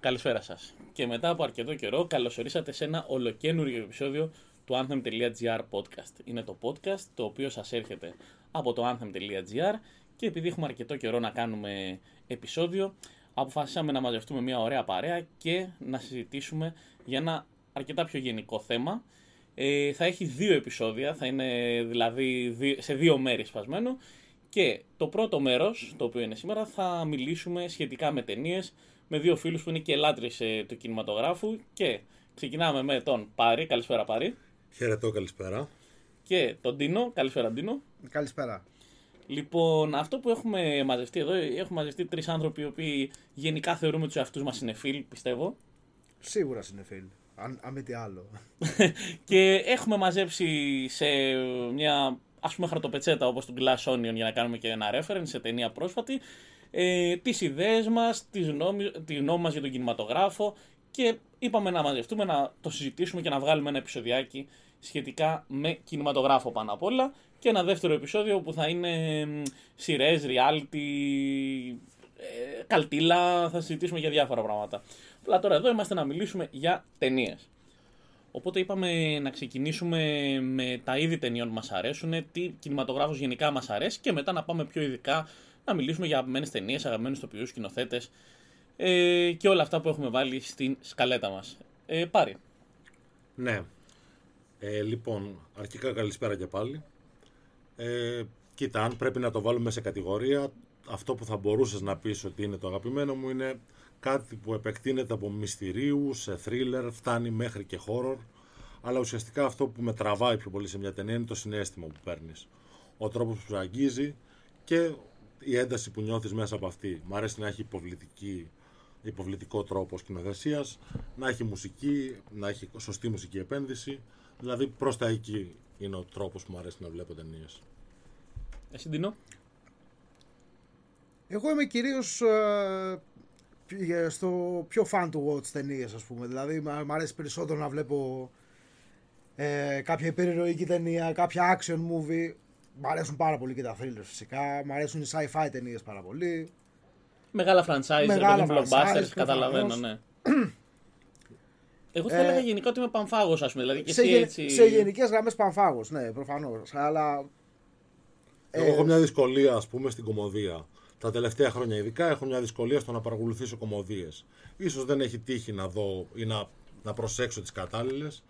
Καλησπέρα σας. Και μετά από αρκετό καιρό, καλωσορίσατε σε ένα ολοκένουργιο επεισόδιο του Anthem.gr podcast. Είναι το podcast το οποίο σας έρχεται από το Anthem.gr και επειδή έχουμε αρκετό καιρό να κάνουμε επεισόδιο, αποφασίσαμε να μαζευτούμε μια ωραία παρέα και να συζητήσουμε για ένα αρκετά πιο γενικό θέμα. Ε, θα έχει δύο επεισόδια, θα είναι δηλαδή σε δύο μέρη σπασμένο και το πρώτο μέρος, το οποίο είναι σήμερα, θα μιλήσουμε σχετικά με ταινίες με δύο φίλους που είναι και λάτρεις ε, του κινηματογράφου και ξεκινάμε με τον Πάρη. Καλησπέρα Πάρη. Χαιρετώ, καλησπέρα. Και τον Τίνο. Καλησπέρα Τίνο. Καλησπέρα. Λοιπόν, αυτό που έχουμε μαζευτεί εδώ, έχουμε μαζευτεί τρεις άνθρωποι οι οποίοι γενικά θεωρούμε τους εαυτούς μας φίλοι, πιστεύω. Σίγουρα φίλοι. Αν, αν μη τι άλλο. και έχουμε μαζέψει σε μια ας πούμε χαρτοπετσέτα όπως του Glass Onion για να κάνουμε και ένα reference σε ταινία πρόσφατη ε, τις ιδέες μας, τις γνώμη, τη γνώμη μας για τον κινηματογράφο και είπαμε να μαζευτούμε, να το συζητήσουμε και να βγάλουμε ένα επεισοδιάκι σχετικά με κινηματογράφο πάνω απ' όλα και ένα δεύτερο επεισόδιο που θα είναι σειρές, reality, ε, καλτήλα, θα συζητήσουμε για διάφορα πράγματα. Απλά τώρα εδώ είμαστε να μιλήσουμε για ταινίες. Οπότε είπαμε να ξεκινήσουμε με τα είδη ταινιών που μας αρέσουν, τι κινηματογράφος γενικά μας αρέσει και μετά να πάμε πιο ειδικά να μιλήσουμε για αγαπημένες ταινίες, αγαπημένους τοπιούς, σκηνοθέτες ε, και όλα αυτά που έχουμε βάλει στην σκαλέτα μας. Ε, πάρει. Ναι. Ε, λοιπόν, αρχικά καλησπέρα και πάλι. Ε, κοίτα, αν πρέπει να το βάλουμε σε κατηγορία, αυτό που θα μπορούσες να πεις ότι είναι το αγαπημένο μου είναι κάτι που επεκτείνεται από μυστηρίου σε θρίλερ, φτάνει μέχρι και horror, αλλά ουσιαστικά αυτό που με τραβάει πιο πολύ σε μια ταινία είναι το συνέστημα που παίρνεις. Ο τρόπος που σου αγγίζει και η ένταση που νιώθεις μέσα από αυτή. Μ' αρέσει να έχει υποβλητική, υποβλητικό τρόπο σκηνοθεσίας, να έχει μουσική, να έχει σωστή μουσική επένδυση. Δηλαδή προς τα εκεί είναι ο τρόπος που μου αρέσει να βλέπω ταινίες. Εσύ Ντίνο; Εγώ είμαι κυρίως ε, στο πιο fan του watch ταινίες, ας πούμε. Δηλαδή μου αρέσει περισσότερο να βλέπω ε, κάποια υπερηρωική ταινία, κάποια action movie. Μ' αρέσουν πάρα πολύ και τα thrillers φυσικά. Μ' αρέσουν οι sci-fi ταινίες πάρα πολύ. Μεγάλα franchise, Μεγάλα blockbusters, καταλαβαίνω, ναι. Εγώ θα ε, έλεγα γενικά ότι είμαι πανφάγος, ας πούμε. Δηλαδή και σε, έτσι... σε γενικές γραμμές πανφάγος, ναι, προφανώς. Αλλά. Εγώ ε, έχω μια δυσκολία, ας πούμε, στην κομμωδία. Τα τελευταία χρόνια ειδικά έχω μια δυσκολία στο να παρακολουθήσω κομμωδίες. σω δεν έχει τύχει να δω ή να, να προσέξω τις κατάλληλες,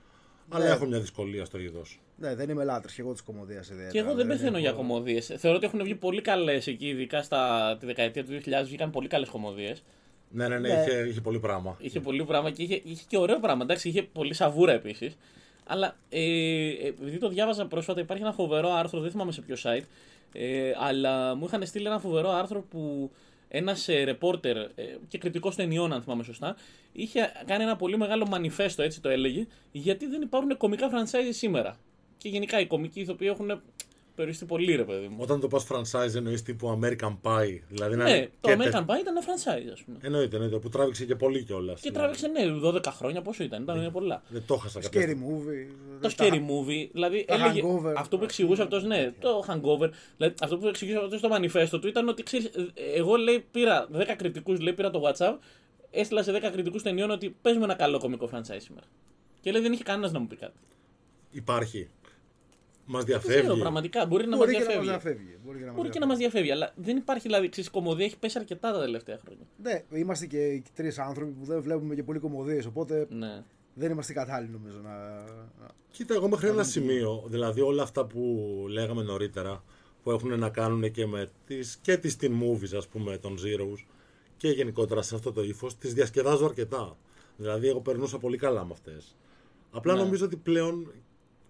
αλλά ναι. έχω μια δυσκολία στο είδος. Ναι, δεν είμαι λάτρης και εγώ της κομμωδίας ιδιαίτερα. Και εγώ δεν πεθαίνω για κομμωδίες. Θεωρώ ότι έχουν βγει πολύ καλές εκεί, ειδικά στα τη δεκαετία του 2000 βγήκαν πολύ καλές κομμωδίες. Ναι, ναι, ναι, ναι. Είχε, είχε πολύ πράγμα. Είχε πολύ πράγμα και είχε, είχε και ωραίο πράγμα. Εντάξει, είχε πολύ σαβούρα επίσης. Αλλά ε, επειδή το διάβαζα πρόσφατα, υπάρχει ένα φοβερό άρθρο, δεν θυμάμαι σε ποιο site, ε, αλλά μου είχαν στείλει ένα φοβερό άρθρο που ένας ε, ρεπόρτερ ε, και κριτικός ταινιών, αν θυμάμαι σωστά, είχε κάνει ένα πολύ μεγάλο μανιφέστο, έτσι το έλεγε, γιατί δεν υπάρχουν κομικά franchise σήμερα και γενικά οι κομικοί ηθοποιοί έχουν περιοριστεί πολύ, ρε παιδί μου. Όταν το πας franchise εννοείς τύπου American Pie. Δηλαδή ναι, το American Pie ήταν ένα franchise, ας πούμε. Εννοείται, εννοείται, που τράβηξε και πολύ κιόλας. Και τράβηξε, ναι, 12 χρόνια πόσο ήταν, ήταν ναι. πολλά. Δεν το έχασα Scary movie. Το scary movie, δηλαδή έλεγε, αυτό που εξηγούσε αυτός, ναι, το hangover. Δηλαδή, αυτό που εξηγούσε αυτός στο μανιφέστο του ήταν ότι ξέρεις, εγώ λέει πήρα 10 κριτικούς, λέει πήρα το WhatsApp, έστειλα σε 10 κριτικούς ταινιών ότι παίζουμε ένα καλό κομικό franchise σήμερα. Και λέει δεν είχε κανένας να μου πει κάτι. Υπάρχει. Μας διαφεύγει. Ξέρω, πραγματικά μπορεί να μας διαφεύγει. διαφεύγει. Μπορεί, να μπορεί και να μας διαφεύγει. Αλλά δεν υπάρχει δηλαδή. Ξέρεις, η κομμωδία έχει πέσει αρκετά τα τελευταία χρόνια. Ναι, είμαστε και τρεις άνθρωποι που δεν βλέπουμε και πολύ κομμωδίες. Οπότε ναι. δεν είμαστε κατάλληλοι νομίζω να. Κοίτα, εγώ μέχρι ένα σημείο. Δηλαδή όλα αυτά που λέγαμε νωρίτερα που έχουν να κάνουν και με τις, και τις teen movies ας πούμε των Zeros και γενικότερα σε αυτό το ύφος, τις διασκεδάζω αρκετά. Δηλαδή εγώ περνούσα πολύ καλά με αυτές. Απλά ναι. νομίζω ότι πλέον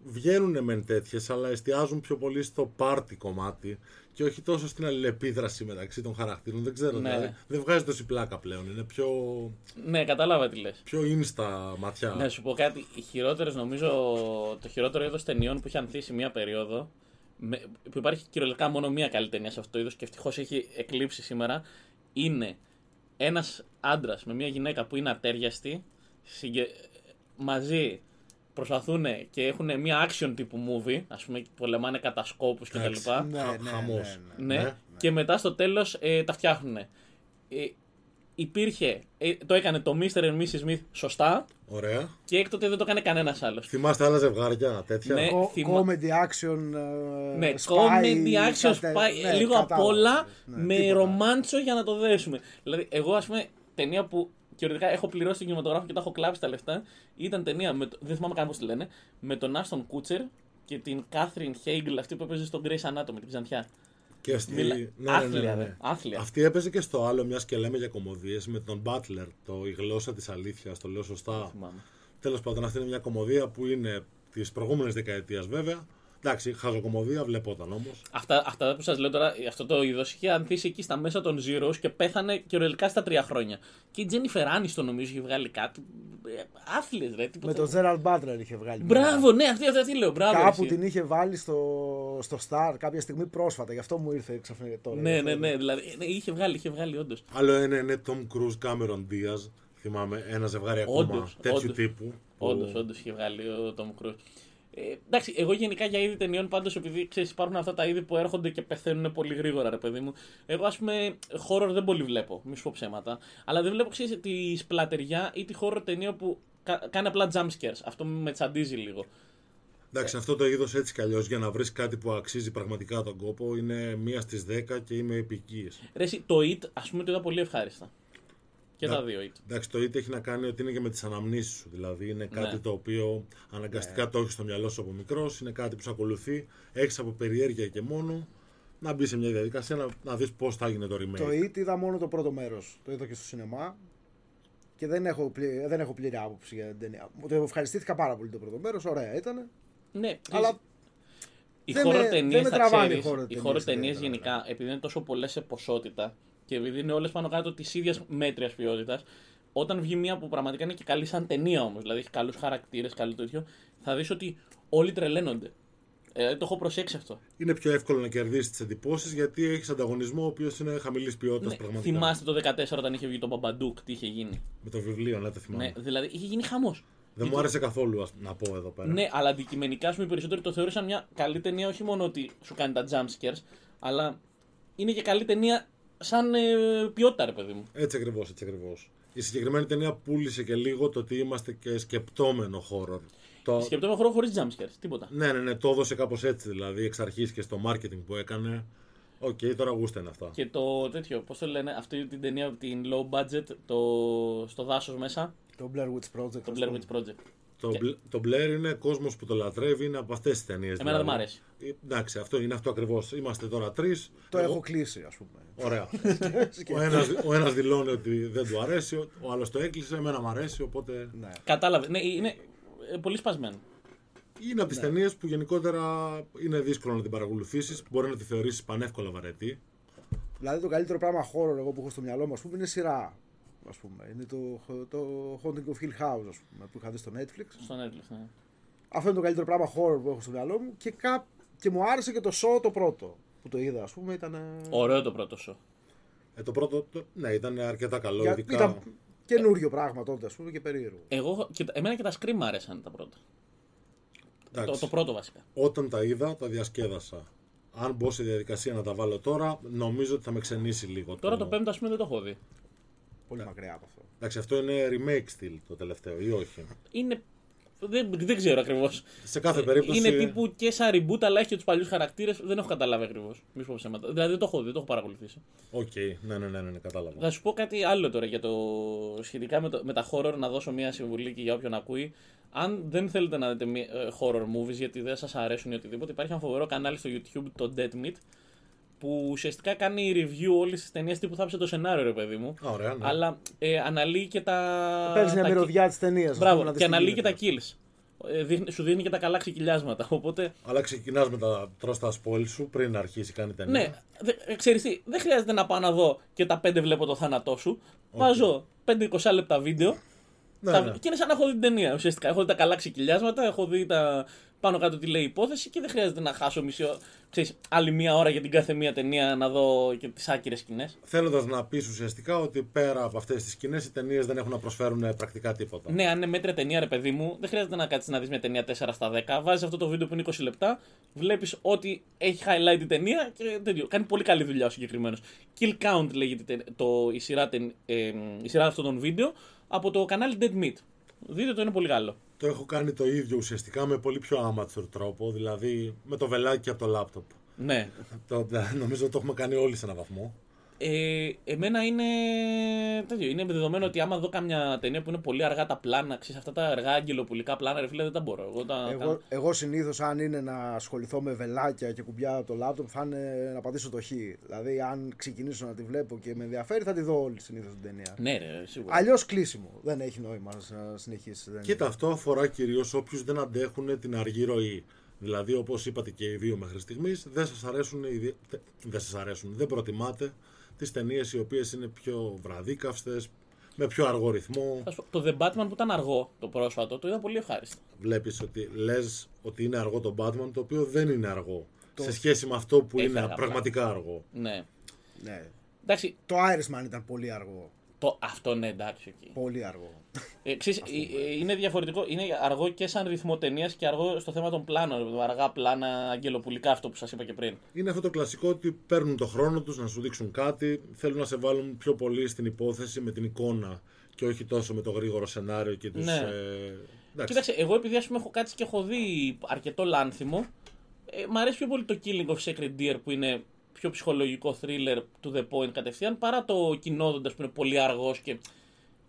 βγαίνουν μεν τέτοιες, αλλά εστιάζουν πιο πολύ στο πάρτι κομμάτι και όχι τόσο στην αλληλεπίδραση μεταξύ των χαρακτήρων. Δεν ξέρω, ναι. δηλαδή, δεν βγάζει τόση πλάκα πλέον. Είναι πιο. Ναι, κατάλαβα τι λες. Πιο insta ματιά. Ναι, σου πω κάτι. Οι χειρότερες, νομίζω, το χειρότερο είδος ταινιών που είχε ανθίσει μία περίοδο. Με, που υπάρχει κυριολεκτικά μόνο μία καλή ταινία σε αυτό το είδος και ευτυχώς έχει εκλείψει σήμερα. Είναι ένας άντρας με μία γυναίκα που είναι ατέριαστη μαζί προσπαθούν και έχουν μια action τύπου movie, ας πούμε, πολεμάνε κατασκόπου κτλ. Ναι, ναι, ναι, ναι, ναι, Και μετά στο τέλος ε, τα φτιάχνουν. Ε, υπήρχε, ε, το έκανε το Mr. and Mrs. Smith σωστά Ωραία. και έκτοτε δεν το έκανε κανένας άλλος. Θυμάστε άλλα ζευγάρια τέτοια; Ναι. Κο- θυμα- Comedy action. ε, Ναι, spy, comedy action κατε- spy, ναι, λίγο απ' κατάλαβα. όλα Ναι, με τίποτα. ρομάντσο για να το δέσουμε. Δηλαδή, εγώ ας πούμε, ταινία που θεωρητικά έχω πληρώσει τον κινηματογράφο και τα έχω κλάψει τα λεφτά, ήταν ταινία, με, το- δεν θυμάμαι καν πώς τη λένε, με τον Άστον Κούτσερ και την Κάθριν Χέιγκλ, αυτή που έπαιζε στο Grey's Anatomy, την Ξανθιά. Και στη... Μιλά- ναι, ναι, άθλια, ναι, ναι, ρε, ναι. άθλια. Αυτή έπαιζε και στο άλλο, μιας και λέμε για κομμωδίες, με τον Butler, το Η γλώσσα της αλήθειας, το λέω σωστά. Θυμάμαι. Τέλος πάντων, αυτή είναι μια κομμωδία που είναι της προηγούμενης δεκαετίας βέβαια. Εντάξει, χαζοκομμωδία βλεπόταν όμως. Αυτά, αυτά που σας λέω τώρα, αυτό το είδος είχε ανθίσει εκεί στα μέσα των Zeros και πέθανε κυριολεκτικά στα τρία χρόνια. Και η Τζένιφερ Άνιστον νομίζω είχε βγάλει κάτι. Άθλιες, ρε. Τίποτα. Με τον Gerald Butler είχε βγάλει. Μπράβο, ναι, αυτή, αυτή, αυτή λέω. Μπράβο, Κάπου εσύ. την είχε βάλει στο, στο Star κάποια στιγμή πρόσφατα. Γι' αυτό μου ήρθε ξαφνικά τώρα. Ναι, ναι, ναι. Δηλαδή, ναι, είχε βγάλει, είχε βγάλει όντως. Άλλο ένα είναι Tom Cruise Cameron Diaz. Θυμάμαι ένα ζευγάρι ακόμα Όντως, τέτοιου όντως. τύπου. που- Όντως, όντως είχε βγάλει ο Tom Cruise. Ε, εντάξει, εγώ γενικά για είδη ταινιών πάντως, επειδή ξέρεις, υπάρχουν αυτά τα είδη που έρχονται και πεθαίνουν πολύ γρήγορα, ρε παιδί μου. Εγώ, ας πούμε, horror δεν πολύ βλέπω, μη σου πω ψέματα. Αλλά δεν βλέπω, ξέρεις, τη σπλατεριά ή τη horror ταινία που κα- κάνει απλά jump scares. Αυτό με τσαντίζει λίγο. Εντάξει, αυτό το είδος έτσι κι αλλιώς για να βρεις κάτι που αξίζει πραγματικά τον κόπο είναι μία στις 10 και είμαι επικίε. Ρε, εσύ, το It, ας πούμε, το είδα πολύ ευχάριστα. Και Ναι. τα δύο It. Εντάξει, το είτε έχει να κάνει ότι είναι και με τις αναμνήσεις σου. Δηλαδή είναι κάτι Ναι. το οποίο αναγκαστικά το έχεις στο μυαλό σου από μικρός, είναι κάτι που σε ακολουθεί, έχεις από περιέργεια και μόνο να μπει σε μια διαδικασία να, να δεις πώς θα γίνει το remake. Το It είδα μόνο το πρώτο μέρος. Το είδα και στο σινεμά. Και δεν έχω, πλη, δεν έχω πλήρη άποψη για την ταινία. Το ευχαριστήθηκα πάρα πολύ το πρώτο μέρος. Ωραία ήταν. Ναι, Αλλά οι δεν horror με- ταινίες, δεν με θα τραβάνε οι ξέρεις, horror οι ταινίες horror ταινίες ιδιαίτερα, γενικά, επειδή είναι τόσο πολλές σε ποσότητα και επειδή είναι όλες πάνω κάτω της ίδιας μέτριας ποιότητας, όταν βγει μία που πραγματικά είναι και καλή σαν ταινία όμως, δηλαδή έχει καλούς χαρακτήρες, καλό τέτοιο, θα δεις ότι όλοι τρελαίνονται. Ε, το έχω προσέξει αυτό. Είναι πιο εύκολο να κερδίσεις τις εντυπώσεις γιατί έχεις ανταγωνισμό ο οποίος είναι χαμηλής ποιότητας Ναι, πραγματικά. θυμάστε το 14 όταν είχε βγει το Μπαμπαντούκ, τι είχε γίνει. Με το βιβλίο, ναι, το θυμάμαι. Ναι, δηλαδή είχε γίνει χαμός. Δεν μου άρεσε καθόλου ας- να πω εδώ πέρα. Ναι, αλλά αντικειμενικά ας πούμε, οι περισσότεροι το θεώρησαν μια καλή ταινία, όχι μόνο ότι σου κάνει τα jump scares, αλλά είναι και καλή ταινία σαν ε, ποιότητα, ρε παιδί μου. Έτσι ακριβώς, έτσι ακριβώς. Η συγκεκριμένη ταινία πούλησε και λίγο το ότι είμαστε και σκεπτόμενο horror. Το... Σκεπτόμενο horror χωρίς jump scares, τίποτα. Ναι, ναι, ναι, το έδωσε κάπως έτσι δηλαδή εξ αρχής και στο marketing που έκανε. Οκ, τώρα γούστα είναι αυτά. Και το τέτοιο, πώς το λένε, αυτή την ταινία, την low budget, το, στο δάσος μέσα, Το Blair Witch Project. το ας Blair πούμε. Witch Project. Το, Bl- το Blair είναι κόσμος που το λατρεύει, είναι από αυτές τις ταινίες. Εμένα δεν μ' αρέσει. Εντάξει, αυτό είναι αυτό ακριβώς. Είμαστε τώρα τρεις. Το έχω κλείσει, ας πούμε. Ωραία. ο, ένας, ο ένας δηλώνει ότι δεν του αρέσει, ο, ο άλλος το έκλεισε, εμένα μου αρέσει, οπότε. Ναι. Κατάλαβε. Ναι, είναι ε, πολύ σπασμένο. Είναι από τις ταινίες που γενικότερα είναι δύσκολο να την παρακολουθήσεις. Μπορεί να τη θεωρήσεις πανεύκολα βαρετή. Δηλαδή το καλύτερο πράγμα horror εγώ που έχω στο μυαλό μου ας πούμε, είναι σειρά. Ας πούμε. Είναι το, το Haunting of Hill House ας πούμε, που είχα δει στο Netflix. Στο Netflix, ναι. Αυτό είναι το καλύτερο πράγμα horror που έχω στο μυαλό μου και, κά... και μου άρεσε και το show το πρώτο που το είδα ας πούμε ήταν... Ωραίο το πρώτο σου. Ε, το πρώτο, το, ναι, ήταν αρκετά καλό. Για... Ειδικά... Ήταν καινούριο πράγμα τότε ας πούμε και περίεργο. Εγώ, και, τα- εμένα και τα Scream μ' άρεσαν τα πρώτα. Το, Εντάξει, το πρώτο βασικά. Όταν τα είδα, τα διασκέδασα. Αν μπω σε διαδικασία να τα βάλω τώρα, νομίζω ότι θα με ξενίσει λίγο. Τώρα το πέμπτο, ας πούμε, δεν το έχω δει. Πολύ μακριά από αυτό. Εντάξει, αυτό είναι remake στυλ το τελευταίο, ή όχι; Είναι. Δεν, δεν ξέρω ακριβώς. Σε κάθε περίπτωση. Είναι τύπου και σαν reboot, αλλά έχει και τους παλιούς χαρακτήρες. Δεν έχω καταλάβει ακριβώς. Μη σου πω ψέματα. Δηλαδή δεν το έχω δει, δεν το έχω παρακολουθήσει. Οκ, ναι, ναι, ναι, ναι, ναι, κατάλαβα. Θα σου πω κάτι άλλο τώρα για το σχετικά με, το, με τα horror, να δώσω μια συμβουλή και για όποιον ακούει. Αν δεν θέλετε να δείτε μη- ε, horror movies γιατί δεν σας αρέσουν ή οτιδήποτε, υπάρχει ένα φοβερό κανάλι στο YouTube, το Dead Meat, που ουσιαστικά κάνει review όλη τη ταινία τύπου θα το σενάριο, ρε παιδί μου. Α, ωραία, ναι. Αλλά ε, αναλύει και τα. Παίρνει μια τα μυρωδιά της ταινίας. Μπράβο, και αναλύει και τα kills. Ε, δείχνει- σου δίνει και τα καλά ξεκυλιάσματα. Οπότε, Αλλά ξεκινάς με τα τρως τα spoil σου πριν αρχίσει κάνει ταινία. ναι, δε, ε, ξέρεις τι, δεν χρειάζεται να πάω να δω και τα πέντε βλέπω το θάνατό σου. Βάζω 5-20 λεπτά βίντεο ναι, τα- ναι. και είναι σαν να έχω δει την ταινία. Ουσιαστικά έχω δει τα καλά ξεκυλιάσματα, έχω δει τα, πάνω κάτω τι λέει η υπόθεση και δεν χρειάζεται να χάσω μισή ώρα, ξέρεις, άλλη μία ώρα για την κάθε μία ταινία να δω και τις άκυρες σκηνές. Θέλοντας να πεις ουσιαστικά ότι πέρα από αυτές τις σκηνές οι ταινίες δεν έχουν να προσφέρουν ε, πρακτικά τίποτα. Ναι, αν είναι μέτρια ταινία, ρε παιδί μου, δεν χρειάζεται να κάτσεις να δεις μια ταινία 4 στα 10. Βάζεις αυτό το βίντεο που είναι 20 λεπτά, βλέπεις ότι έχει highlight η ταινία και τέτοιο. Κάνει πολύ καλή δουλειά ο συγκεκριμένος. Kill Count λέγεται το, η, σειρά, ε, η σειρά αυτών των βίντεο από το κανάλι Dead Meat. Δείτε το, είναι πολύ καλό. Το έχω κάνει το ίδιο ουσιαστικά με πολύ πιο amateur τρόπο, δηλαδή με το βελάκι από το λάπτοπ. Ναι. Το, νομίζω ότι το έχουμε κάνει όλοι σε έναν βαθμό. Ε, εμένα είναι τέτοιο. Είναι δεδομένο ότι άμα δω κάμια ταινία που είναι πολύ αργά τα πλάνα, ξέρεις αυτά τα αργά αγγελοπουλικά πλάνα, ρε φίλε, δεν τα μπορώ. Εγώ, τα, εγώ, εγώ συνήθως, αν είναι να ασχοληθώ με βελάκια και κουμπιά από το λάπτοπ, θα είναι να πατήσω το χ. Δηλαδή, αν ξεκινήσω να τη βλέπω και με ενδιαφέρει, θα τη δω όλη συνήθως την ταινία. Ναι, ρε, σίγουρα. Αλλιώς κλείσιμο. Δεν έχει νόημα να συνεχίσεις. Κοίτα, αυτό αφορά κυρίως όποιους δεν αντέχουν την αργή ροή. Δηλαδή, όπως είπατε και οι δύο μέχρι στιγμής, δεν σας αρέσουν, δεν σας αρέσουν, δεν προτιμάτε τις ταινίες οι οποίες είναι πιο βραδίκαυστες, με πιο αργό ρυθμό. Το The Batman που ήταν αργό το πρόσφατο, το είδα πολύ ευχάριστο. Βλέπεις ότι λες ότι είναι αργό το Batman, το οποίο δεν είναι αργό. Σε σχέση με αυτό που είναι πραγματικά αργό. Ναι. ναι. Εντάξει. Το Irishman ήταν πολύ αργό. Το, αυτό ναι, εντάξει. Εκεί. Πολύ αργό. Ε, ξέρεις, ε, ε, είναι διαφορετικό. Είναι αργό και σαν ρυθμό ταινίας και αργό στο θέμα των πλάνων. Αργά πλάνα, αγγελοπουλικά, αυτό που σας είπα και πριν. Είναι αυτό το κλασικό ότι παίρνουν το χρόνο τους να σου δείξουν κάτι. Θέλουν να σε βάλουν πιο πολύ στην υπόθεση με την εικόνα και όχι τόσο με το γρήγορο σενάριο και τους. Ναι. Ε, Κοίταξε, εγώ επειδή ας πούμε, έχω κάτσει και έχω δει αρκετό λάνθιμο, ε, μ' αρέσει πιο πολύ το Killing of Sacred Deer που είναι πιο ψυχολογικό thriller to the point κατευθείαν παρά το κοινόδοντα που είναι πολύ αργός και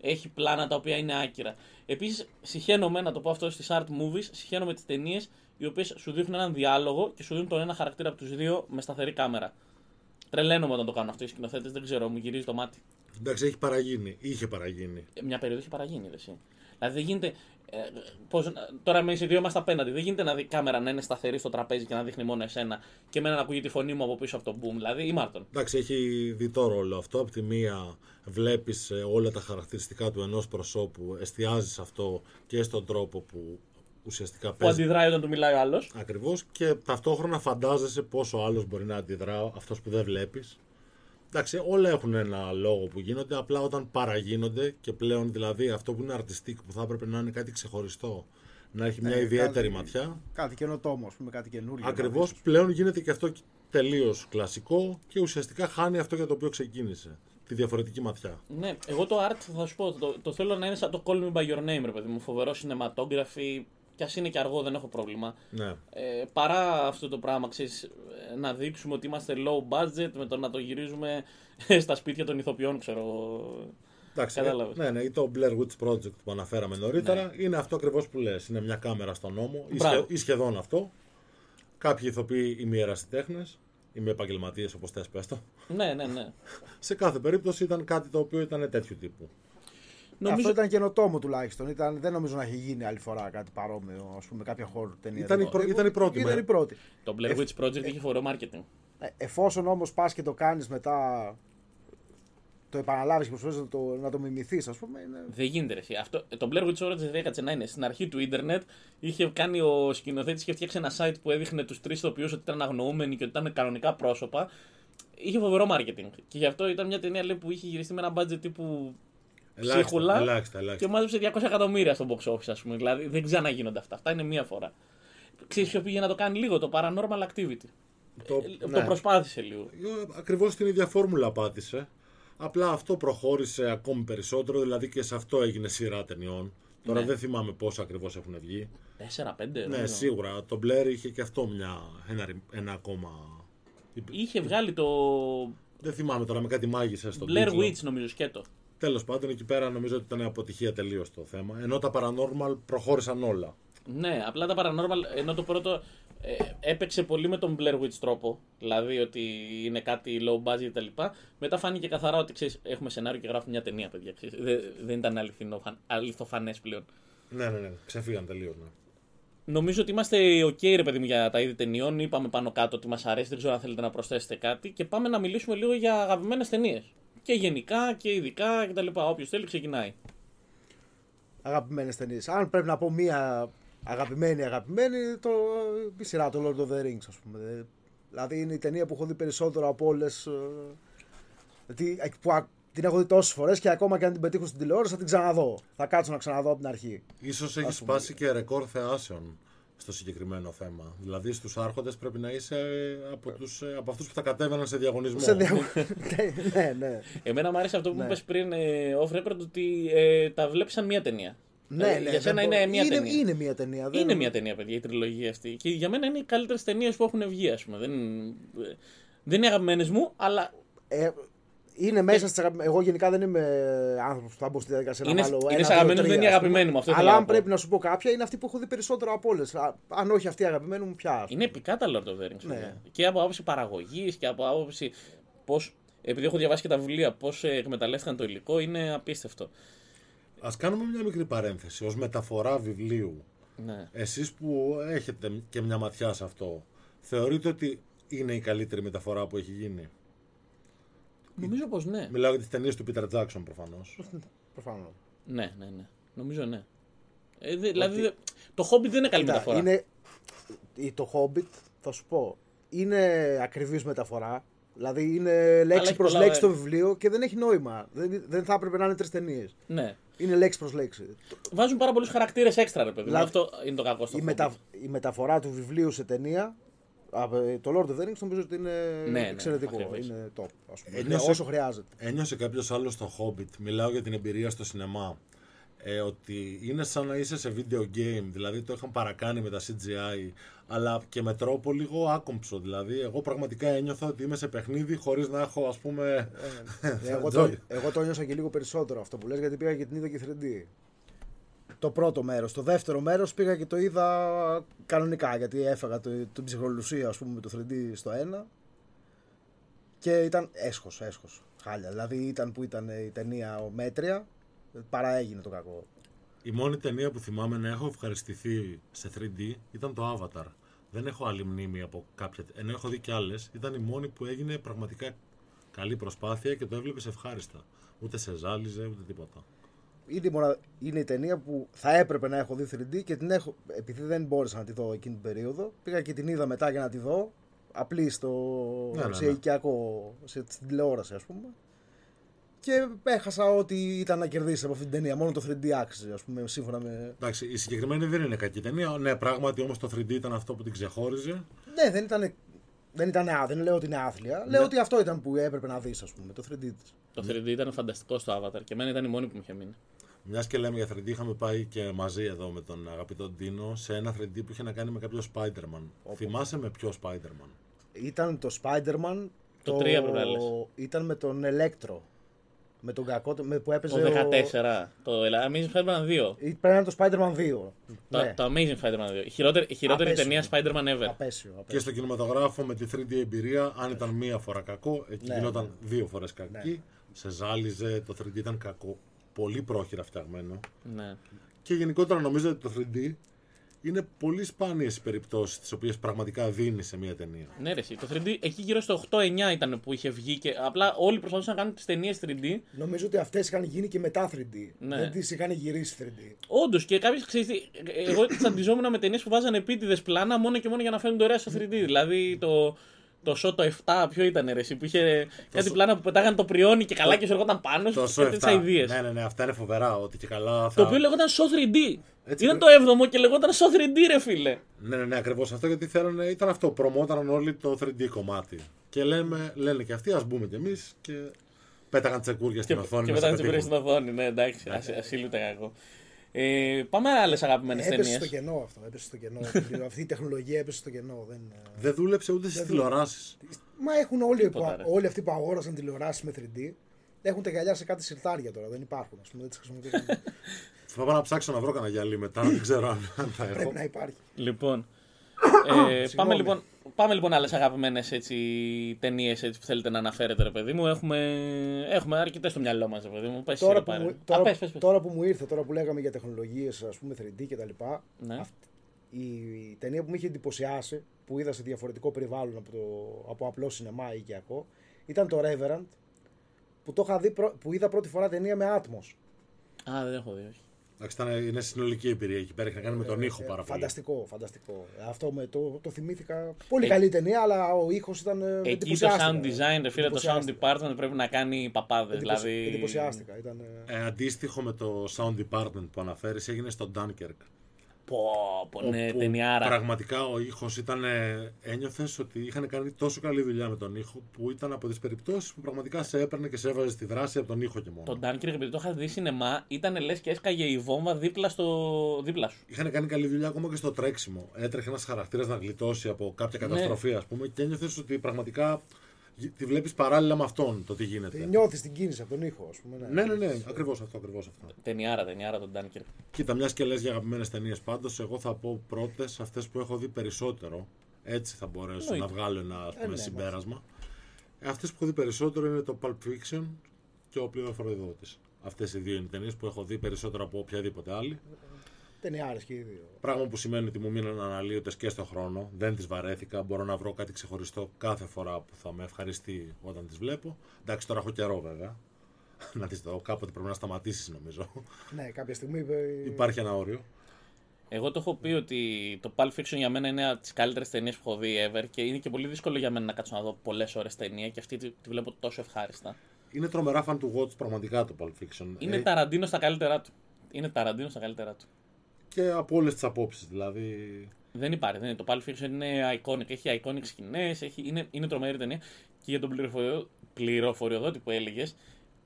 έχει πλάνα τα οποία είναι άκυρα. Επίσης, συχαίνομαι, να το πω αυτό στις art movies, συχαίνομαι τις ταινίες οι οποίες σου δείχνουν έναν διάλογο και σου δίνουν τον ένα χαρακτήρα από τους δύο με σταθερή κάμερα. Τρελαίνομαι όταν το κάνω αυτό οι σκηνοθέτες, δεν ξέρω, μου γυρίζει το μάτι. Εντάξει, έχει παραγίνει. Είχε παραγίνει. Ε, μια περίοδο έχει παραγίνει, δε. Δηλαδή δεν γίνεται. Ε, πώς, τώρα εμείς οι δύο είμαστε απέναντι. Δεν γίνεται να δει κάμερα να είναι σταθερή στο τραπέζι και να δείχνει μόνο εσένα και εμένα να ακούγεται τη φωνή μου από πίσω από τον boom. Δηλαδή ή Μάρτον. Εντάξει, έχει διτό ρόλο αυτό. Από τη μία βλέπεις ε, όλα τα χαρακτηριστικά του ενός προσώπου, εστιάζεις αυτό και στον τρόπο που ουσιαστικά παίζει. Που αντιδράει όταν του μιλάει ο άλλος. Ακριβώς και ταυτόχρονα φαντάζεσαι πόσο άλλος μπορεί να αντιδρά αυτός που δεν βλέπεις. Εντάξει, όλα έχουν ένα λόγο που γίνονται, απλά όταν παραγίνονται και πλέον δηλαδή αυτό που είναι αρτιστικ που θα έπρεπε να είναι κάτι ξεχωριστό, να έχει μια ε, ιδιαίτερη κάτι, ματιά. Κάτι καινοτόμο, ας πούμε, κάτι καινούριο. Ακριβώς, πλέον γίνεται και αυτό τελείως κλασικό και ουσιαστικά χάνει αυτό για το οποίο ξεκίνησε. Τη διαφορετική ματιά. Ναι, εγώ το art θα σου πω, το, το θέλω να είναι σαν το Call Me By Your Name, ρε παιδί μου. Φοβερό σινεματόγραφη, κι ας είναι και αργό, δεν έχω πρόβλημα. Ναι. Ε, παρά αυτό το πράγμα, ξέρεις, να δείξουμε ότι είμαστε low budget με το να το γυρίζουμε στα σπίτια των ηθοποιών, ξέρω Εντάξει, ε, ναι, ναι, ή το Blair Witch Project που αναφέραμε νωρίτερα ναι. είναι αυτό ακριβώς που λες. Είναι μια κάμερα στον νόμο ή, σχε, ή, σχεδόν αυτό. Κάποιοι ηθοποιοί ημιερασιτέχνε, είμαι επαγγελματίες όπως θες πες το. Ναι, ναι, ναι. Σε κάθε περίπτωση ήταν κάτι το οποίο ήταν τέτοιου τύπου. Νομίζω... Αυτό ήταν καινοτόμο τουλάχιστον. Ήταν, δεν νομίζω να έχει γίνει άλλη φορά κάτι παρόμοιο, ας πούμε, κάποια χώρο ταινία. Ήταν, η, προ... ήταν η πρώτη. Ήταν η πρώτη. Το Blair Witch Project ε... είχε φορό marketing. Ε, εφόσον όμως πας και το κάνεις μετά. Το επαναλάβεις και προσπαθείς να το, να το μιμηθείς, ας πούμε. Είναι... Δεν γίνεται. Ρε. Αυτό, το Blair Witch Project δεν έκατσε να είναι. Στην αρχή του Ιντερνετ είχε κάνει ο σκηνοθέτης και φτιάξει ένα site που έδειχνε τους τρεις ηθοποιούς ότι ήταν αγνοούμενοι και ότι ήταν κανονικά πρόσωπα. Είχε φοβερό marketing. Και γι' αυτό ήταν μια ταινία λέει, που είχε γυριστεί με ένα budget τύπου ψίχουλα ελάχιστα, ελάχιστα. και μάζεψε 200 εκατομμύρια στο box office, ας πούμε. Δηλαδή δεν ξαναγίνονται αυτά. Αυτά είναι μία φορά. Ξέρεις ποιο πήγε να το κάνει λίγο, το paranormal activity. Το, ε, ναι. το προσπάθησε λίγο. Ακριβώς την ίδια φόρμουλα πάτησε. Απλά αυτό προχώρησε ακόμη περισσότερο, δηλαδή και σε αυτό έγινε σειρά ταινιών. Τώρα ναι. δεν θυμάμαι πόσα ακριβώς έχουν βγει. 4-5. Ναι, σίγουρα. Το Blair είχε και αυτό μια, ένα, ένα ακόμα. Είχε βγάλει το. Δεν θυμάμαι τώρα με κάτι μάγισσα στο Blair Witch νομίζω σκέτο. Τέλος πάντων, εκεί πέρα νομίζω ότι ήταν αποτυχία τελείως το θέμα. Ενώ τα paranormal προχώρησαν όλα. Ναι, απλά τα paranormal, ενώ το πρώτο ε, έπαιξε πολύ με τον Blair Witch τρόπο, δηλαδή ότι είναι κάτι low budget κτλ. Μετά φάνηκε καθαρά ότι ξέρεις, έχουμε σενάριο και γράφουμε μια ταινία, παιδιά. Ξέρεις, δεν, δεν ήταν αληθοφανές πλέον. Ναι, ναι, ναι, ξεφύγαν τελείως. Ναι. Νομίζω ότι είμαστε ok, ρε παιδί μου, για τα είδη ταινιών. Είπαμε πάνω κάτω ότι μας αρέσει. Δεν ξέρω αν θέλετε να προσθέσετε κάτι. Και πάμε να μιλήσουμε λίγο για αγαπημένες ταινίες. Και γενικά και ειδικά κτλ. Όποιος θέλει ξεκινάει. Αγαπημένες ταινίες. Αν πρέπει να πω μία Αγαπημένη, αγαπημένη, το, η σειρά το Lord of the Rings, ας πούμε. Δηλαδή είναι η ταινία που έχω δει περισσότερο από όλες. Που α- την έχω δει τόσες φορές και ακόμα και αν την πετύχω στην τηλεόραση θα την ξαναδώ. Θα κάτσω να ξαναδώ από την αρχή. Ίσως έχει σπάσει και ρεκόρ θεάσεων στο συγκεκριμένο θέμα. Δηλαδή στους άρχοντες πρέπει να είσαι ε, από, τους, ε, από αυτούς που θα κατέβαιναν σε διαγωνισμό. Σε διαγω- ναι, ναι, ναι. Εμένα μου άρεσε αυτό που Ναι. μου είπες πριν ε, off record ότι ε, τα βλέπεις σαν μία ταινία. Ναι, Ε, ναι, για σένα δεν είναι μπο- μία είναι, ταινία. Είναι μία ταινία. δεν- Είναι μια ταινία, παιδιά, η τριλογία αυτή. Και για μένα είναι οι καλύτερες ταινίες που έχουν βγει, ας πούμε. Δεν, δεν είναι αγαπημένες μου, αλλά Ε, είναι μέσα στις Εγώ γενικά δεν είμαι άνθρωπος που θα μπω στη διαδικασία Είναι- να βάλω. είναι ένα, σε δύο, αγαπημένους, τρία, δεν είναι ας πούμε. αγαπημένοι μου, αυτό ήθελα Αλλά να αν πω. πρέπει να σου πω κάποια, είναι αυτή που έχω δει περισσότερο από όλες. Αν όχι αυτή η αγαπημένη μου, πια. ας πούμε. είναι επικά τα Lord of the Rings. Ναι. παιδιά. Και από άποψη παραγωγής και από άποψη πώς. Επειδή έχω διαβάσει και τα βιβλία, πώς εκμεταλλεύτηκαν το υλικό, είναι απίστευτο. Ας κάνουμε μια μικρή παρένθεση. Ως μεταφορά βιβλίου, Ναι. εσείς που έχετε και μια ματιά σε αυτό, θεωρείτε ότι είναι η καλύτερη μεταφορά που έχει γίνει; Νομίζω πως ναι. Μιλάω για τις ταινίες του Peter Jackson προφανώς. Προφανώς. Ναι, ναι, ναι. Νομίζω ναι. Ε, δε- δηλαδή, δε- το Hobbit δεν είναι καλή μεταφορά. Είναι, η- το Hobbit, θα σου πω, είναι ακριβής μεταφορά. Δηλαδή είναι λέξη έχει προς πολλά λέξη το μέρη. βιβλίο και δεν έχει νόημα. Δεν, δεν θα έπρεπε να είναι τρεις ταινίες. Ναι. Είναι λέξη προς λέξη. Βάζουν πάρα πολλούς χαρακτήρες έξτρα, ρε παιδί. μου. Δηλαδή, Αυτό είναι το κακό στο Η, Hobbit. μετα, η μεταφορά του βιβλίου σε ταινία. Α, ε, Το Lord of the Rings νομίζω ότι είναι ναι, εξαιρετικό. ακριβώς. είναι top. Ας πούμε. Ένιωσε- Είναι όσο χρειάζεται. Ένιωσε κάποιος άλλος στο Hobbit, μιλάω για την εμπειρία στο σινεμά, ε, ότι είναι σαν να είσαι σε video game, δηλαδή το είχαν παρακάνει με τα CGI, αλλά και με τρόπο λίγο άκομψο, δηλαδή εγώ πραγματικά ένιωθα ότι είμαι σε παιχνίδι χωρίς να έχω ας πούμε... Ε, εγώ, το, Joy. εγώ το νιώσα και λίγο περισσότερο αυτό που λες γιατί πήγα και την είδα και 3D. Το πρώτο μέρος. Το δεύτερο μέρος πήγα και το είδα κανονικά γιατί έφαγα το, την ψυχρολουσία ας πούμε με το 3D στο ένα και ήταν έσχος, έσχος. Χάλια. Δηλαδή ήταν που ήταν η ταινία ο μέτρια παρά έγινε το κακό. Η μόνη ταινία που θυμάμαι να έχω ευχαριστηθεί σε 3D ήταν το Avatar. Δεν έχω άλλη μνήμη από κάποια. Ενώ έχω δει κι άλλες, ήταν η μόνη που έγινε πραγματικά καλή προσπάθεια και το έβλεπες ευχάριστα. Ούτε σε ζάλιζε ούτε τίποτα. Είναι η, μονα... είναι η ταινία που θα έπρεπε να έχω δει 3D και την έχω, επειδή δεν μπόρεσα να τη δω εκείνη την περίοδο, πήγα και την είδα μετά για να τη δω, απλή στο, Ναι, ναι, σε ναι. οικιακό, σε, στην τηλεόραση ας πούμε. Και έχασα ό,τι ήταν να κερδίσει από αυτή την ταινία. Μόνο το 3D άξιζε, ας πούμε, σύμφωνα με. Εντάξει, η συγκεκριμένη δεν είναι κακή ταινία. Ναι, πράγματι όμως το 3D ήταν αυτό που την ξεχώριζε. Ναι, δεν ήταν. Δεν, ήταν, α, δεν λέω ότι είναι άθλια. Ναι. Λέω ότι αυτό ήταν που έπρεπε να δεις, ας πούμε, το 3D της. Το 3D ήταν φανταστικό στο Avatar και εμένα ήταν η μόνη που μου είχε μείνει. Μιας και λέμε για 3D, είχαμε πάει και μαζί εδώ με τον αγαπητό Ντίνο σε ένα 3D που είχε να κάνει με κάποιο Spider-Man. Θυμάσαι με ποιο Spider-Man; Ήταν το Spider-Man. Το τρία πρέπει να λες. Ήταν με τον Electro. Με τον κακό, με, που έπαιζε. Το ο- 14. Το Amazing Spider-Man 2. Ή Πρέπει να είναι το Spider-Man 2. Το, ναι. το Amazing Spider-Man 2. Η χειρότερη, η χειρότερη Απέσιο. ταινία Spider-Man ever. Απέσιο. Και απέσιο. στο κινηματογράφο με τη 3D εμπειρία, αν ήταν μία φορά κακό, εκεί Ναι, γινόταν ναι. δύο φορές κακή. Σε ζάλιζε, το 3D ήταν κακό. Πολύ πρόχειρα φτιαγμένο. Ναι. Και γενικότερα νομίζω ότι το 3D είναι πολύ σπάνιες οι περιπτώσεις τις οποίες πραγματικά δίνει σε μία ταινία. Ναι, ρε, εσύ. το 3D εκεί γύρω στο 8-9 ήταν που είχε βγει και απλά όλοι προσπαθούσαν να κάνουν τις ταινίες 3D. Νομίζω ότι αυτές είχαν γίνει και μετά 3D. Ναι. Δεν τις είχαν γυρίσει 3D. Όντως και κάποιες ξέρεις τι, εγώ τσαντιζόμουν με ταινίες που βάζανε επίτηδες πλάνα μόνο και μόνο για να φαίνονται ωραία στο 3D. Δηλαδή το, το show το 7, ποιο ήταν ρε, εσύ, που είχε κάτι Σο- πλάνα που πετάγανε το πριόνι και καλά και σου έρχονταν πάνω σου. Το και τέτοιες Show 7. ideas. Ναι, ναι, ναι, αυτά είναι φοβερά. Ότι και καλά θα... Το οποίο λεγόταν show 3D. Έτσι ήταν το πρέπει. 7ο και λεγόταν show 3D, ρε φίλε. Ναι, ναι, ναι, ακριβώς αυτό γιατί θέλανε, ήταν αυτό. Προμόταραν όλοι το 3D κομμάτι. Και λέμε, λένε και αυτοί, ας μπούμε κι εμείς και πέταγαν τσεκούρια στην Και, οθόνη. και να μετά σε τι βρει πετύχουν. στην οθόνη. Ναι, εντάξει, ασύ- ασύλληπτα κακό. Ε, πάμε άλλες αγαπημένες Έπεσε ταινίες. στο κενό αυτό. Έπεσε στο κενό. Αυτή η τεχνολογία έπεσε στο κενό. Δεν... Δεν δούλεψε ούτε στις τηλεοράσεις. Μα έχουν όλοι, που, Τίποτα, ρε. όλοι αυτοί που αγόρασαν τηλεοράσεις με 3D. Έχουν τα γυαλιά σε κάτι σιρτάρια τώρα. Δεν υπάρχουν. Α πούμε, δεν τις χρησιμοποιούν. Θα πάω να ψάξω να βρω κανένα γυαλί μετά, δεν ξέρω αν, αν θα έχω. Πρέπει να υπάρχει. Λοιπόν. Ε, πάμε λοιπόν, πάμε λοιπόν άλλες αγαπημένες ταινίες που θέλετε να αναφέρετε, ρε παιδί μου. Έχουμε, έχουμε αρκετές στο μυαλό μας, ρε παιδί μου. Πες, Τώρα ρε, που, πάρε. μου, Α, τώρα, πες, πες, πες. τώρα που μου ήρθε, τώρα που λέγαμε για τεχνολογίες, ας πούμε 3D κτλ. Ναι. Η ταινία που με είχε εντυπωσιάσει, που είδα σε διαφορετικό περιβάλλον από, το, από απλό σινεμά ή οικιακό, ήταν το Reverend, που, το είχα δει, πρω- που είδα πρώτη φορά ταινία με Atmos. Α, δεν έχω δει, όχι. Εντάξει, ήταν, είναι συνολική εμπειρία εκεί πέρα. Έχει να κάνει με τον ήχο Ε, πάρα πολύ. Φανταστικό, φανταστικό. Ε, Αυτό με το, το θυμήθηκα. Πολύ Ε, καλή ταινία, αλλά ο ήχος ήταν. ε, με Εκεί το εντυπωσιάστηκα. sound design, ρε φίλε, το sound Εντυπωσιάστηκα. department πρέπει να κάνει παπάδες. Εντυπωσι- Δηλαδή. Εντυπωσιάστηκα. Ήταν, ε, Ε, αντίστοιχο με το sound department που αναφέρεις έγινε στο Dunkirk. Πω, πω, ναι, όπου ταινιάρα. Πραγματικά ο ήχος ήταν. Ένιωθες ότι είχαν κάνει τόσο καλή δουλειά με τον ήχο που ήταν από τις περιπτώσεις που πραγματικά σε έπαιρνε και σε έβαζε στη δράση από τον ήχο και μόνο. Το Dunkirk, επειδή το είχα δει σινεμά, ήταν λες και έσκαγε η βόμβα δίπλα, στο... δίπλα σου. Είχαν κάνει καλή δουλειά ακόμα και στο τρέξιμο. Έτρεχε ένας χαρακτήρας να γλιτώσει από κάποια Ναι. καταστροφή, ας πούμε, και ένιωθες ότι πραγματικά γ- τη βλέπεις παράλληλα με αυτόν το τι γίνεται. Νιώθεις την κίνηση από τον ήχο, ας πούμε. Ναι, ναι, ναι, ακριβώς αυτό, ακριβώς αυτό. Ταινιάρα, ταινιάρα το Dunkirk. Κοίτα, μιας και λες για αγαπημένες ταινίες πάντως, εγώ θα πω πρώτες αυτές που έχω δει περισσότερο. Έτσι θα μπορέσω Εννοείται. να βγάλω ένα ας πούμε, ναι, συμπέρασμα. Ε, αυτές που έχω δει περισσότερο είναι το Pulp Fiction και ο πληροφοριοδότη. Αυτές οι δύο είναι ταινίες που έχω δει περισσότερο από οποιαδήποτε άλλη. Ταινιάρε και οι δύο. Πράγμα που σημαίνει ότι μου μείναν αναλύωτες και στον χρόνο. Δεν τις βαρέθηκα. Μπορώ να βρω κάτι ξεχωριστό κάθε φορά που θα με ευχαριστεί όταν τις βλέπω. Εντάξει, τώρα έχω καιρό βέβαια. να τις δω. Κάποτε πρέπει να σταματήσεις νομίζω. Ναι, κάποια στιγμή. ε, Υπάρχει ένα όριο. Εγώ το έχω πει ότι το Pulp Fiction για μένα είναι από τις καλύτερες ταινίες που έχω δει ever και είναι και πολύ δύσκολο για μένα να κάτσω να δω πολλές ώρες ταινία και αυτή τη, τη βλέπω τόσο ευχάριστα. Είναι τρομερά fan του watch πραγματικά το Pulp Fiction. Είναι Ε, ταραντίνο στα καλύτερά του. Είναι ταραντίνο στα καλύτερά του. Και από όλες τις απόψεις δηλαδή. Δεν υπάρχει. Δεν είναι. Το Pulp Fiction είναι iconic. Έχει iconic σκηνές. Είναι, είναι τρομερή ταινία. Και για τον πληροφοριοδό, πληροφοριοδότη που έλεγες,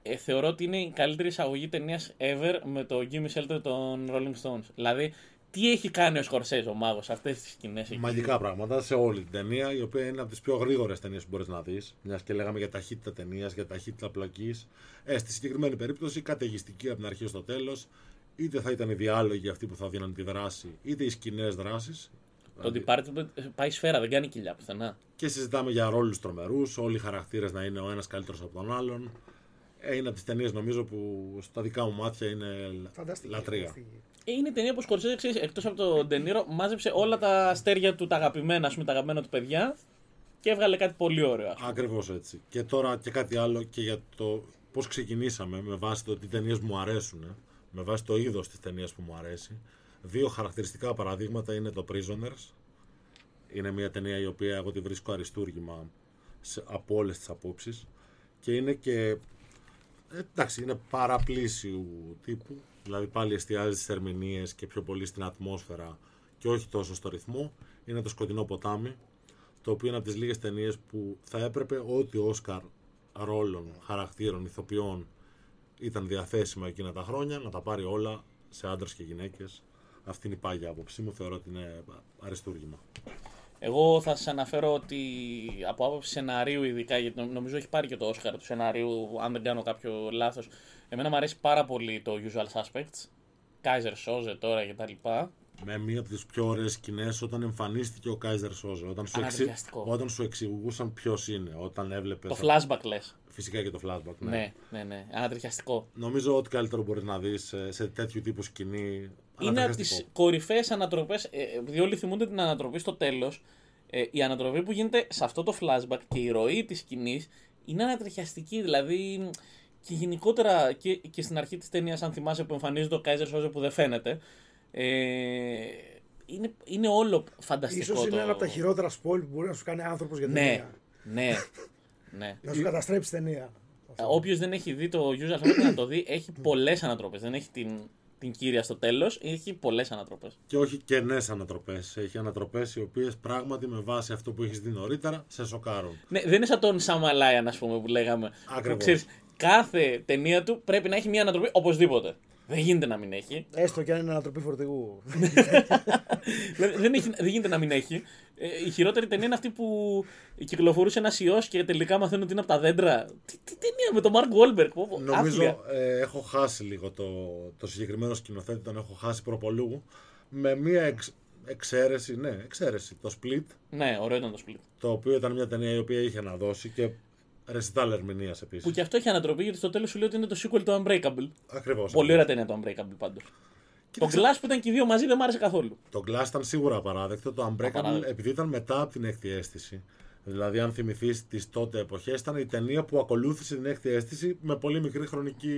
ε, θεωρώ ότι είναι η καλύτερη εισαγωγή ταινίας ever με το Jimmy Shelter των Rolling Stones. Δηλαδή, τι έχει κάνει ο Σκορσέζ, ο μάγος, αυτές τις σκηνές. Μαγικά πράγματα σε όλη την ταινία, η οποία είναι από τις πιο γρήγορες ταινίες που μπορείς να δεις. Μιας και λέγαμε για ταχύτητα ταινίας, για ταχύτητα πλοκής. Ε, στη συγκεκριμένη περίπτωση, καταιγιστική από την αρχή στο τέλος. Είτε θα ήταν οι διάλογοι αυτοί που θα δίναν τη δράση, είτε οι σκηνές δράσει. Το Departed πάει σφαίρα, δεν κάνει κοιλιά πουθενά. Και συζητάμε για ρόλους τρομερούς, όλοι οι χαρακτήρες να είναι ο ένας καλύτερος από τον άλλον. Ε, είναι από τις ταινίες νομίζω που στα δικά μου μάτια είναι Φανταστική. λατρεία. φανταστική. Ε, Είναι η ταινία που ο Σκορσέζ, ξέρεις, εκτός από τον Ντενίρο, μάζεψε όλα τα αστέρια του, τα αγαπημένα, ας πούμε, τα αγαπημένα του παιδιά και έβγαλε κάτι πολύ ωραίο. ας πούμε. Ακριβώς έτσι. Και τώρα και κάτι άλλο και για το πώς ξεκινήσαμε με βάση το τι ταινίες μου αρέσουν, με βάση το είδος της ταινίας που μου αρέσει. Δύο χαρακτηριστικά παραδείγματα είναι το Prisoners. Είναι μια ταινία η οποία εγώ τη βρίσκω αριστούργημα σε, από όλες τις απόψεις. Και είναι και. ε, Εντάξει, είναι παραπλήσιου τύπου. Δηλαδή πάλι εστιάζει στις ερμηνείες και πιο πολύ στην ατμόσφαιρα και όχι τόσο στο ρυθμό. Είναι το σκοτεινό ποτάμι το οποίο είναι από τις λίγες ταινίες που θα έπρεπε ό,τι Όσκαρ ρόλων, χαρακτήρων, ηθοποιών ήταν διαθέσιμα εκείνα τα χρόνια να τα πάρει όλα σε άντρες και γυναίκες. Αυτή είναι η πάγια άποψή μου, θεωρώ ότι είναι αριστούργημα. Εγώ θα σας αναφέρω ότι από άποψη σεναρίου, ειδικά, γιατί νο- νομίζω έχει πάρει και το Όσκαρ του σεναρίου, αν δεν κάνω κάποιο λάθος. Εμένα μου αρέσει πάρα πολύ το Usual Suspects. Kaiser Soze τώρα κτλ. Με μία από τις πιο ωραίες σκηνές όταν εμφανίστηκε ο Κάιζερ Σόζε, όταν σου, εξη... Αναγκαστικό. όταν σου εξηγούσαν ποιος είναι, όταν έβλεπες... Το flashback λες. Φυσικά και το flashback, ναι. Ναι, ναι, ναι. Ανατριχιαστικό. Νομίζω ότι καλύτερο μπορείς να δεις σε, σε τέτοιου τύπου σκηνή. Είναι από τις ανατριχιαστικό. κορυφαίες ανατροπές. Ε, επειδή όλοι θυμούνται την ανατροπή στο τέλος, ε, η ανατροπή που γίνεται σε αυτό το flashback και η ροή της σκηνής είναι ανατριχιαστική. Δηλαδή και γενικότερα και, και στην αρχή της ταινίας, αν θυμάσαι που εμφανίζεται ο Kaiser Soze που δεν φαίνεται. Ε, είναι, είναι όλο φανταστικό. Ίσως είναι το... ένα από τα χειρότερα spoil που μπορεί να σου κάνει άνθρωπος για την Ναι, ταινία. ναι, ναι. Να σου καταστρέψει ταινία. Όποιος δεν έχει δει το Usual Suspect να το δει, έχει πολλές ανατροπές. Δεν έχει την, την κύρια στο τέλος, έχει πολλές ανατροπές. Και όχι κενές ανατροπές. Έχει ανατροπές οι οποίες πράγματι με βάση αυτό που έχεις δει νωρίτερα σε σοκάρουν. Ναι, δεν είναι σαν τον Σαμαλάιαν, ας πούμε, που λέγαμε. Ακριβώς. Που ξέρεις, κάθε ταινία του πρέπει να έχει μια ανατροπή οπωσδήποτε. Δεν γίνεται να μην έχει. Έστω και αν είναι ανατροπή φορτηγού. Δηλαδή, δεν, έχει δεν γίνεται να μην έχει. Ε, η χειρότερη ταινία είναι αυτή που κυκλοφορούσε ένας ιός και τελικά μαθαίνουν ότι είναι από τα δέντρα. Τι, τι ταινία με τον Μαρκ Γουόλμπεργκ. Νομίζω ε, έχω χάσει λίγο το, το συγκεκριμένο σκηνοθέτη, τον έχω χάσει προπολού. Με μία εξ, εξαίρεση, ναι, εξαίρεση. Το Split, Ναι, ωραίο ήταν το split. το οποίο ήταν μια ταινία η οποία είχε να δώσει και ρεσιτάλ ερμηνεία Που επίσης. και αυτό έχει ανατροπή γιατί στο τέλος σου λέει ότι είναι το sequel του Unbreakable. Ακριβώς. Πολύ ωραία ταινία το Unbreakable πάντως. Το Glass που ήταν και οι δύο μαζί δεν μ' άρεσε καθόλου. Το Glass ήταν σίγουρα απαράδεκτο. Το Unbreakable, Απαράδεκτο. επειδή ήταν μετά από την έκτη αίσθηση, Δηλαδή, αν θυμηθείς τις τότε εποχές, ήταν η ταινία που ακολούθησε την έκτη αίσθηση με πολύ μικρή χρονική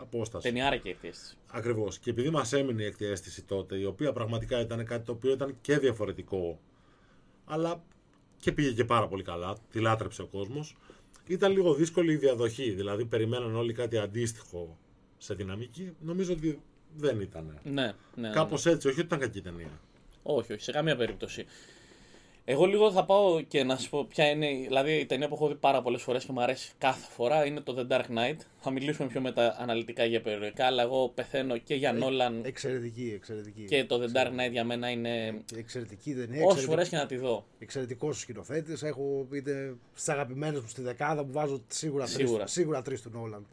απόσταση. Ταινιάρα και έκτη αίσθηση. Ακριβώς. Και επειδή μας έμεινε η έκτη αίσθηση τότε, η οποία πραγματικά ήταν κάτι το οποίο ήταν και διαφορετικό, αλλά και πήγε και πάρα πολύ καλά, τη λάτρεψε ο κόσμος, ήταν λίγο δύσκολη η διαδοχή. Δηλαδή, περιμέναν όλοι κάτι αντίστοιχο σε δυναμική. Νομίζω ότι δεν ήταν. Ναι, ναι. ναι. Κάπως έτσι, όχι ότι ήταν κακή ταινία. Όχι, όχι, σε καμία περίπτωση. Εγώ λίγο θα πάω και να σου πω ποια είναι. Δηλαδή, η ταινία που έχω δει πάρα πολλές φορές και μου αρέσει κάθε φορά είναι το The Dark Knight. Θα μιλήσουμε πιο μετά αναλυτικά για περιοδικά, αλλά εγώ πεθαίνω και για Νόλαν. Εξαιρετική, εξαιρετική. Και το The Dark Knight για μένα είναι. Εξαιρετική ταινία. Όσες φορές και να τη δω. Εξαιρετικός σκηνοθέτης. Έχω είτε στις αγαπημένες μου στη δεκάδα που βάζω σίγουρα, σίγουρα. τρει σίγουρα τρεις του Νόλαν.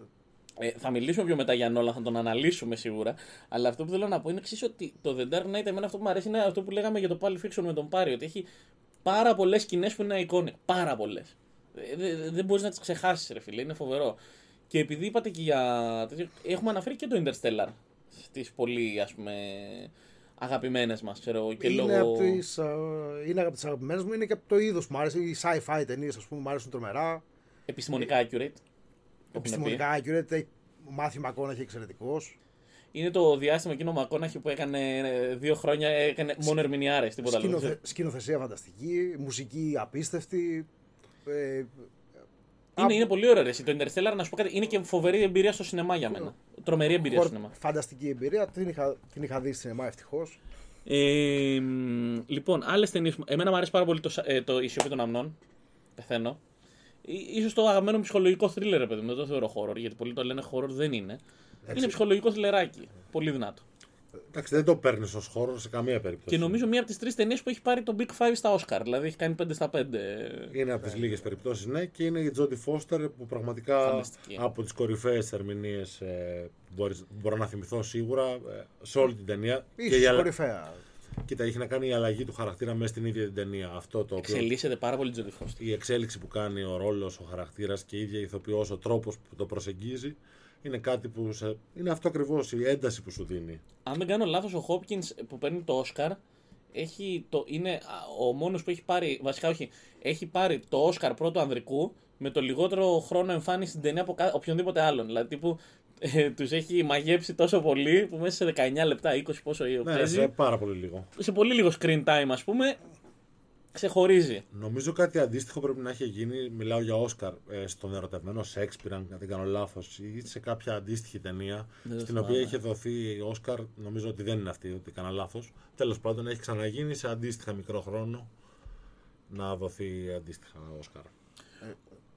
Ε, θα μιλήσουμε πιο μετά για Νόλαν, θα τον αναλύσουμε σίγουρα. Αλλά αυτό που θέλω να πω είναι εξής ότι το The Dark Knight, εμένα αυτό που μου αρέσει είναι αυτό που λέγαμε για το Pulp Fiction με τον Πάριο. Ότι έχει πάρα πολλές σκηνές που είναι αϊκόνια. Πάρα πολλές. Δεν, δεν μπορείς να τις ξεχάσεις, ρε φίλε. Είναι φοβερό. Και επειδή είπατε και για. Έχουμε αναφέρει και το Interstellar στις πολύ ας πούμε αγαπημένες μας. Είναι, λόγω... από τις, είναι από τις αγαπημένες μου, είναι και από το είδος που μου αρέσει. Οι sci-fi ταινίες, ας πούμε, μου αρέσουν τρομερά. Επιστημονικά accurate. Επιστημονικά accurate. Ο Μάθιο Μακόνα έχει εξαιρετικός. Είναι το διάστημα εκείνο Μακόναχη που έκανε ε, δύο χρόνια, έκανε μόνο ερμηνεάρες, τίποτα άλλο. Σκηνοθε... Σκηνοθεσία φανταστική, μουσική απίστευτη. Ε, είναι, είναι πολύ ωραίο. Το Interstellar, να σου πω κάτι, είναι και φοβερή εμπειρία στο σινεμά για μένα. Τρομερή εμπειρία στο σινεμά. Φανταστική εμπειρία. Την είχα, την είχα δει στο σινεμά, ευτυχώς. Ε, λοιπόν, άλλες ταινίες. Εμένα μου αρέσει πάρα πολύ το, ε, το Η Σιωπή των Αμνών. Πεθαίνω. σω το αγαπημένο ψυχολογικό θρίλερ, παιδί μου. Δεν το θεωρώ χώρο, γιατί πολλοί το λένε χώρο, δεν είναι. Είναι ψυχολογικό θηλεράκι. Πολύ δυνατό. Εντάξει, δεν το παίρνεις ως χώρο σε καμία περίπτωση. Και νομίζω μία από τις τρεις ταινίες που έχει πάρει το Big Five στα Oscar. Δηλαδή έχει κάνει 5 στα 5. Είναι από τις λίγες περιπτώσεις, ναι. Και είναι η Τζόντι Φώστερ που πραγματικά Φανταστική. από τις κορυφαίες ερμηνείες ε, μπορώ να θυμηθώ σίγουρα ε, σε όλη την ταινία. Ίσως και κορυφαία. Κοίτα, έχει να κάνει η αλλαγή του χαρακτήρα μέσα στην ίδια την ταινία. Αυτό το οποίο... Εξελίσσεται πάρα πολύ Τζόντι Φώστερ. Η εξέλιξη που κάνει ο ρόλος, ο χαρακτήρας και η ίδια ηθοποιός, ο τρόπος που το προσεγγίζει είναι κάτι που. Σε... Είναι αυτό ακριβώς η ένταση που σου δίνει. Αν δεν κάνω λάθος, ο Χόπκιν που παίρνει το Όσκαρ έχει το, είναι ο μόνος που έχει πάρει. Βασικά, όχι. Έχει πάρει το Όσκαρ πρώτο ανδρικού με το λιγότερο χρόνο εμφάνιση στην ταινία από οποιονδήποτε άλλον. Δηλαδή, τύπου ε, τους έχει μαγέψει τόσο πολύ που μέσα σε 19 λεπτά, 20 πόσο ναι, παίζει. Σε πάρα πολύ λίγο. Σε πολύ λίγο screen time, ας πούμε, ξεχωρίζει. Νομίζω κάτι αντίστοιχο πρέπει να έχει γίνει. Μιλάω για Όσκαρ ε, στον ερωτευμένο Σέξπιρ, αν δεν κάνω λάθος, ή σε κάποια αντίστοιχη ταινία δεν στην οποία είχε δοθεί Όσκαρ. Νομίζω ότι δεν είναι αυτή, ότι έκανα λάθος. Τέλος πάντων, έχει ξαναγίνει σε αντίστοιχα μικρό χρόνο να δοθεί αντίστοιχα Όσκαρ.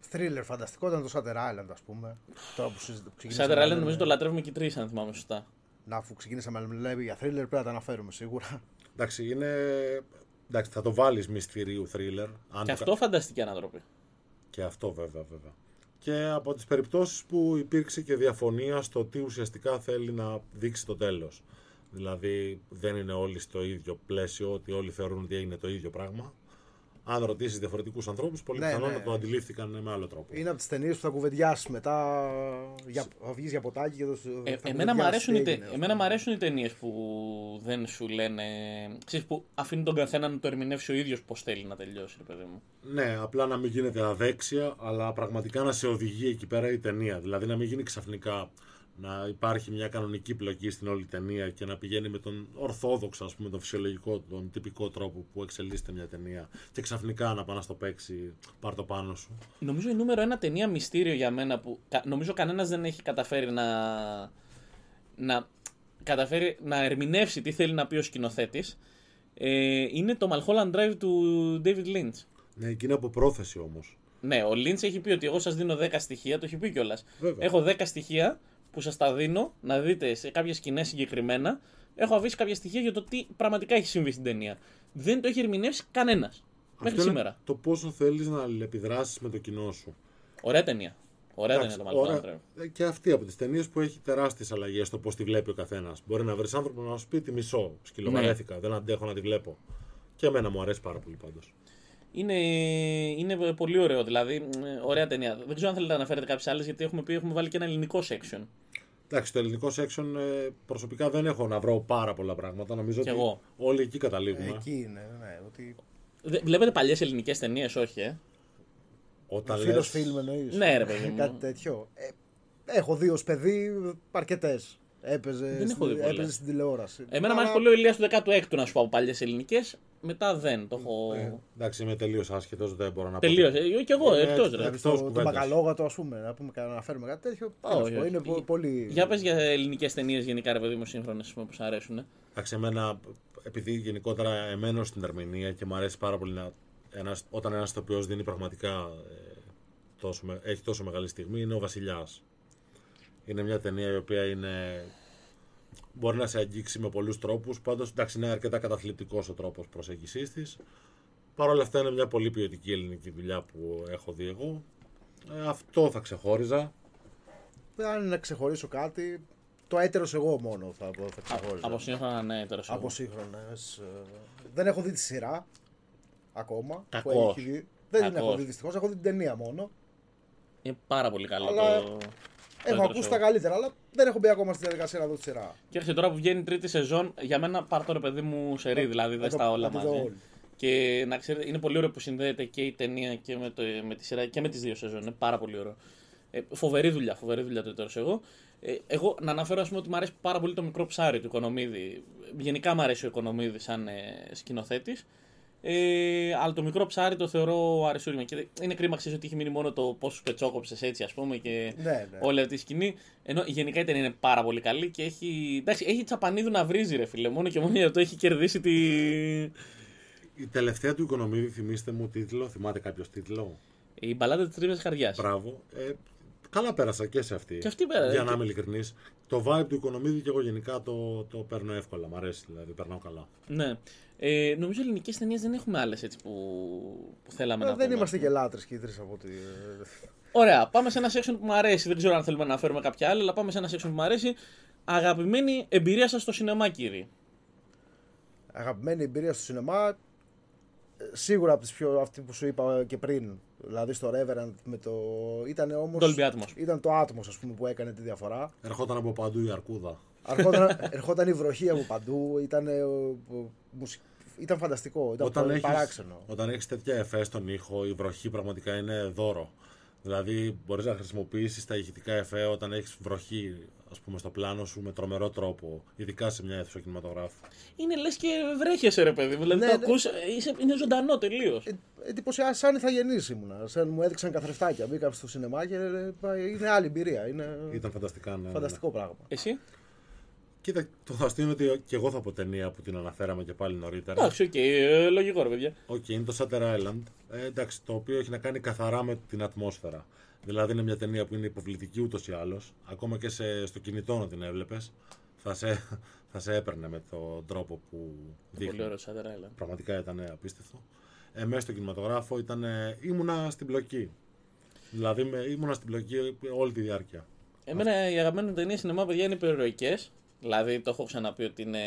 Θρίλερ φανταστικό ήταν το Shutter Island, ας πούμε. Τώρα που Shutter Island νομίζω το λατρεύουμε και τρεις, αν θυμάμαι σωστά. Να, αφού ξεκινήσαμε να λέμε για θρίλερ, πρέπει να τα αναφέρουμε σίγουρα. Εντάξει, είναι Εντάξει, θα το βάλεις μυστηρίου θρίλερ. Και αυτό φανταστική ανατροπή. Και αυτό βέβαια, βέβαια. Και από τις περιπτώσεις που υπήρξε και διαφωνία στο τι ουσιαστικά θέλει να δείξει το τέλος. Δηλαδή δεν είναι όλοι στο ίδιο πλαίσιο, ότι όλοι θεωρούν ότι έγινε το ίδιο πράγμα αν ρωτήσεις διαφορετικούς ανθρώπους, πολύ ναι, πιθανόν ναι. να το αντιλήφθηκαν με άλλο τρόπο. Είναι από τις ταινίες που θα κουβεντιάσεις μετά. Για, θα βγεις για ποτάκι και το, ε, εμένα, μου αρέσουν οι, εμένα μου αρέσουν οι ταινίες που δεν σου λένε. Ξέρεις, που αφήνουν τον καθένα να το ερμηνεύσει ο ίδιος πώς θέλει να τελειώσει, ρε παιδί μου. Ναι, απλά να μην γίνεται αδέξια, αλλά πραγματικά να σε οδηγεί εκεί πέρα η ταινία. Δηλαδή να μην γίνει ξαφνικά να υπάρχει μια κανονική πλοκή στην όλη ταινία και να πηγαίνει με τον ορθόδοξο, ας πούμε, τον φυσιολογικό, τον τυπικό τρόπο που εξελίσσεται μια ταινία και ξαφνικά να πάει να στο παίξει, πάρ το πάνω σου. Νομίζω η νούμερο ένα ταινία μυστήριο για μένα που νομίζω κανένας δεν έχει καταφέρει να, να, καταφέρει να ερμηνεύσει τι θέλει να πει ο σκηνοθέτης. Ε, είναι το Malholland Drive του David Lynch. Ναι, και είναι από πρόθεση όμως. Ναι, ο Lynch έχει πει ότι εγώ σας δίνω 10 στοιχεία, το έχει πει κιόλας. Έχω 10 στοιχεία που σας τα δίνω να δείτε σε κάποιες σκηνές συγκεκριμένα. Έχω αφήσει κάποια στοιχεία για το τι πραγματικά έχει συμβεί στην ταινία. Δεν το έχει ερμηνεύσει κανένας. Μέχρι σήμερα. το πόσο θέλεις να αλληλεπιδράσεις με το κοινό σου. Ωραία ταινία. Ωραία ταινία το Malcolm ε, Και αυτή από τις ταινίες που έχει τεράστιες αλλαγές στο πώς τη βλέπει ο καθένας. Μπορεί να βρεις άνθρωπο να σου πει τη μισό. Σκυλοβαρέθηκα. Ναι. Δεν αντέχω να τη βλέπω. Και εμένα μου αρέσει πάρα πολύ πάντως. Είναι, είναι πολύ ωραίο, δηλαδή. Ωραία ταινία. Δεν ξέρω αν θέλετε να αναφέρετε κάποιες άλλες, γιατί έχουμε πει έχουμε βάλει και ένα ελληνικό section. Εντάξει, το ελληνικό section ε, προσωπικά δεν έχω να βρω πάρα πολλά πράγματα. Νομίζω ότι όλοι εκεί καταλήγουμε. Εκεί είναι, ναι. Ότι... Δε- Βλέπετε παλιές ελληνικές ταινίες, όχι, ε; Όταν Φίλος λες, φιλμ εννοείς. Ναι, ρε παιδί μου. Κάτι τέτοιο. Ε, έχω δει ως παιδί αρκετές. Έπαιζε, Δεν έχω στην- δει πολλές. έπαιζε στην τηλεόραση. Εμένα μου Αλλά- άρεσε πολύ ο Ηλίας του 16ου να σου πω από παλιές ελληνικές. Μετά δεν. Το έχω. ε, εντάξει, είμαι τελείως άσχετος, δεν μπορώ να πω. Τελείωσε. Ε, Κι εγώ, Ε, εκτός ρε. Δηλαδή Εκτός στο, το κουβέντας. μπακαλόγατο, ας πούμε, να, πούμε, να αναφέρουμε κάτι τέτοιο. Όχι, τέλος πάντων, όχι. είναι πο- πολύ. Για πες για ελληνικές ταινίες γενικά, ρε παιδί μου, σύγχρονε που σου αρέσουν. Εντάξει, εμένα, επειδή γενικότερα εμένω στην ερμηνεία και μου αρέσει πάρα πολύ να, ένας, όταν ένας ηθοποιός δίνει πραγματικά ε, τόσο, με- έχει τόσο μεγάλη στιγμή, είναι ο Βασιλιάς. Είναι μια ταινία η οποία είναι, μπορεί να σε αγγίξει με πολλούς τρόπους. Πάντως, εντάξει, είναι αρκετά καταθλιπτικός ο τρόπος προσέγγιση της. Παρ' όλα αυτά, είναι μια πολύ ποιοτική ελληνική δουλειά που έχω δει εγώ. Ε, αυτό θα ξεχώριζα. Αν είναι να ξεχωρίσω κάτι, το έτερος εγώ μόνο θα, θα ξεχώριζα. Από σύγχρονα, ναι, τώρα σου. Από σύγχρονες, ε, Δεν έχω δει τη σειρά ακόμα. που Κακός. έχει βγει. Δεν την έχω Κακός. δει δυστυχώς. Έχω δει την ταινία μόνο. Είναι πάρα πολύ καλό Αλλά το. Έχω έτερο ακούσει show. τα καλύτερα, αλλά δεν έχω μπει ακόμα στη διαδικασία να δω τη σειρά. Και έρχεται τώρα που βγαίνει η τρίτη σεζόν, για μένα πάρ' το ρε παιδί μου σε ρί, δηλαδή Να δεν το- στα όλα να τη δω μαζί. όλη. Και να ξέρετε, είναι πολύ ωραίο που συνδέεται και η ταινία και με, το, με τη σειρά και με τις δύο σεζόν. Είναι πάρα πολύ ωραίο. Ε, φοβερή δουλειά, φοβερή δουλειά το τέλο εγώ. Ε, εγώ να αναφέρω ας πούμε, ότι μου αρέσει πάρα πολύ το μικρό ψάρι του Οικονομίδη. Γενικά μου αρέσει ο Οικονομίδης σαν ε, σκηνοθέτης. Ε, αλλά το μικρό ψάρι το θεωρώ αρεσούριμα. Και είναι κρίμα ξέρεις, ότι έχει μείνει μόνο το πόσου πετσόκοψες έτσι, ας πούμε, και Ναι, ναι. όλη αυτή η σκηνή. Ενώ γενικά η ταινία είναι πάρα πολύ καλή και έχει. Εντάξει, έχει τσαπανίδου να βρίζει, ρε φίλε. Μόνο και μόνο για αυτό έχει κερδίσει τη. Η τελευταία του οικονομίδη, θυμίστε μου τίτλο, θυμάται κάποιος τίτλο; Η μπαλάντα της τρίμιας καρδιάς. Μπράβο. Ε, καλά πέρασα και σε αυτή. Και αυτή πέρα- Για να και- είμαι ειλικρινής. Το vibe του οικονομίδη και εγώ γενικά το, το παίρνω εύκολα. Μ' αρέσει δηλαδή, περνάω καλά. Ναι. Ε, νομίζω ελληνικές ταινίες δεν έχουμε άλλες έτσι που, που θέλαμε Ε, να δεν πούμε. είμαστε και λάτρες και οι τρει από ότι. ε, Ωραία, πάμε σε ένα section που μου αρέσει. Δεν ξέρω αν θέλουμε να αναφέρουμε κάποια άλλη, αλλά πάμε σε ένα section που μου αρέσει. Αγαπημένη εμπειρία σας στο σινεμά, κύριε. Αγαπημένη εμπειρία στο σινεμά. ε, Σίγουρα από τις πιο αυτή που σου είπα και πριν. Δηλαδή στο Reverend με το. Ήταν όμως, Dolby Atmos. Ήταν το Atmos ας πούμε που έκανε τη διαφορά. Ερχόταν από παντού η αρκούδα. Ερχόταν, ερχόταν η βροχή από παντού. Ήταν, ε, ο- ο- μουσικ- ήταν φανταστικό. Ήταν Όταν πολύ έχεις, παράξενο. όταν έχεις τέτοια εφές στον ήχο, η βροχή πραγματικά είναι δώρο. Δηλαδή, μπορείς να χρησιμοποιήσεις τα ηχητικά εφέ όταν έχεις βροχή, ας πούμε, στο πλάνο σου με τρομερό τρόπο, ειδικά σε μια αίθουσα κινηματογράφου. Είναι λες και βρέχεσαι, ρε παιδί μου. Δηλαδή Ναι, το ναι. ακούς, ε, είσαι, είναι ζωντανό τελείως. Ε, εντυπωσιά, σαν ιθαγενή ήμουνα. Σαν μου έδειξαν καθρεφτάκια. Μπήκα στο σινεμά και ε, είναι άλλη εμπειρία. Είναι Ήταν φανταστικά, ναι, ναι. φανταστικό πράγμα. Εσύ; Κοίτα, το αστείο είναι ότι και εγώ θα πω ταινία που την αναφέραμε και πάλι νωρίτερα. Εντάξει, οκ, ε, λογικό, ρε παιδιά. Οκ, είναι το Shutter Island. Ε, εντάξει, το οποίο έχει να κάνει καθαρά με την ατμόσφαιρα. Δηλαδή είναι μια ταινία που είναι υποβλητική ούτως ή άλλως. Ακόμα και σε, στο κινητό να την έβλεπες, θα σε, θα σε έπαιρνε με τον τρόπο που δείχνει. Πολύ ωραίο το Shutter Island. Πραγματικά ήταν απίστευτο. Ε, μέσα στο κινηματογράφο ήταν, ε, ήμουνα στην πλοκή. Δηλαδή με, ήμουνα στην πλοκή όλη τη διάρκεια. Εμένα η αγαπημένη μου ταινία σινεμά, παιδιά, είναι υπερηρωικέ. Δηλαδή το έχω ξαναπεί ότι είναι.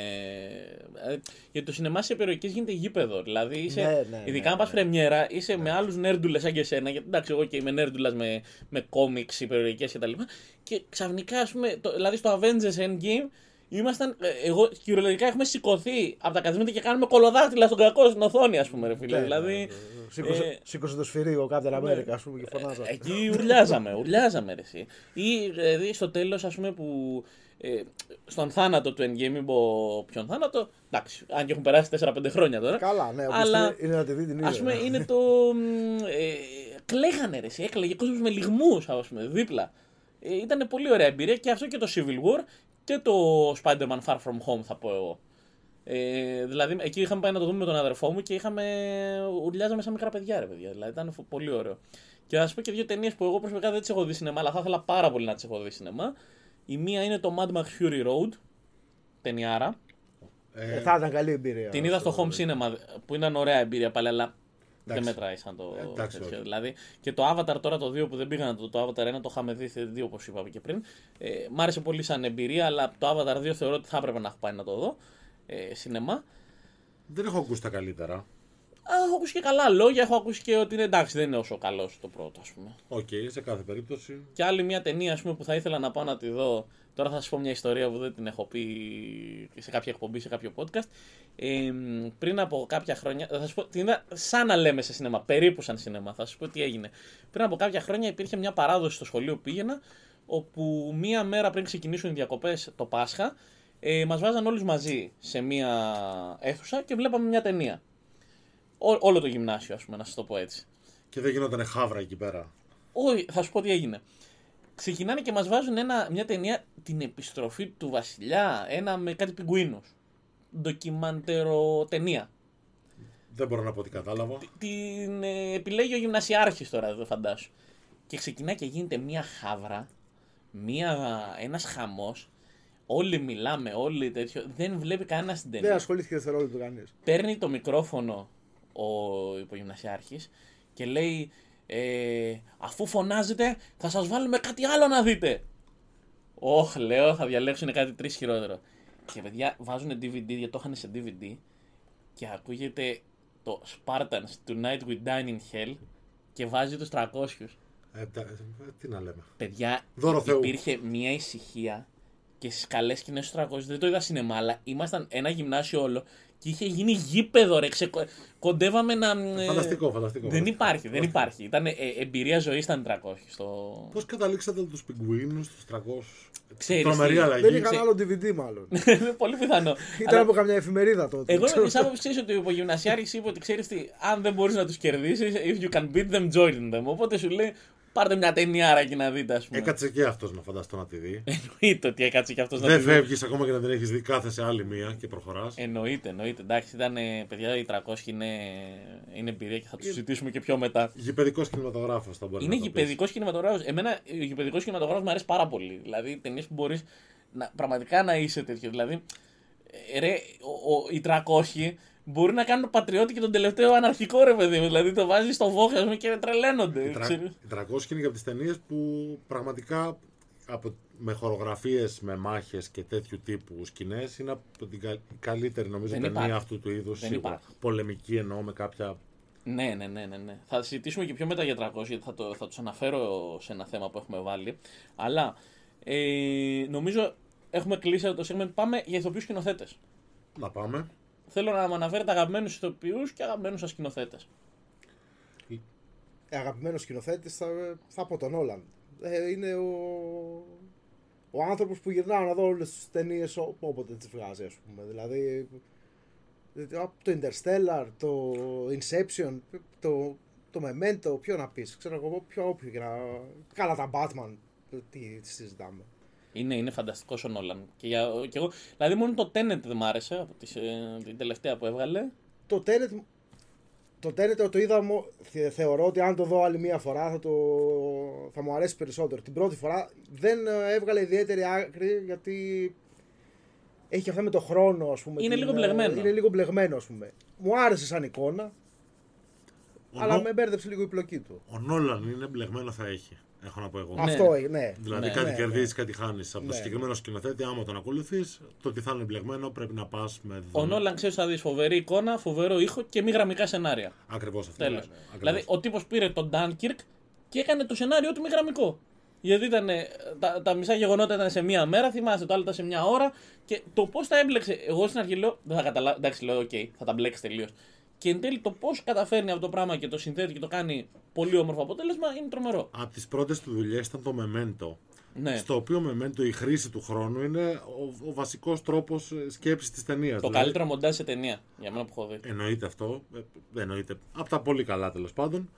ε, Γιατί το σινεμά σε υπερηρωικέ γίνεται γήπεδο. Δηλαδή είσαι. Ναι, ναι, ειδικά ναι, αν πας ναι. πρεμιέρα, είσαι με άλλους νέρντουλες σαν και εσένα. Γιατί εντάξει, εγώ και είμαι νέρντουλας με, με κόμιξ υπερηρωικέ κτλ. Και, και ξαφνικά, ας πούμε, το, δηλαδή στο Avengers Endgame. Ήμασταν, ε, εγώ κυριολεκτικά έχουμε σηκωθεί από τα καθίσματα και κάνουμε κολοδάχτυλα στον κακό στην οθόνη, ας πούμε, ρε φίλε. Ναι, δηλαδή, ναι, ναι. Σήκωσε, ε, σήκωσε το σφυρί ο Captain America, ας πούμε, και ε, φωνάζα. Εκεί ουρλιάζαμε, ουρλιάζαμε ρε εσύ. Ή δηλαδή στο τέλος ας πούμε που ε, στον θάνατο του Endgame, μην πω ποιον θάνατο, εντάξει, αν και έχουν περάσει 4-5 χρόνια τώρα. Καλά, ναι, Αλλά, αλλά... είναι να τη δει την ίδια. Ας πούμε είναι το... μ, Ε, κλαίγανε ρε εσύ, έκλαιγε κόσμος με λιγμούς ας πούμε δίπλα. Ε, ήταν πολύ ωραία εμπειρία και αυτό και το Civil War και το Spider-Man Far From Home θα πω εγώ. Ε, δηλαδή, εκεί είχαμε πάει να το δούμε με τον αδερφό μου και είχαμε ουρλιάζαμε σαν μικρά παιδιά, ρε παιδιά. Δηλαδή, ήταν φο- πολύ ωραίο. Και να σα πω και δύο ταινίες που εγώ προσωπικά δεν τις έχω δει σινεμά, αλλά θα ήθελα πάρα πολύ να τις έχω δει σινεμά. Η μία είναι το Mad Max Fury Road, ταινιάρα. Ε, Ε, θα ήταν καλή εμπειρία. Την είδα στο αυτό, home cinema, που ήταν ωραία εμπειρία πάλι, αλλά δεν Εντάξει. μετράει σαν το Ε, εντάξει, τέτοιο. όχι. Δηλαδή, και το Avatar τώρα το 2 που δεν πήγα να το, το Avatar 1 το είχαμε δει θε- δύο όπως είπαμε και πριν. Ε, μ' άρεσε πολύ σαν εμπειρία, αλλά το Avatar 2 θεωρώ ότι θα έπρεπε να έχω πάει να το δω. Ε, σινεμά. Δεν έχω ακούσει τα καλύτερα. Έχω ακούσει και καλά λόγια. Έχω ακούσει και ότι είναι εντάξει, δεν είναι όσο καλό σαν το πρώτο, ας πούμε. Οκ, σε κάθε περίπτωση. Και άλλη μια ταινία ας πούμε, που θα ήθελα να πάω να τη δω. Τώρα θα σας πω μια ιστορία που δεν την έχω πει σε κάποια εκπομπή, σε κάποιο podcast. Ε, πριν από κάποια χρόνια. Θα σας πω, την είδα σαν να λέμε σε σινεμά, περίπου σαν σινεμά. Θα σας πω τι έγινε. Πριν από κάποια χρόνια υπήρχε μια παράδοση στο σχολείο που πήγαινα, όπου μία μέρα πριν ξεκινήσουν οι διακοπές το Πάσχα, ε, μας βάζαν όλους μαζί σε μία αίθουσα και βλέπαμε μια ταινία. Ό, όλο το γυμνάσιο, ας πούμε, να σας το πω έτσι. Και δεν γινόταν χάβρα εκεί πέρα. Όχι, θα σου πω τι έγινε. Ξεκινάνε και μας βάζουν ένα, μια ταινία, την επιστροφή του βασιλιά, ένα με κάτι πιγκουίνους. Ντοκιμαντερο ταινία. Δεν μπορώ να πω τι κατάλαβα. Την ε, επιλέγει ο γυμνασιάρχης τώρα, εδώ φαντάσου. Και ξεκινά και γίνεται μια χάβρα, μια, ένας χαμός. Όλοι μιλάμε, όλοι τέτοιο. Δεν βλέπει κανένα την ταινία. Δεν ασχολήθηκε δευτερόλεπτο κανείς. Παίρνει το μικρόφωνο ο υπογυμνασιάρχης και λέει ε, αφού φωνάζετε θα σας βάλουμε κάτι άλλο να δείτε. Όχ, λέω, θα διαλέξουν κάτι τρεις χειρότερο. Και παιδιά βάζουν DVD, γιατί το είχαν σε DVD και ακούγεται το Spartans Tonight We Dine in Hell και βάζει τους 300. Ε, τα- ε, τι να λέμε. Παιδιά, Δώρο Θεού. υπήρχε μια ησυχία και στις καλές σκηνές του 300 δεν το είδα σινεμά, αλλά ήμασταν ένα γυμνάσιο όλο και είχε γίνει γήπεδο, ρε. Ξεκο... Κοντεύαμε να. ε, Φανταστικό, φανταστικό. Δεν φανταστικό. υπάρχει, δεν υπάρχει. Ήταν ε, εμπειρία ζωής ήταν 300. Στο... Πώς καταλήξατε τους πιγκουίνους στου 300. Ξέρεις Τρομερή τι, αλλαγή. Δεν είχαν ξέ- άλλο DVD μάλλον. Είναι πολύ πιθανό. Ήταν Αλλά από καμιά εφημερίδα τότε. Εγώ είμαι ξέρω. της άποψης ξέρεις, ότι ο υπογυμνασιάρη είπε ότι ξέρεις τι, αν δεν μπορείς να τους κερδίσεις, if you can beat them, join them. Οπότε σου λέει, πάρτε μια ταινιάρα εκεί να δείτε, ας πούμε. Έκατσε και αυτός να φανταστώ να τη δει. Εννοείται ότι έκατσε και αυτός να Δεν τη δει. φεύγεις ακόμα και να την έχεις δει, κάθεσαι άλλη μία και προχωράς. Εννοείται, εννοείται. Εντάξει, ήταν ε, παιδιά οι 300 είναι, είναι εμπειρία και θα τους συζητήσουμε και πιο μετά. Γηπαιδικός κινηματογράφος θα μπορεί Είναι να το πεις. γηπαιδικός κινηματογράφος. Εμένα ο γηπαιδικός κινηματογράφος μου αρέσει πάρα πολύ. Δηλαδή ταινίες που μπορείς πραγματικά να είσαι τέτοιο. Δηλαδή, ε, ρε, ο, ο, οι 300 μπορεί να κάνουν πατριώτη και τον τελευταίο αναρχικό ρε παιδί μου. Δηλαδή το βάζεις στο βόχε ας πούμε, και τρελαίνονται. Οι τρα- ξέρεις. Οι 300 είναι και από τις ταινίες που πραγματικά από, με χορογραφίες, με μάχες και τέτοιου τύπου σκηνές είναι από την κα- η καλύτερη νομίζω Δεν ταινία υπάρχει. αυτού του είδους. Δεν υπάρχει. Πολεμική εννοώ με κάποια. Ναι, ναι, ναι, ναι, ναι. Θα συζητήσουμε και πιο μετά για 300 γιατί θα, το, θα τους αναφέρω σε ένα θέμα που έχουμε βάλει. Αλλά ε, νομίζω έχουμε κλείσει το segment. Πάμε για ηθοποιούς σκηνοθέτες. Να πάμε. Θέλω να μου αναφέρετε αγαπημένους ηθοποιούς και αγαπημένους σας σκηνοθέτες. Ε, Αγαπημένος σκηνοθέτης θα, θα πω τον Όλαντ. Ε, είναι ο, ο άνθρωπος που γυρνάω να δω όλες τις ταινίες όποτε τις βγάζει, ας πούμε. Δηλαδή. ε, από Το Interstellar, το Inception, το, το Memento, ποιο να πεις, ξέρω εγώ, ποιο όποιο και να. Καλά τα Batman, τι, τι συζητάμε. Είναι, είναι φανταστικό ο Νόλαν. Και, για, και εγώ, δηλαδή μόνο το Tenet δεν μ' άρεσε από τις, ε, την τελευταία που έβγαλε. Το Tenet, το Tenet το είδα, μο- θε- θεωρώ ότι αν το δω άλλη μία φορά θα, το, θα μου αρέσει περισσότερο. Την πρώτη φορά δεν ε, έβγαλε ιδιαίτερη άκρη γιατί έχει και αυτά με το χρόνο ας πούμε. Είναι την, λίγο ε, μπλεγμένο. Είναι λίγο μπλεγμένο ας πούμε. Μου άρεσε σαν εικόνα, Ο, αλλά Νο- με μπέρδεψε λίγο η πλοκή του. ο Νόλαν είναι μπλεγμένο θα έχει. Έχω να πω εγώ. Ναι. Αυτό, ε, ναι. Δηλαδή Ναι, κάτι ναι, κερδίζεις, κάτι χάνεις. Από το Ναι. συγκεκριμένο σκηνοθέτη, άμα τον ακολουθείς, το ότι θα είναι μπλεγμένο πρέπει να πας με Ο δεδομένο. Νόλαν ξέρεις θα δεις φοβερή εικόνα, φοβερό ήχο και μη γραμμικά σενάρια. Ακριβώς αυτό. Τέλος. ναι, ναι, ακριβώς. δηλαδή ο τύπος πήρε τον Dunkirk και έκανε το σενάριό του μη γραμμικό. Γιατί ήταν, ε, τα, τα μισά γεγονότα ήταν σε μία μέρα, θυμάσαι, το άλλο ήταν σε μία ώρα. Και το πώς τα έμπλεξε. Εγώ στην αρχή λέω, δεν θα καταλάβω. Εντάξει, λέω, οκ, θα τα μπλέξεις τελείως. Και εν τέλει το πώς καταφέρνει αυτό το πράγμα και το συνθέτει και το κάνει πολύ όμορφο αποτέλεσμα είναι τρομερό. Από τις πρώτες του δουλειές ήταν το Memento. Ναι. Στο οποίο Memento η χρήση του χρόνου είναι ο, ο βασικός τρόπος σκέψης της ταινίας. Το καλύτερο μοντάζ σε ταινία για μένα που έχω δει. Εννοείται αυτό. ε, Εννοείται. Από τα πολύ καλά τέλος πάντων.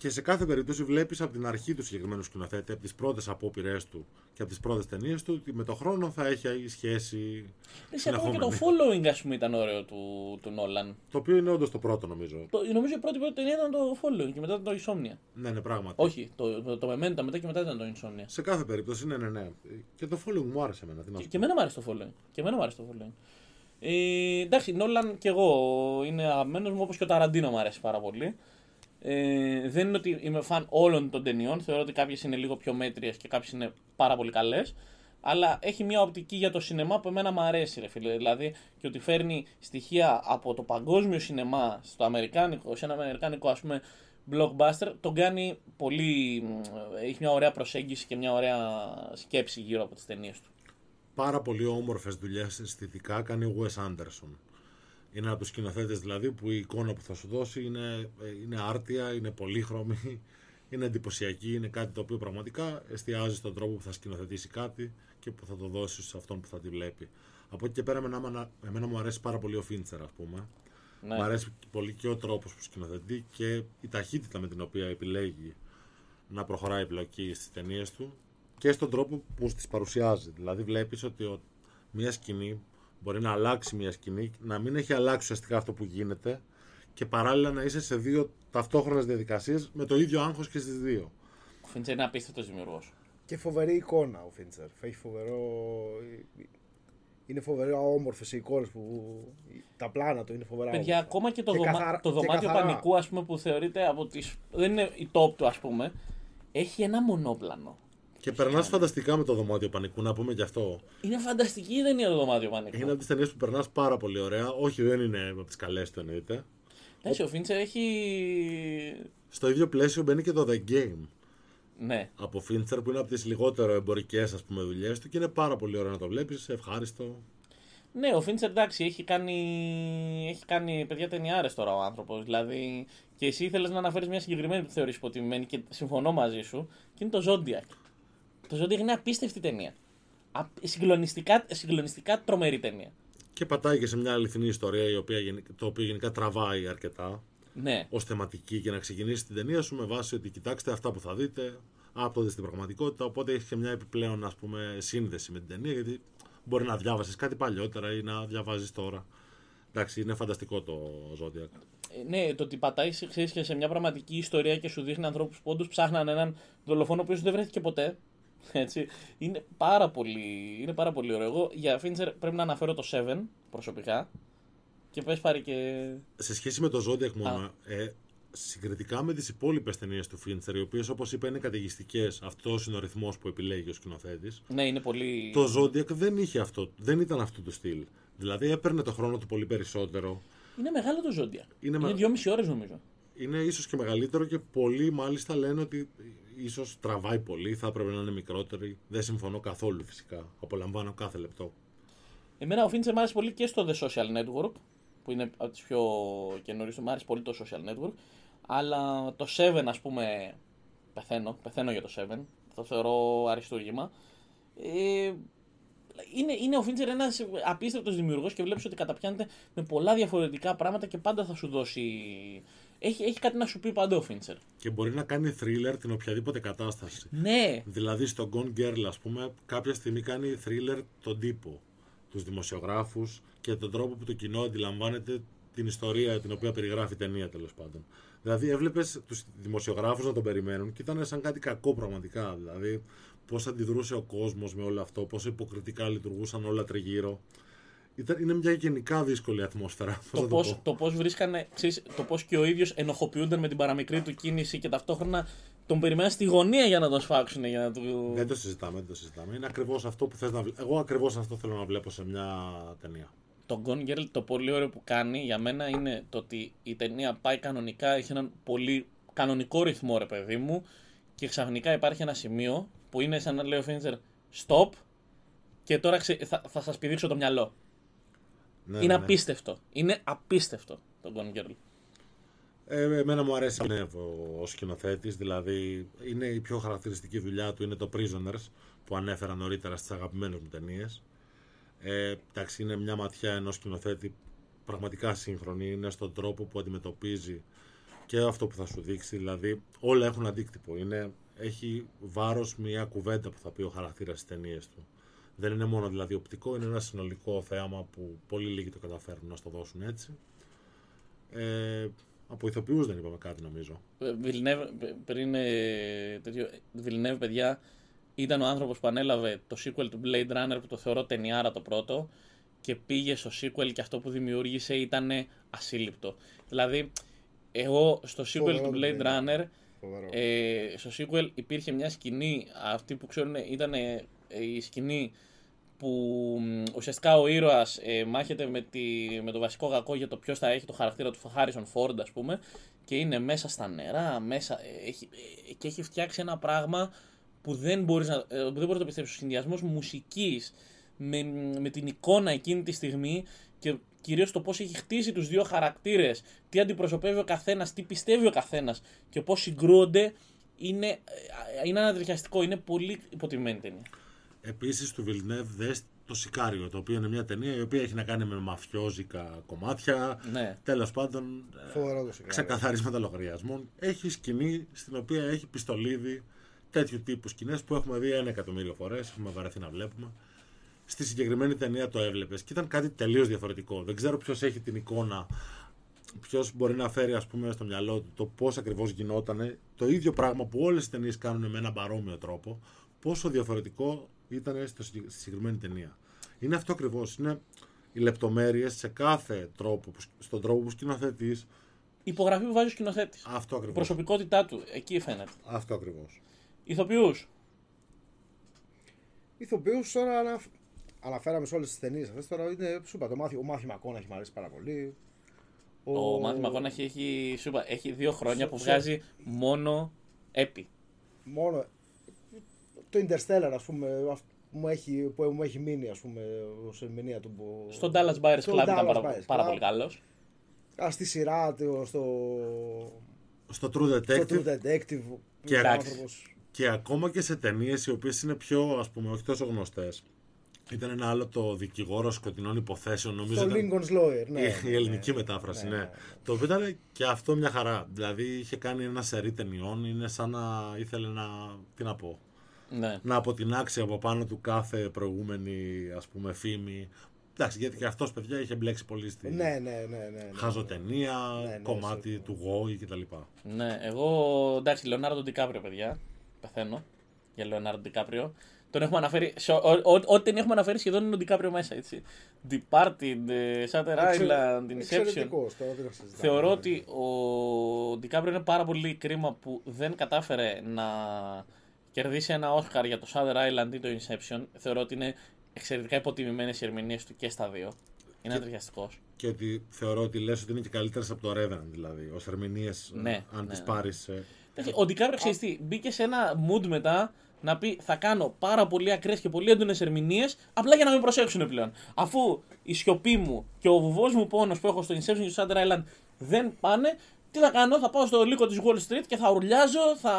Και σε κάθε περίπτωση βλέπεις από την αρχή του συγκεκριμένου σκηνοθέτη, από τις πρώτες απόπειρές του και από τις πρώτες ταινίες του, ότι με το χρόνο θα έχει σχέση. Εσύ ακόμα και το συνεχόμενη. following, ας πούμε, ήταν ωραίο του, του Νόλαν. Το οποίο είναι όντως το πρώτο νομίζω. Το, νομίζω η πρώτη πρώτη ταινία ήταν το following και μετά ήταν το Insomnia. Ναι, ναι, πράγματι. Όχι, το, το, το Memento μετά και μετά ήταν το Insomnia. Σε κάθε περίπτωση, ναι, ναι, ναι. Και το following μου άρεσε εμένα. Τι να Και, σου και πω. εμένα μου άρεσε το following. Και εμένα μου άρεσε το following. Ε, εντάξει, Νόλαν και εγώ είναι αγαπημένος μου όπως και ο Ταραντίνο μου αρέσει πάρα πολύ. Ε, δεν είναι ότι είμαι φαν όλων των ταινιών. Θεωρώ ότι κάποιες είναι λίγο πιο μέτριες και κάποιες είναι πάρα πολύ καλές. αλλά έχει μια οπτική για το σινεμά που εμένα μου αρέσει, ρε φίλε. Δηλαδή, και ότι φέρνει στοιχεία από το παγκόσμιο σινεμά στο αμερικάνικο, σε ένα αμερικάνικο ας πούμε blockbuster, τον κάνει πολύ. έχει μια ωραία προσέγγιση και μια ωραία σκέψη γύρω από τις ταινίες του. Πάρα πολύ όμορφες δουλειές αισθητικά κάνει ο Wes Anderson. Είναι από τους σκηνοθέτες δηλαδή που η εικόνα που θα σου δώσει είναι, είναι άρτια, είναι πολύχρωμη, είναι εντυπωσιακή, είναι κάτι το οποίο πραγματικά εστιάζει στον τρόπο που θα σκηνοθετήσει κάτι και που θα το δώσει σε αυτόν που θα τη βλέπει. Από εκεί και πέρα, εμένα, εμένα μου αρέσει πάρα πολύ ο Φίντσερ, ας πούμε. Ναι. Μου αρέσει πολύ και ο τρόπος που σκηνοθετεί και η ταχύτητα με την οποία επιλέγει να προχωράει η πλοκή στις ταινίες του και στον τρόπο που τις παρουσιάζει. Δηλαδή, βλέπεις ότι μια σκηνή μπορεί να αλλάξει μια σκηνή, να μην έχει αλλάξει ουσιαστικά αυτό που γίνεται και παράλληλα να είσαι σε δύο ταυτόχρονες διαδικασίες με το ίδιο άγχος και στις δύο. Ο Φίντσερ είναι απίστευτος δημιουργός. Και φοβερή εικόνα ο Φίντσερ. Έχει φοβερό. Είναι φοβερό όμορφες οι εικόνες που. Τα πλάνα του είναι φοβερά. Παιδιά, όμορφα. ακόμα και το, και δωμα... καθαρά... το δωμάτιο πανικού, ας πούμε, που θεωρείται από τις... Δεν είναι η top του, ας πούμε. Έχει ένα μονόπλανο. Και περνάς φανταστικά με το δωμάτιο πανικού, να πούμε κι αυτό. Είναι φανταστική η ταινία το δωμάτιο πανικού; Είναι από τις ταινίες που περνάς πάρα πολύ ωραία. Όχι, δεν είναι από τις καλές του εννοείται. Εντάξει, ο Φίντσερ έχει. Στο ίδιο πλαίσιο μπαίνει και το The Game. Ναι. Από Φίντσερ που είναι από τις λιγότερο εμπορικές δουλειές του και είναι πάρα πολύ ωραίο να το βλέπεις, ευχάριστο. Ναι, ο Φίντσερ εντάξει, έχει κάνει, έχει κάνει παιδιά ταινιάρες τώρα ο άνθρωπος. Δηλαδή, και εσύ ήθελες να αναφέρεις μια συγκεκριμένη που θεωρείς υποτιμημένη και συμφωνώ μαζί σου, και είναι το Zodiac. Το Zodiac είναι απίστευτη ταινία. Συγκλονιστικά, συγκλονιστικά τρομερή ταινία. Και πατάει και σε μια αληθινή ιστορία η οποία, το οποίο γενικά τραβάει αρκετά ναι. ως θεματική και να ξεκινήσει την ταινία σου με βάση ότι κοιτάξτε αυτά που θα δείτε, άπτονται στην πραγματικότητα. Οπότε έχεις και μια επιπλέον ας πούμε, σύνδεση με την ταινία γιατί μπορεί να διάβασες κάτι παλιότερα ή να διαβάζεις τώρα. Εντάξει, είναι φανταστικό το Zodiac. Ε, ναι, το ότι πατάει και σε μια πραγματική ιστορία και σου δείχνει ανθρώπους που όντως ψάχναν έναν δολοφόνο που δεν βρέθηκε ποτέ. Έτσι. Είναι πάρα πολύ, είναι πάρα πολύ ωραίο. Εγώ για Fincher πρέπει να αναφέρω το 7 προσωπικά. Και πες πάρει και... Σε σχέση με το Zodiac μόνο, ε, συγκριτικά με τις υπόλοιπες ταινίες του Fincher, οι οποίες όπως είπα είναι καταιγιστικές, αυτός είναι ο ρυθμός που επιλέγει ο σκηνοθέτης. Ναι, είναι πολύ. Το Zodiac δεν είχε αυτό, δεν ήταν αυτού του στυλ. Δηλαδή έπαιρνε το χρόνο του πολύ περισσότερο. Είναι μεγάλο το Zodiac. Είναι, είναι δυόμιση ώρες νομίζω. Είναι ίσως και μεγαλύτερο και πολλοί μάλιστα λένε ότι ίσως τραβάει πολύ, θα έπρεπε να είναι μικρότερη. Δεν συμφωνώ καθόλου φυσικά. Απολαμβάνω κάθε λεπτό. Εμένα ο Fincher μου άρεσε πολύ και στο The Social Network, που είναι από τις πιο καινούριες του. Μου άρεσε πολύ το Social Network. Αλλά το 7, ας πούμε. Πεθαίνω, πεθαίνω για το 7. Το θεωρώ αριστούργημα. Ε, είναι, είναι ο Fincher ένας απίστευτος δημιουργός και βλέπεις ότι καταπιάνεται με πολλά διαφορετικά πράγματα και πάντα θα σου δώσει έχει, έχει κάτι να σου πει πάντα ο Φίντσερ. Και μπορεί να κάνει thriller την οποιαδήποτε κατάσταση. Ναι. Δηλαδή στο Gone Girl, ας πούμε, κάποια στιγμή κάνει thriller τον τύπο, τους δημοσιογράφους και τον τρόπο που το κοινό αντιλαμβάνεται την ιστορία την οποία περιγράφει η ταινία τέλος πάντων. Δηλαδή έβλεπες τους δημοσιογράφους να τον περιμένουν και ήταν σαν κάτι κακό πραγματικά. Δηλαδή πώς αντιδρούσε ο κόσμος με όλο αυτό, πόσο υποκριτικά λειτουργούσαν όλα τριγύρω. Ήταν, είναι μια γενικά δύσκολη ατμόσφαιρα. Το πώ το πώς βρίσκανε, ξέρεις, το πώς και ο ίδιος ενοχοποιούνταν με την παραμικρή του κίνηση και ταυτόχρονα τον περιμέναν στη γωνία για να τον σφάξουν. Για να του... Δεν το συζητάμε, δεν το συζητάμε. Είναι ακριβώς αυτό που θες να βλέπει. Εγώ ακριβώς αυτό θέλω να βλέπω σε μια ταινία. Το Gone Girl το πολύ ωραίο που κάνει για μένα είναι το ότι η ταινία πάει κανονικά, έχει έναν πολύ κανονικό ρυθμό, ρε παιδί μου, και ξαφνικά υπάρχει ένα σημείο που είναι σαν να λέει ο Φίντσερ stop και τώρα θα, θα σας πηδήξω το μυαλό. Ναι, είναι ναι, ναι. απίστευτο. Είναι απίστευτο το Gone Girl. Ε, εμένα μου αρέσει να ο σκηνοθέτης, δηλαδή είναι η πιο χαρακτηριστική δουλειά του είναι το Prisoners που ανέφερα νωρίτερα στις αγαπημένες μου ταινίες. Ε, εντάξει, είναι μια ματιά ενός σκηνοθέτη πραγματικά σύγχρονη, είναι στον τρόπο που αντιμετωπίζει και αυτό που θα σου δείξει, δηλαδή όλα έχουν αντίκτυπο. Είναι, έχει βάρος μια κουβέντα που θα πει ο χαρακτήρας στις ταινίες του. Δεν είναι μόνο δηλαδή οπτικό, είναι ένα συνολικό θέαμα που πολύ λίγοι το καταφέρουν να στο δώσουν έτσι. Ε, από ηθοποιούς δεν είπαμε κάτι νομίζω. Βιλνεύ, πριν ε, τέτοιο, Βιλνεύ, παιδιά, ήταν ο άνθρωπος που ανέλαβε το sequel του Blade Runner που το θεωρώ ταινιάρα το πρώτο και πήγε στο sequel και αυτό που δημιούργησε ήταν ασύλληπτο. Δηλαδή, εγώ στο sequel του Blade Runner, ε, στο sequel υπήρχε μια σκηνή, αυτή που ξέρουν ήταν η σκηνή που μ, ουσιαστικά ο ήρωας ε, μάχεται με, τη, με το βασικό κακό για το ποιος θα έχει το χαρακτήρα του Χάρισον Φόρντ, ας πούμε, και είναι μέσα στα νερά, μέσα, ε, έχει, ε, και έχει φτιάξει ένα πράγμα που δεν μπορείς να, ε, δεν μπορείς να το πιστέψεις. Ο συνδυασμός μουσικής με, με την εικόνα εκείνη τη στιγμή και κυρίως το πώς έχει χτίσει τους δύο χαρακτήρες, τι αντιπροσωπεύει ο καθένας, τι πιστεύει ο καθένας και πώς συγκρούονται, είναι, ε, είναι ανατριχιαστικό. Είναι πολύ υποτιμημένη ταινία. Επίσης του Βιλνεύ δες το Σικάριο, το οποίο είναι μια ταινία η οποία έχει να κάνει με μαφιόζικα κομμάτια. Ναι. Τέλος πάντων, ε, Φοβερό το Σικάριο. ξεκαθαρίσματα λογαριασμών. Έχει σκηνή στην οποία έχει πιστολίδι τέτοιου τύπου σκηνές που έχουμε δει ένα εκατομμύριο φορές, έχουμε βαρεθεί να βλέπουμε. Στη συγκεκριμένη ταινία το έβλεπες και ήταν κάτι τελείως διαφορετικό. Δεν ξέρω ποιος έχει την εικόνα, ποιος μπορεί να φέρει ας πούμε, στο μυαλό του το πώς ακριβώς γινόταν το ίδιο πράγμα που όλες οι ταινίες κάνουν με έναν παρόμοιο τρόπο, πόσο διαφορετικό ήταν στο, συγκε- στη συγκεκριμένη ταινία. Είναι αυτό ακριβώς. Είναι οι λεπτομέρειες σε κάθε τρόπο, που, στον τρόπο που σκηνοθετείς. Υπογραφή που βάζει ο σκηνοθέτης. Αυτό Η ακριβώς. προσωπικότητά του, εκεί φαίνεται. Αυτό ακριβώς. Ηθοποιούς. Ηθοποιούς τώρα ανα... αναφέραμε σε όλες τις ταινίες αυτές. Τώρα είναι σου είπα, το μάθημα, ο μάθημα Κόνα έχει μου αρέσει πάρα πολύ. Ο Μάθημα Κόναχη έχει, σου είπα, έχει δύο χρόνια Σε- που σε- βγάζει μόνο έπι. Μόνο το Interstellar, ας πούμε, αυ- μου έχει, που μου έχει μείνει, ας πούμε, ως ερμηνεία του. που- Στον Dallas Buyers στον Club ήταν Dallas πάρα, Buyers πάρα Club. πολύ καλός. Α, στη σειρά του, στο, Στο True στο Detective True Detective. που Και είναι εντάξει. άνθρωπος- και ακόμα και σε ταινίες οι οποίες είναι πιο, ας πούμε, όχι τόσο γνωστές. Ήταν ένα άλλο το δικηγόρος σκοτεινών υποθέσεων, νομίζω. Στο ήταν- Lincoln's Lawyer, ναι. η, η ναι, ελληνική ναι. μετάφραση, Ναι, ναι. ναι, ναι. Το οποίο ήταν και αυτό μια χαρά. Δηλαδή είχε κάνει ένα σερί ταινιών, είναι σαν να ήθελε να. Τι να πω. Ναι. Να αποτινάξει από πάνω του κάθε προηγούμενη ας πούμε φήμη. Εντάξει, γιατί και αυτός παιδιά είχε μπλέξει πολύ στη Ναι, ναι, ναι, ναι, ναι. χαζοτενία, Ναι, ναι, κομμάτι σίγουρα. του Γόη κτλ. ναι, εγώ εντάξει, Λεωνάρντο Ντικάπριο, παιδιά. Πεθαίνω για Λεωνάρντο Ντικάπριο. Τον έχουμε αναφέρει. σε ό- ό- ό- Ό,τι την έχουμε αναφέρει σχεδόν είναι ο Ντικάπριο μέσα, έτσι. Departed, ε, Shutter Island, Inception. Εξαιρετικός, τώρα δεν το συζητάμε. Θεωρώ ότι ο Ντικάπριο είναι πάρα πολύ κρίμα που δεν κατάφερε να κερδίσει ένα Όσκαρ για το Shutter Island ή το Inception. Θεωρώ ότι είναι εξαιρετικά υποτιμημένες οι ερμηνείες του και στα δύο. Είναι ατριχιαστικό. Και ότι θεωρώ ότι λες ότι είναι και καλύτερες από το Revenant δηλαδή. Ω ερμηνείες, Ναι, αν ναι, τις ναι. πάρεις. Ο Ντικάπριο ξέρεις τι, μπήκε σε ένα mood μετά να πει θα κάνω πάρα πολύ ακραίες και πολύ έντονες ερμηνείες απλά για να με προσέξουν πλέον. Αφού η σιωπή μου και ο βουβός μου πόνος που έχω στο Inception και στο Shutter Island δεν πάνε, τι θα κάνω, θα πάω στο λύκο της Wall Street και θα ουρλιάζω, θα,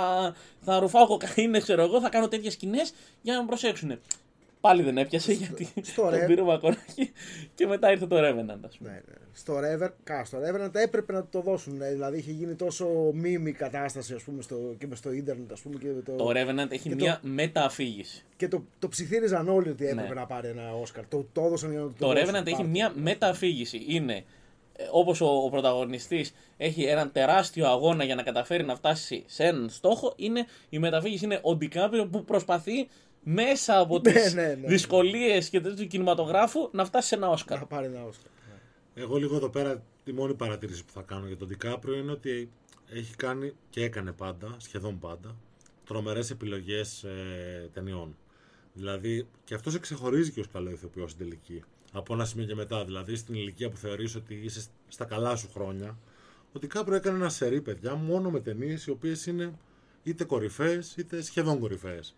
θα ρουφάω κοκαίνε, ξέρω εγώ, θα κάνω τέτοιες σκηνές για να με προσέξουν. Πάλι δεν έπιασε γιατί στο τον Rev- πήρε ο Μακονάκη και μετά ήρθε το Revenant, ας πούμε. Ναι, ναι. Στο Rever, κα, στο Revenant έπρεπε να το δώσουν. ναι. Δηλαδή είχε γίνει τόσο μίμη η κατάσταση ας πούμε, στο, και με στο ίντερνετ ας πούμε, και, με το, Το Revenant έχει και μια μετααφήγηση. και το, το ψιθύριζαν όλοι ότι έπρεπε Ναι. να πάρει ένα Όσκαρ. Το, το έδωσαν για να το, Το δώσουν. Revenant έχει Πάρτε. μια μετααφήγηση. Είναι ε, όπως ο, ο πρωταγωνιστής έχει έναν τεράστιο αγώνα για να καταφέρει να φτάσει σε έναν στόχο, είναι, η μεταφήγηση είναι ο Ντικάπριο που προσπαθεί μέσα από Ναι, τις ναι, ναι. δυσκολίες και του κινηματογράφου να φτάσει σε ένα Όσκαρ. Να πάρει ένα Όσκαρ. ναι. Εγώ λίγο εδώ πέρα τη μόνη παρατήρηση που θα κάνω για τον Ντικάπριο είναι ότι έχει κάνει και έκανε πάντα, σχεδόν πάντα, τρομερές επιλογές ε, ταινιών. Δηλαδή, και αυτός σε ξεχωρίζει και ως καλό ηθοποιός στην τελική. Από ένα σημείο και μετά, δηλαδή στην ηλικία που θεωρείς ότι είσαι στα καλά σου χρόνια, ο Ντικάπριο έκανε ένα σερί, παιδιά, μόνο με ταινίες οι οποίες είναι είτε κορυφαίες είτε σχεδόν κορυφαίες.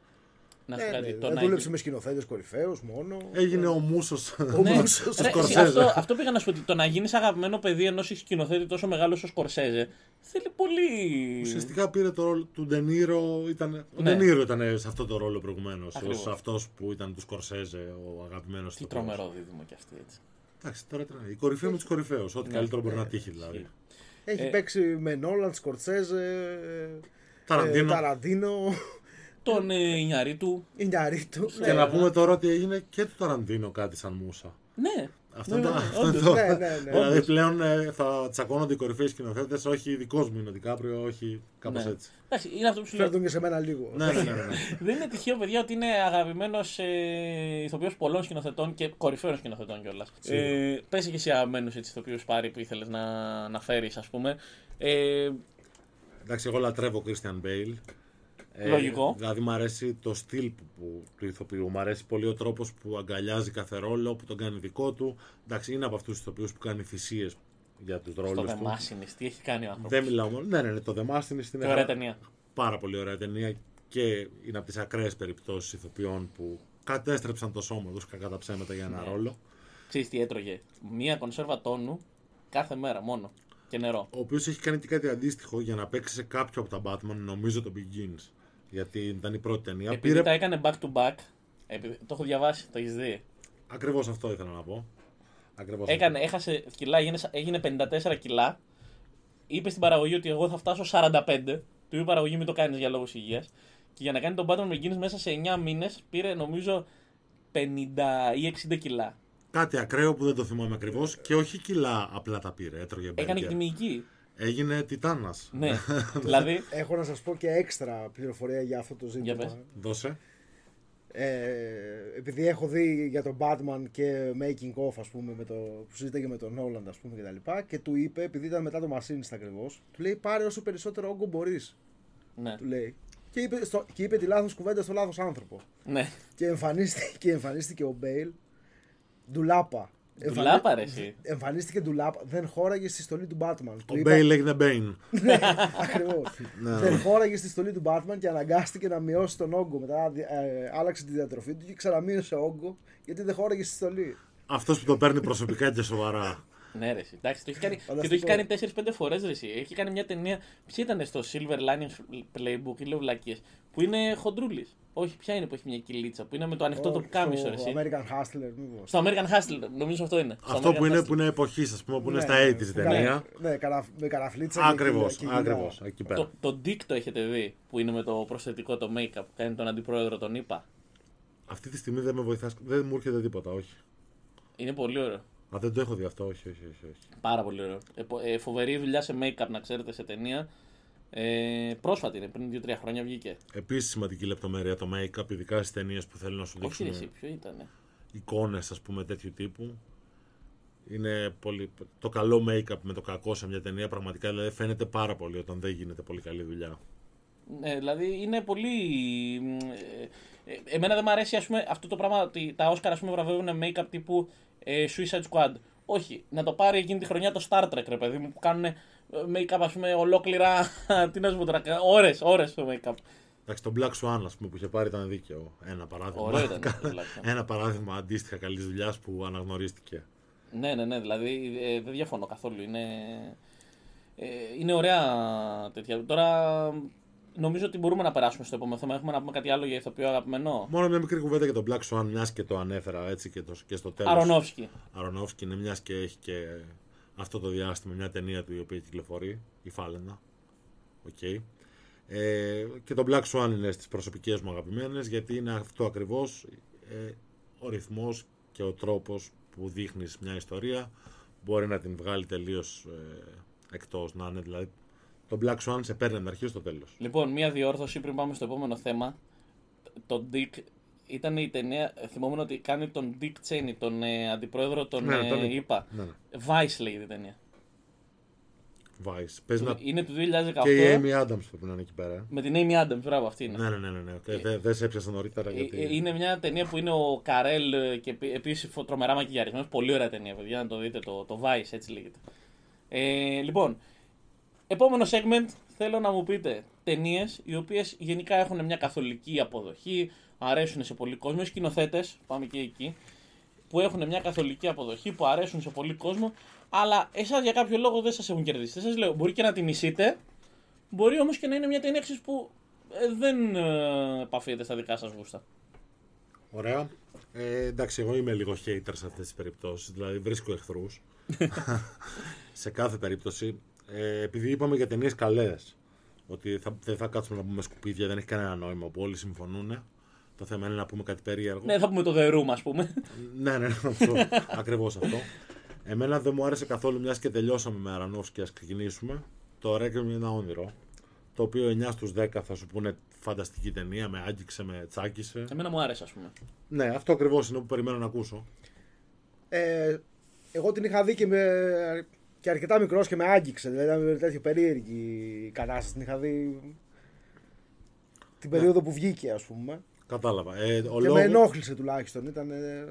Να σου Ναι, πω ναι, κάτι, το δεν να δούλεψε με σκηνοθέτες κορυφαίους μόνο. Έγινε ο Μούσος Ο Ναι. Μούσος, του Ρε, εσύ, Σκορσέζε. αυτό, αυτό πήγα να σου πω ότι το να γίνεις αγαπημένο παιδί ενός σκηνοθέτη τόσο μεγάλος όσο Σκορσέζε θέλει πολύ. Ουσιαστικά πήρε το ρόλο του Ντενίρο. Ήταν, ο Ναι. Ντενίρο ήταν σε αυτό το ρόλο προηγουμένως. Ακριβώς. Ω αυτός που ήταν του Σκορσέζε, ο αγαπημένος του. Τι τρομερό δίδυμο κι αυτή έτσι. Εντάξει, τώρα τι να Η κορυφή με τους κορυφαίους. Ό,τι Ναι. καλύτερο μπορεί να τύχει δηλαδή. Έχει Ε, παίξει με Νόλαντ, Σκορτσέζε, Ταραντίνο. Ε, Ταραντίνο, Τον ε, Ινιαρίτου. Ινιαρίτου. Και να πούμε τώρα ότι έγινε και του Ταραντίνο κάτι σαν μουσα. Ναι. Αυτό, Ναι, είναι το- ναι, αυτό είναι όντως. το. Ναι, ναι, ναι. Δηλαδή Όντως. πλέον ε, θα τσακώνονται οι κορυφαίοι σκηνοθέτες, όχι ειδικό μου είναι ο Δικάπριο, όχι κάπως Ναι. έτσι. Εντάξει, είναι αυτό που σου λέω. Φέρνουν και σε μένα λίγο. ναι, ναι, ναι, ναι, ναι. Δεν είναι τυχαίο, παιδιά, ότι είναι αγαπημένος ε, ηθοποιός πολλών σκηνοθετών και κορυφαίων σκηνοθετών κιόλας. Σίγουρα. Ε, Πες και εσύ αγαπημένους ηθοποιούς πάρει που ήθελες να, να φέρεις, ας πούμε. Ε, Εντάξει, εγώ λατρεύω Christian Bale. Ε, Λογικό. Δηλαδή μου αρέσει το στυλ που, που, του ηθοποιού. Μου αρέσει πολύ ο τρόπος που αγκαλιάζει κάθε ρόλο, που τον κάνει δικό του. Εντάξει, είναι από αυτούς τους ηθοποιούς που κάνει θυσίες για τους Στο ρόλους The τους. Machinist, τι έχει κάνει ο άνθρωπος; Δεν μιλάω μόνο. Ναι, ναι, ναι, το The Machinist είναι Τι ωραία χαρά- ταινία. πάρα πολύ ωραία ταινία και είναι από τις ακραίες περιπτώσεις ηθοποιών που κατέστρεψαν το σώμα τους κατά τα ψέματα για ένα Ναι. ρόλο. Ξέρεις τι έτρωγε; Μία κονσέρβα τόνου κάθε μέρα μόνο. Και νερό. Ο οποίος έχει κάνει και κάτι αντίστοιχο για να παίξει σε κάποιο από τα Batman, νομίζω το Begins. Γιατί ήταν η πρώτη ταινία. Επειδή τα έκανε back to back, επειδή, το έχω διαβάσει, το έχεις δει. Ακριβώς αυτό ήθελα να πω. Ακριβώς Έκανε, έχασε κιλά, έγινε, έγινε 54 κιλά. Είπε στην παραγωγή ότι εγώ θα φτάσω 45. Του είπε η παραγωγή μην το κάνεις για λόγους υγείας. Και για να κάνει τον Batman Begins μέσα σε 9 μήνες πήρε νομίζω 50 ή 60 κιλά. Κάτι ακραίο που δεν το θυμάμαι ακριβώς και όχι κιλά απλά τα πήρε. Έτρωγε Έκανε μπέργκερ. και τη μυϊκή. Έγινε τιτάνας. Ναι. δηλαδή. Έχω να σας πω και έξτρα πληροφορία για αυτό το Για ζήτημα. πες. Δώσε. Ε, επειδή έχω δει για τον Batman και making of ας πούμε με το, που συζήταγε με τον Nolan ας πούμε και τα λοιπά και του είπε επειδή ήταν μετά το Machinist ακριβώς του λέει πάρε όσο περισσότερο όγκο μπορείς Ναι, του λέει και είπε, στο, και είπε τη λάθος κουβέντα στο λάθος άνθρωπο ναι. και εμφανίστηκε, και εμφανίστηκε ο Μπέιλ ντουλάπα Ντουλάπα, ρε, εσύ. εμφανίστηκε ντουλάπα δεν χώραγε στη στολή του Batman Ο Μπέιλ έγινε Μπέιν. Ακριβώς. Δεν χώραγε στη στολή του Batman και αναγκάστηκε να μειώσει τον όγκο. Μετά ε, άλλαξε τη διατροφή του και ξαναμείωσε όγκο γιατί δεν χώραγε στη στολή. Αυτός που το παίρνει προσωπικά και σοβαρά. Ναι, ρε, εσύ. εντάξει, το έχει κάνει, και το Φανταστικό. έχει κάνει 4-5 φορές. Έχει κάνει μια ταινία. Ποια ήταν στο Silver Linings Playbook ή λέω βλακίες, Που είναι χοντρούλης; Όχι, ποια είναι που έχει μια κυλίτσα. Που είναι με το ανοιχτό το Όχι, πουκάμισο, ρε. στο εσύ; American Hustler, μήπως. Στο American Hustle, νομίζω αυτό είναι. Στο Αυτό American που είναι, Hustle. που είναι εποχής, ας πούμε, που είναι Ναι, στα 80s η που ταινία. κα- Ναι, καρα, με καραφλίτσα και Ακριβώς, κοιλιά- και κοιλιά. ακριβώς. Εκεί πέρα. Το, το Dick το έχετε δει που είναι με το προσθετικό το make-up που κάνει τον αντιπρόεδρο τον είπα. Αυτή τη στιγμή δεν με βοηθάς. Δεν μου έρχεται τίποτα, όχι. Είναι πολύ ωραίο. Α, δεν το έχω δει αυτό, όχι, όχι, όχι. όχι. Πάρα πολύ ωραίο. Ε, πο- ε, φοβερή δουλειά σε make-up να ξέρετε σε ταινία. Ε, πρόσφατη είναι, πριν 2-3 χρόνια βγήκε. Επίσης σημαντική λεπτομέρεια το make-up, ειδικά στις ταινίες που θέλουν να σου Όχι, ρε, δείξουν εσύ, ποιο ήταν. εικόνες, ας πούμε, τέτοιου τύπου. Είναι πολύ. Το καλό make-up με το κακό σε μια ταινία πραγματικά δηλαδή, φαίνεται πάρα πολύ όταν δεν γίνεται πολύ καλή δουλειά. Ναι, δηλαδή είναι πολύ. ε, ε, εμένα δεν μου αρέσει ας πούμε, αυτό το πράγμα ότι τα Oscar ας πούμε, βραβεύουν make-up τύπου ε, Suicide Squad. Όχι, να το πάρει εκείνη τη χρονιά το Star Trek, ρε παιδί μου, που κάνουν ε, make-up ας πούμε ολόκληρα. τι να σου πω τώρα, ώρες, ώρες το make-up. Εντάξει, το Black Swan, ας πούμε, που είχε πάρει ήταν δίκαιο. Ένα παράδειγμα. Ωραίο ήταν το Black Swan. Ένα παράδειγμα αντίστοιχα καλής δουλειάς που αναγνωρίστηκε. Ναι, ναι, ναι, δηλαδή ε, δεν διαφωνώ καθόλου. Είναι, ε, είναι ωραία τέτοια. Τώρα νομίζω ότι μπορούμε να περάσουμε στο επόμενο θέμα. Έχουμε να πούμε κάτι άλλο για ηθοποιό αγαπημένο. Μόνο μια μικρή κουβέντα για τον Black Swan, μιας και το ανέφερα έτσι και, το, και στο τέλος. Αρονόφσκι. Αρονόφσκι είναι μιας και έχει και αυτό το διάστημα μια ταινία του η οποία κυκλοφορεί, η Φάλαινα. Οκ. Ε, και το Black Swan είναι στις προσωπικές μου αγαπημένες γιατί είναι αυτό ακριβώς ε, ο ρυθμός και ο τρόπος που δείχνεις μια ιστορία μπορεί να την βγάλει τελείως ε, εκτός να είναι δηλαδή το Black Swan σε παίρνει από την αρχή στο τέλος Λοιπόν, μία διόρθωση πριν πάμε στο επόμενο θέμα. Το Dick ήταν η ταινία. Θυμόμουν ότι κάνει τον Dick Cheney, τον ε, αντιπρόεδρο των Ναι, ε, τον- ΗΠΑ. ναι, ναι. Vice λέει η ταινία. Vice. Παίζει να... Είναι του 2018. και η Amy Adams πρέπει να είναι εκεί πέρα ε. Με την Amy Adams, μπράβο, αυτή είναι. ναι ναι ναι, ναι, ναι. Ε, δεν δεν σε έπιασα νωρίτερα Ε, γιατί... ε, Είναι μια ταινία που είναι ο Καρέλ ε, και επίσης τρομερά μακιγιαρισμένος. Πολύ ωραία ταινία, παιδιά, να το δείτε. Το, το Vice, έτσι λέγεται. Ε, λοιπόν, επόμενο segment θέλω να μου πείτε ταινίες οι οποίες γενικά έχουν μια καθολική αποδοχή, αρέσουν σε πολύ κόσμο. Οι σκηνοθέτες, πάμε και εκεί, που έχουν μια καθολική αποδοχή, που αρέσουν σε πολύ κόσμο, αλλά εσάς για κάποιο λόγο δεν σας έχουν κερδίσει. Δεν σας λέω, μπορεί και να τη μισείτε, μπορεί όμως και να είναι μια ταινία εξής που ε, δεν ε, επαφείται στα δικά σας γούστα. Ωραία. Ε, εντάξει, εγώ είμαι λίγο hater σε αυτές τις περιπτώσεις, δηλαδή βρίσκω εχθρούς. σε κάθε περίπτωση. Ε, επειδή είπαμε για ταινίες καλές, ότι θα, δεν θα κάτσουμε να πούμε σκουπίδια, δεν έχει κανένα νόημα, που όλοι συμφωνούν. Το θέμα είναι να πούμε κάτι περίεργο. Ναι, θα πούμε το The Room, ας πούμε. ναι, ναι, αυτό. ακριβώς αυτό. Εμένα δεν μου άρεσε καθόλου, μιας και τελειώσαμε με Αρανόφσκι, ας ξεκινήσουμε. Το Requiem είναι ένα όνειρο. Το οποίο 9 στους 10 θα σου πούνε φανταστική ταινία, με άγγιξε, με τσάκισε. Εμένα μου άρεσε, ας πούμε. Ναι, αυτό ακριβώς είναι που περιμένω να ακούσω. Ε, εγώ την είχα δει και, με, και αρκετά μικρός και με άγγιξε. Δηλαδή ήταν τέτοιο περίεργη η κατάσταση. Την είχα δει την περίοδο που βγήκε, ας πούμε. Κατάλαβα. Ε, ο Και λόγος- με ενόχλησε τουλάχιστον. Ήταν. ε,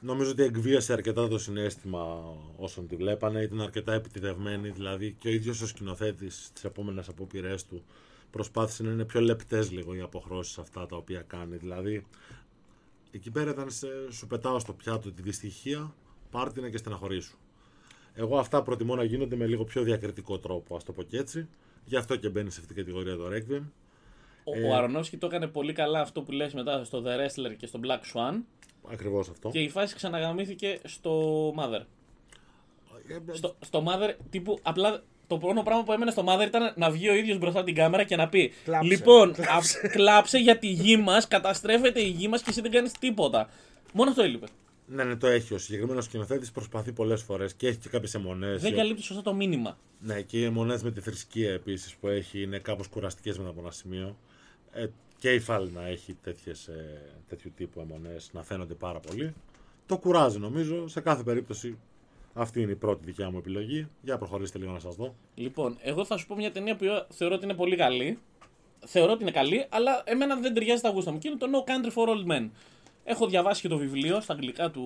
Νομίζω ότι εκβίασε αρκετά το συνέστημα όσων τη βλέπανε. Ήταν αρκετά επιτιδευμένη. Δηλαδή και ο ίδιος ο σκηνοθέτης στι επόμενες απόπειρές του προσπάθησε να είναι πιο λεπτές λίγο οι αποχρώσεις αυτά τα οποία κάνει. Δηλαδή εκεί πέρα ήταν σε, σου πετάω στο πιάτο τη δυστυχία, πάρτινα και στεναχωρήσου. Εγώ αυτά προτιμώ να γίνονται με λίγο πιο διακριτικό τρόπο, ας το πω και έτσι. Γι' αυτό και μπαίνει σε αυτή την κατηγορία το Requiem. Ο, Ε. ο Αρονόφσκι το έκανε πολύ καλά αυτό που λες μετά στο The Wrestler και στο Black Swan. Ακριβώς αυτό. Και η φάση ξαναγαμήθηκε στο Mother. Ε, Στο, στο Mother, τύπου, απλά το πρώτο πράγμα που έμενε στο Mother ήταν να βγει ο ίδιος μπροστά από την κάμερα και να πει: Κλάψε, Λοιπόν, κλάψε. α, κλάψε για τη γη μας, καταστρέφεται η γη μας και εσύ δεν κάνεις τίποτα. Μόνο αυτό έλειπε. Ναι, ναι, το έχει. Ο συγκεκριμένος σκηνοθέτης προσπαθεί πολλές φορές και έχει και κάποιες αιμονές. Δεν καλύπτει σωστά το μήνυμα. Ναι, και οι αιμονές με τη θρησκεία επίσης που έχει είναι κάπως κουραστικές μετά από ένα σημείο. Ε, και η Φάλινα έχει τέτοιες, ε, τέτοιου τύπου αιμονές να φαίνονται πάρα πολύ. Το κουράζει νομίζω. Σε κάθε περίπτωση αυτή είναι η πρώτη δικιά μου επιλογή. Για προχωρήστε λίγο να σας δω. Λοιπόν, εγώ θα σου πω μια ταινία που θεωρώ ότι είναι πολύ καλή. Θεωρώ ότι είναι καλή, αλλά εμένα δεν ταιριάζει στα γούστα μου. Και είναι το No Country for Old Men. Έχω διαβάσει και το βιβλίο στα αγγλικά του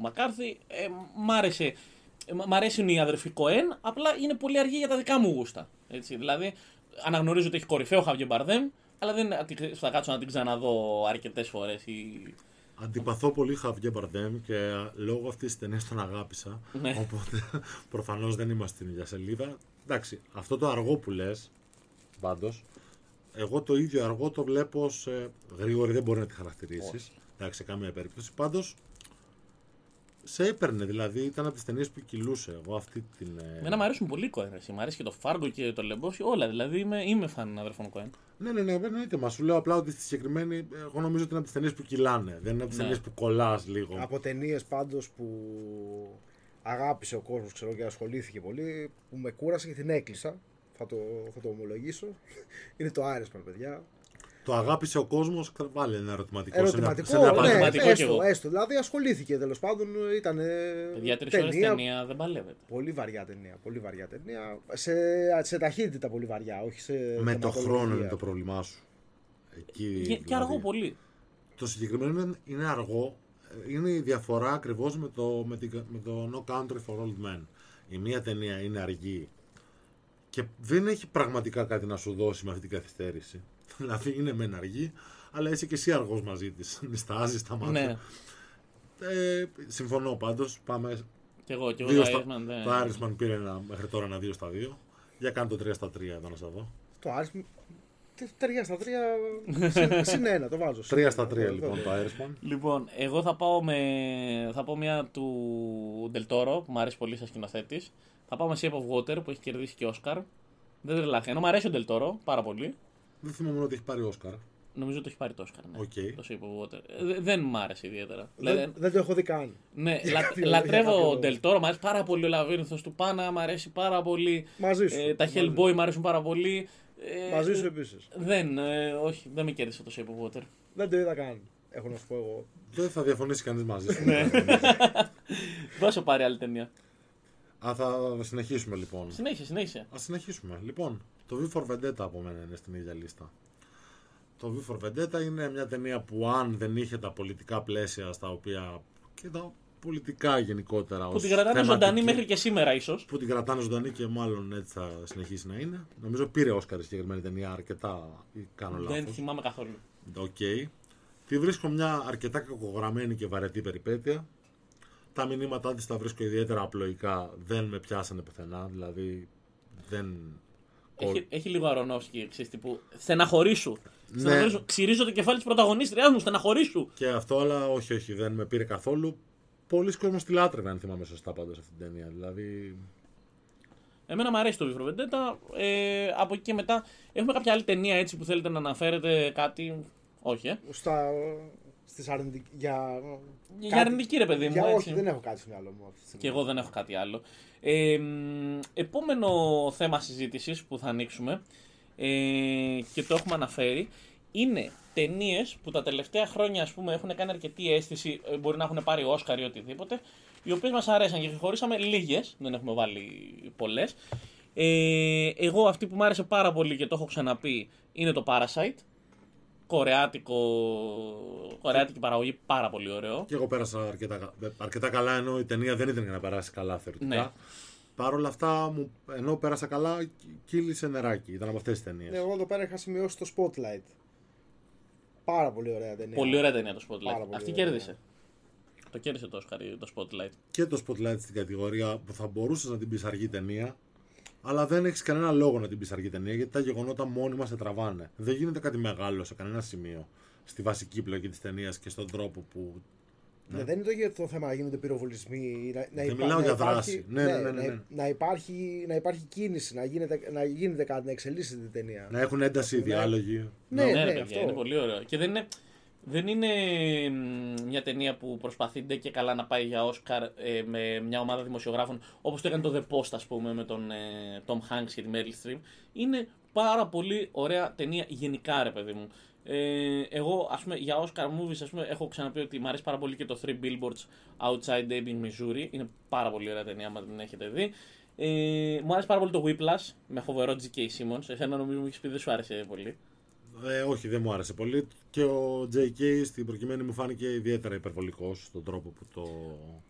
Μακάρθη. Ε, μ' άρεσε. ε, μ' αρέσουν οι αδερφοί Κοέν, απλά είναι πολύ αργή για τα δικά μου γούστα. Έτσι, δηλαδή, αναγνωρίζω ότι έχει κορυφαίο Χαβιέ Μπαρδέμ, αλλά δεν θα κάτσω να την ξαναδώ αρκετές φορές. Ή... Αντιπαθώ πολύ Χαβιέ Μπαρντέμ και α, λόγω αυτής της ταινίας τον αγάπησα. Ναι. Οπότε προφανώς δεν είμαστε στην ίδια σελίδα. Εντάξει, αυτό το αργό που λες, πάντως, εγώ το ίδιο αργό το βλέπω ως ε, γρήγορη, δεν μπορεί να τη χαρακτηρίσεις. Εντάξει, σε καμία περίπτωση. Πάντως, σε έπαιρνε, δηλαδή ήταν από τις ταινίες που κυλούσε. Εγώ αυτή την. ε, Εμένα μου αρέσουν πολύ οι Κοέν. ρε. Μ' αρέσει και το Φάργκο και το Λεμπόσι, όλα. Δηλαδή είμαι, είμαι φαν αδερφών Κοέν. Ναι, ναι, ναι, εννοείται. Μα σου λέω απλά ότι στη συγκεκριμένη. Εγώ νομίζω ότι είναι από τις ταινίες που κυλάνε. Δεν είναι από τις Ναι. ταινίες που κολλάς λίγο. Από ταινίες πάντως που αγάπησε ο κόσμος ξέρω και ασχολήθηκε πολύ, που με κούρασε και την έκλεισα. Θα το, θα το ομολογήσω. Είναι το Άρεσμαν, παιδιά. Το αγάπησε ο κόσμος, βάλε ένα ερωτηματικό. σε Ερωτηματικό, ένα, σε ένα ναι, επάγγελμα. ερωτηματικό κι έστω, εγώ. έστω. Δηλαδή ασχολήθηκε τέλος πάντων. Ήταν Για τρεις ώρες ταινία δεν παλεύεται. Πολύ βαριά ταινία. Πολύ βαριά ταινία. Σε, σε ταχύτητα πολύ βαριά, όχι σε. Με το θεματολογία. χρόνο είναι το πρόβλημά σου. Εκεί, Και, δηλαδή. και αργό πολύ. Το συγκεκριμένο είναι- είναι αργό. Ε, Είναι η διαφορά ακριβώς με το, με, την- με το No Country for Old Men. Η μία ταινία είναι αργή και δεν έχει πραγματικά κάτι να σου δώσει με αυτή την καθυστέρηση. Δηλαδή είναι μεν αργή, αλλά είσαι και εσύ αργός μαζί της. Νιστάζει στα μάτια. Ναι, Ε, συμφωνώ πάντως. Πάμε. και εγώ, και εγώ Δύο το στα... Irishman, ναι. Το Irishman πήρε ένα, μέχρι τώρα ένα 2 στα 2. Για κάνω το 3 στα 3 εδώ να σα δω. Το Άρεσμαν. Τρία στα τρία. συν- Συν ένα, το βάζω. συν 3 ένα, στα 3 το- το- λοιπόν το Irishman. Λοιπόν, εγώ θα πάω με. Θα πω μια του Ντελτόρο που μου αρέσει πολύ σαν σκηνοθέτης. Θα πάω με Shape of Water που έχει κερδίσει και Όσκαρ. Δεν τρελάθηκα. Ενώ μου αρέσει ο Ντελτόρο πάρα πολύ. Δεν θυμόμουν ότι έχει πάρει Όσκαρ. Νομίζω ότι το έχει πάρει το Όσκαρ. Ναι, Οκ. Το Shape of Water. Ε, δε- δεν μου άρεσε ιδιαίτερα. Δεν, Δηλαδή, δεν το έχω δει καν. ναι, Για λα, κάποιο- για λατρεύω κάποιο ο λόγο. Ντελτόρο, μου αρέσει πάρα πολύ ο Λαβύρινθος του Πάνα, μου αρέσει πάρα πολύ. Μαζί σου. Ε, τα Μαζί Hellboy μου αρέσουν πάρα πολύ. Ε, Μαζί σου επίσης. Δεν, ε, όχι, δεν με κέρδισε το Shape of Water. Δεν το είδα καν. Έχω να σου πω εγώ. Δεν θα διαφωνήσει κανείς μαζί σου. Ναι. Δώσε πάρει άλλη ταινία. Α, θα συνεχίσουμε λοιπόν. Συνέχισε, συνέχισε. Α συνεχίσουμε. Λοιπόν, το V for Vendetta από μένα είναι στην ίδια λίστα. Το V for Vendetta είναι μια ταινία που αν δεν είχε τα πολιτικά πλαίσια στα οποία. και τα πολιτικά γενικότερα. Που ως την κρατάνε θεματική- ζωντανή μέχρι και σήμερα, ίσως. Που την κρατάνε ζωντανή και μάλλον έτσι θα συνεχίσει να είναι. Νομίζω πήρε Όσκαρ η συγκεκριμένη ταινία αρκετά. ή κάνω Δεν λάθος. θυμάμαι καθόλου. Οκ. Τη βρίσκω μια αρκετά κακογραμμένη και βαρετή περιπέτεια. Τα μηνύματά της τα βρίσκω ιδιαίτερα απλοϊκά. Δεν με πιάσανε πουθενά. Δηλαδή δεν. Έχει, έχει λίγο αρονόφσκι, ξέρεις, τύπου στεναχωρήσου. Ναι. Στεναχωρήσου. Ξυρίζω το κεφάλι της πρωταγωνίστριάς μου, στεναχωρήσου. Και αυτό, αλλά όχι, όχι, δεν με πήρε καθόλου. Πολλοί κόσμος τη λάτρευε, αν θυμάμαι σωστά πάντως αυτή την ταινία. Δηλαδή. Εμένα μου αρέσει το Vivo Vendetta. Ε, από εκεί και μετά έχουμε κάποια άλλη ταινία έτσι που θέλετε να αναφέρετε κάτι; Όχι, ε. Στα, στις αρνητικ... για... Για κάτι- αρνητική ρε παιδί μου. Για έτσι. όχι, δεν έχω κάτι στο μυαλό μου αυτή τη στιγμή. Και εγώ δεν έχω κάτι άλλο. Ε, μ, επόμενο θέμα συζήτησης που θα ανοίξουμε ε, και το έχουμε αναφέρει είναι ταινίες που τα τελευταία χρόνια ας πούμε, έχουν κάνει αρκετή αίσθηση, ε, μπορεί να έχουν πάρει Όσκαρ ή οτιδήποτε, οι οποίες μας αρέσαν και χωρίσαμε λίγες, δεν έχουμε βάλει πολλές. Ε, εγώ αυτή που μου άρεσε πάρα πολύ και το έχω ξαναπεί είναι το Parasite. Κορεάτικο, κορεάτικη παραγωγή, πάρα πολύ ωραίο. Και εγώ πέρασα αρκετά, κα- αρκετά καλά, ενώ η ταινία δεν ήταν για να περάσει καλά θεωρητικά. Ναι. Παρ' όλα αυτά, μου, ενώ πέρασα καλά, κύλησε νεράκι. Ήταν από αυτές τις ταινίες. Ναι, εγώ εδώ πέρα είχα σημειώσει το Spotlight. Πάρα πολύ ωραία ταινία. Πολύ ωραία ταινία το Πάρα Spotlight. πολύ Αυτή ωραία. κέρδισε. Το κέρδισε το Oscar το Spotlight. Και το Spotlight στην κατηγορία που θα μπορούσες να την πεις αργή ταινία, αλλά δεν έχεις κανένα λόγο να την πεις αργή ταινία γιατί τα γεγονότα μόνοι μας σε τραβάνε. Δεν γίνεται κάτι μεγάλο σε κανένα σημείο στη βασική πλοκή της ταινίας και στον τρόπο που. Ναι, δεν είναι το, για το θέμα να γίνονται πυροβολισμοί. Να, να Δεν μιλάω να για υπάρχει- δράση. Ναι, ναι, ναι, ναι, ναι. Να, να υπάρχει, να υπάρχει κίνηση, να γίνεται, να γίνεται κάτι, να εξελίσσεται η ταινία. Να έχουν ένταση οι διάλογοι. Ναι, Ναι, ναι, ρε παιδιά, αυτό. είναι πολύ ωραίο. Και δεν είναι, δεν είναι μ, μια ταινία που προσπαθεί ντε και καλά να πάει για Όσκαρ ε, με μια ομάδα δημοσιογράφων όπως το έκανε το The Post, ας πούμε, με τον ε, Tom Hanks και τη Meryl Streep. Είναι πάρα πολύ ωραία ταινία γενικά, ρε παιδί μου. Ε, εγώ, ας πούμε, για Oscar Movies, ας πούμε, έχω ξαναπεί ότι μου αρέσει πάρα πολύ και το Three Billboards Outside Ebbing, Missouri. Είναι πάρα πολύ ωραία ταινία, αν την έχετε δει. Ε, μου άρεσε πάρα πολύ το Whiplash, με φοβερό G.K. Simmons. Εσένα νομίζω μου έχεις πει δεν σου άρεσε πολύ. Ε, όχι, δεν μου άρεσε πολύ. Και ο J.K. στην προκειμένη μου φάνηκε ιδιαίτερα υπερβολικός στον τρόπο που το.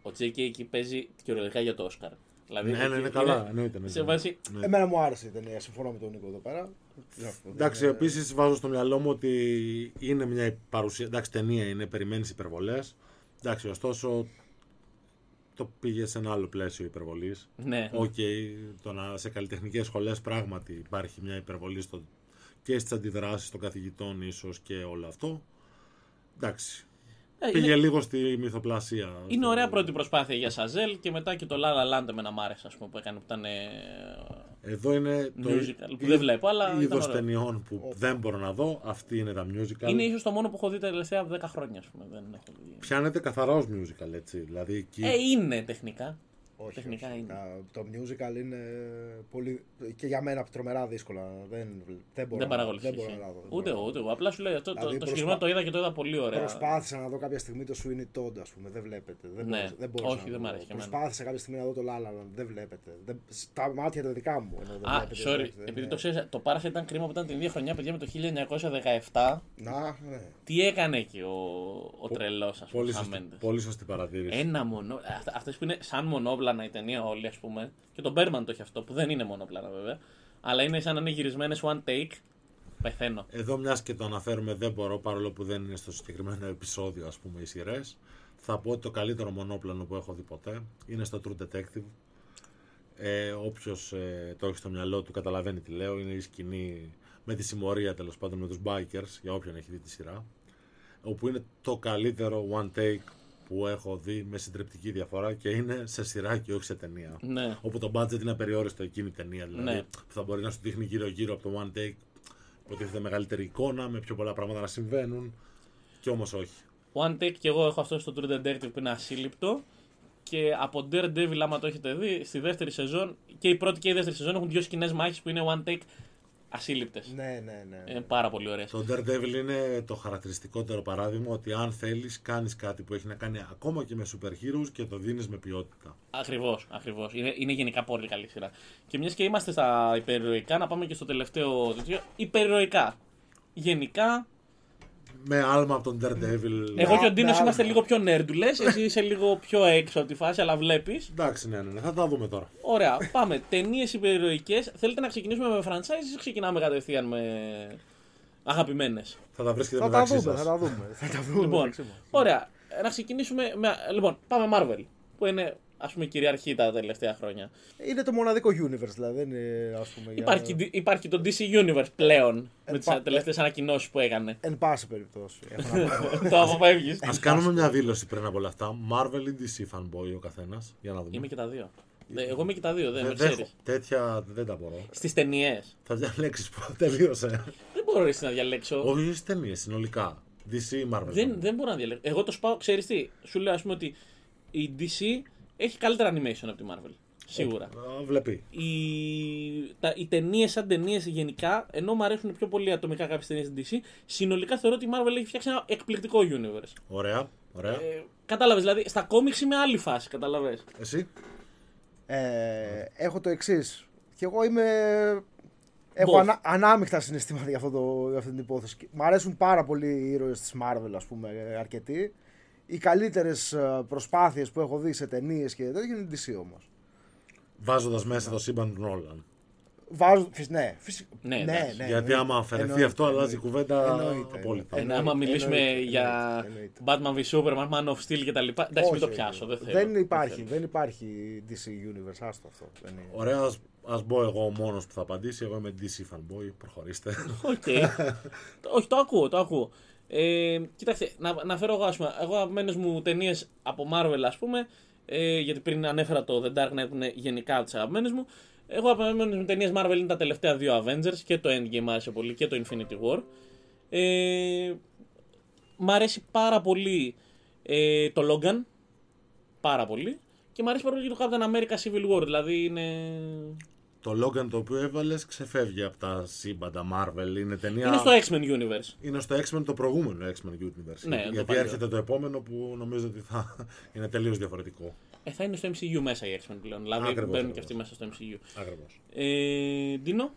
Ο J.K. εκεί παίζει κυριολεκτικά για το Όσκαρ. Δηλαδή, Ναι, ναι, εκεί είναι καλά. Εννοείται. εννοείται. Σε βάση. Ναι. Εμένα μου άρεσε η ταινία, συμφωνώ με τον Νίκο εδώ πέρα. Τι να πω, Εντάξει, δεν- επίσης βάζω στο μυαλό μου ότι είναι μια παρουσία. Εντάξει, ταινία είναι, περιμένεις υπερβολές. Εντάξει, ωστόσο το πήγε σε ένα άλλο πλαίσιο υπερβολής. Ναι, Οκ, το να σε καλλιτεχνικές σχολές πράγματι υπάρχει μια υπερβολή στο, και στις αντιδράσεις των καθηγητών, ίσως και όλο αυτό. Εντάξει. Ε, Πήγε είναι, λίγο στη μυθοπλασία. είναι στο- ωραία πρώτη προσπάθεια για Σαζέλ και μετά και το La La Land εμένα μ' άρεσε, ας πούμε, που έκανε που ήταν. ε, Εδώ είναι το Musical, που δεν βλέπω, αλλά ήταν είδος ωραίο. ταινιών που δεν μπορώ να δω. Αυτή είναι τα musical. Είναι ίσως το μόνο που έχω δει τα τελευταία 10 χρόνια, ας πούμε. Δεν έχω δει. Πιάνεται καθαρά ως musical, έτσι. Δηλαδή εκεί... Ε, είναι τεχνικά. Όχι, Τεχνικά όχι. είναι. Τα- Το musical είναι πολύ. και για μένα τρομερά δύσκολα. Δεν, δεν μπορώ, Δεν να- παρακολουθείς. δεν μπορώ να δω. δεν Ούτε μπορώ. εγώ, ούτε εγώ. Απλά σου λέω αυτό. Το, Δηλαδή, το προσπα- συγκεκριμένο το είδα και το είδα πολύ ωραία. Προσπάθησα να δω κάποια στιγμή το Sweeney Todd, ας πούμε. Δεν βλέπετε. Δεν Ναι. μπορούσα- δεν μπορούσα Όχι, να δεν το μ' δω. αρέσει και εμένα. Προσπάθησα κάποια στιγμή να δω το La La Land. Δεν βλέπετε. Δεν... Στα μάτια τα δικά μου. ενώ δεν Α, βλέπετε, sorry, εντάξει, δεν επειδή είναι- το ξέρεις, το Πάρασα ήταν κρίμα που ήταν την ίδια χρονιά, παιδιά, με το 1917. Να, ναι. Τι έκανε εκεί ο, ο τρελός, ας πούμε, Πολύ Σαν σωστή, Μέντες. πολύ σωστή παρατήρηση. Ένα μονό. Αυτές που είναι σαν μονόπλανα η ταινία όλη, ας πούμε. Και το Μπέρμαν το έχει αυτό, που δεν είναι μονόπλανα βέβαια. Αλλά είναι σαν να είναι γυρισμένες one take. Πεθαίνω. Εδώ μιας και το αναφέρουμε δεν μπορώ παρόλο που δεν είναι στο συγκεκριμένο επεισόδιο ας πούμε οι σειρές. Θα πω ότι το καλύτερο μονόπλανο που έχω δει ποτέ είναι στο True Detective. Ε, Όποιος ε, το έχει στο μυαλό του καταλαβαίνει τι λέω. Είναι η σκηνή με τη συμμορία τέλος πάντων με τους bikers για όποιον έχει δει τη σειρά. Όπου είναι το καλύτερο one take που έχω δει με συντριπτική διαφορά και είναι σε σειρά και όχι σε ταινία. Ναι. Όπου το budget είναι απεριόριστο εκείνη η ταινία. Δηλαδή Ναι. που θα μπορεί να σου δείχνει γύρω-γύρω από το one take. Υποτίθεται μεγαλύτερη εικόνα, με πιο πολλά πράγματα να συμβαίνουν. Και όμως όχι. One take και εγώ έχω αυτό στο True Detective που είναι ασύλληπτο. Και από Daredevil, άμα το έχετε δει, στη δεύτερη σεζόν και η πρώτη και η δεύτερη σεζόν έχουν δύο σκηνές μάχης που είναι one take ασύλληπτες. Ναι, ναι, ναι. Είναι πάρα πολύ ωραίες. Το Daredevil είναι το χαρακτηριστικότερο παράδειγμα ότι αν θέλεις, κάνεις κάτι που έχει να κάνει ακόμα και με super heroes και το δίνεις με ποιότητα. Ακριβώς, ακριβώς. Είναι, είναι γενικά πολύ καλή σειρά. Και μιας και είμαστε στα υπερηρωικά, να πάμε και στο τελευταίο τέτοιο. Υπερηρωικά. Γενικά, Με άλμα από τον Daredevil. εγώ και ο με Ντίνος άλλα. είμαστε λίγο πιο νέρντουλες. Εσύ είσαι λίγο πιο έξω από τη φάση, αλλά βλέπεις. Εντάξει, ναι, ναι, ναι, θα τα δούμε τώρα. Ωραία, πάμε. Ταινίες υπερηρωικές. Θέλετε να ξεκινήσουμε με franchise ή ξεκινάμε κατευθείαν με αγαπημένες; Θα τα βρίσκετε Θα τα μεταξύ δούμε, σας. θα τα δούμε. Θα τα δούμε. Λοιπόν, μεταξύ μας. ωραία. Να ξεκινήσουμε με. Λοιπόν, πάμε Marvel. Που είναι ας πούμε κυριαρχή τα τελευταία χρόνια. Είναι το μοναδικό universe, δηλαδή. Δεν είναι, ας πούμε, για- Υπάρχει, υπάρχει το DC Universe πλέον με τις πα- τελευταίες ανακοινώσεις που έκανε. Εν πάση περιπτώσει. έχω να πω. το αποφεύγεις. Α κάνουμε μια δήλωση πριν από όλα αυτά. Marvel ή DC fanboy ο καθένας. Για να δούμε. Είμαι και τα δύο. Δε- Εγώ είμαι και τα δύο, δεν με δεν, δεν, ξέρεις. έχω- τέτοια δεν τα μπορώ. Στις ταινίες. Θα διαλέξεις που τελείωσε. Δεν μπορώ εσύ να διαλέξω. Όχι στις ταινίες, συνολικά. DC ή Marvel. Δεν, δεν μπορώ να διαλέξω. Εγώ το σπάω, ξέρεις τι. Σου λέω, ας πούμε, ότι η DC έχει καλύτερα animation από τη Marvel. Σίγουρα. Α, Βλέπει. Οι, τα, οι ταινίες σαν ταινίες γενικά, ενώ μου αρέσουν πιο πολύ ατομικά κάποιες ταινίες στην DC, συνολικά θεωρώ ότι η Marvel έχει φτιάξει ένα εκπληκτικό universe. Ωραία. Ωραία. Ε, Κατάλαβες, δηλαδή στα κόμιξ είμαι άλλη φάση, κατάλαβες. Εσύ; Ε, έχω το εξής. Και εγώ είμαι Έχω Both. ανα, ανάμεικτα συναισθήματα για, αυτό το, για αυτή την υπόθεση. Μ' αρέσουν πάρα πολύ οι ήρωες της Marvel, ας πούμε, ε, αρκετοί. Οι καλύτερες ε, προσπάθειες που έχω δει σε ταινίες και τέτοια είναι η DC όμως. Βάζοντας μέσα το σύμπαν του Νόλαν. Βάζω, φυσ- ναι, φυσ- Ναι, ναι, εντάξει. ναι, Γιατί εννοείται. άμα αφαιρεθεί Εννοείται, αυτό, αλλάζει η εννοείται. κουβέντα Εννοείται, απόλυτα. Ε, εννοείται. άμα μιλήσουμε εννοείται, για εννοείται. Batman v Superman, Man of Steel κτλ. Εντάξει, μην Όχι, το πιάσω. Δεν θέλω. Δεν υπάρχει, θέλω. δεν υπάρχει DC Universe, άστο αυτό. Δεν είναι. Ωραία, ας, ας μπω εγώ ο μόνος που θα απαντήσει. Εγώ είμαι DC fanboy, προχωρήστε. Οκ. Όχι, το ακούω, το ακούω. Ε, κοιτάξτε, να, να φέρω εγώ, ας πούμε, εγώ αγαπημένες μου ταινίες από Marvel, ας πούμε, ε, γιατί πριν ανέφερα το The Dark Knight που είναι γενικά από τις αγαπημένες μου. Εγώ αγαπημένες μου ταινίες Marvel είναι τα τελευταία δύο Avengers και το Endgame μου άρεσε πολύ και το Infinity War. Ε, μ' αρέσει πάρα πολύ ε, το Logan, πάρα πολύ. Και μ' αρέσει πάρα πολύ και το Captain America Civil War, δηλαδή είναι... το Logan το οποίο έβαλες ξεφεύγει από τα σύμπαντα Marvel. Είναι ταινία. Είναι στο X-Men Universe. είναι στο X-Men το προηγούμενο X-Men Universe. Ναι, το γιατί παλιό. έρχεται το επόμενο που νομίζω ότι θα είναι τελείως διαφορετικό. Ε, θα είναι στο MCU μέσα οι X-Men πλέον. Δηλαδή Ακριβώς, μπαίνουν και ακριβώς. αυτοί μέσα στο MCU. Ακριβώς. Ε, Ντίνο.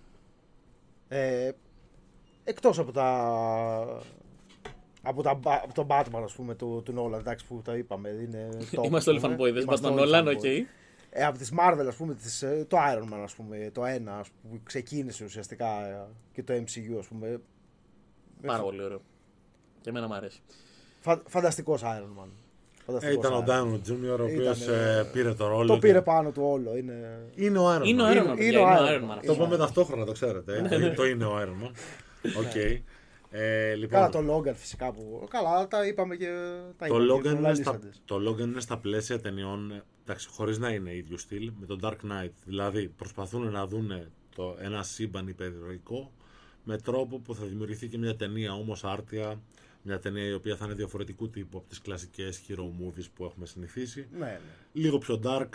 Ε, εκτός από τα... Από, τα, από τον Batman, ας πούμε, του, του Nolan, εντάξει, που τα είπαμε, είναι top, Είμαστε ας όλοι πούμε. fanboy. Δεν Είμαστε Batman όλοι Nolan, fanboy. OK. Ε, από τις Marvel, ας πούμε, τις, ε, το Iron Man, ας πούμε, το ένα, ας πούμε, που ξεκίνησε ουσιαστικά ε, και το MCU, ας πούμε. Πάρα πολύ ωραίο. Και εμένα μου αρέσει. Φα, φανταστικός Iron Man. Ε, Φανταστικός ήταν ο Iron Man. Downey Jr. ο οποίος Ήταν, πήρε το ρόλο. Το και- πήρε πάνω του όλο, είναι... Είναι ο Iron Είναι ο Man. Iron Είναι- Man. είναι παιδιά, ο Είναι ο Iron Iron Man. Man. Το αυτό. πούμε ταυτόχρονα, το ξέρετε. Ναι, ε. το είναι ο Iron Man. Οκ. Ε, λοιπόν, Καλά, το Logan φυσικά που... Καλά, τα είπαμε και... Τα Το είπαμε και Logan, είναι στα, προλαλήσαντες. το Logan είναι στα πλαίσια ταινιών, ε, εντάξει, χωρίς να είναι ίδιο στυλ, με τον Dark Knight. Δηλαδή, προσπαθούν να δουν το, ένα σύμπαν υπερηρωικό με τρόπο που θα δημιουργηθεί και μια ταινία όμως άρτια, μια ταινία η οποία θα είναι διαφορετικού τύπου από τις κλασικές hero movies που έχουμε συνηθίσει. Ναι, ναι. Λίγο πιο dark,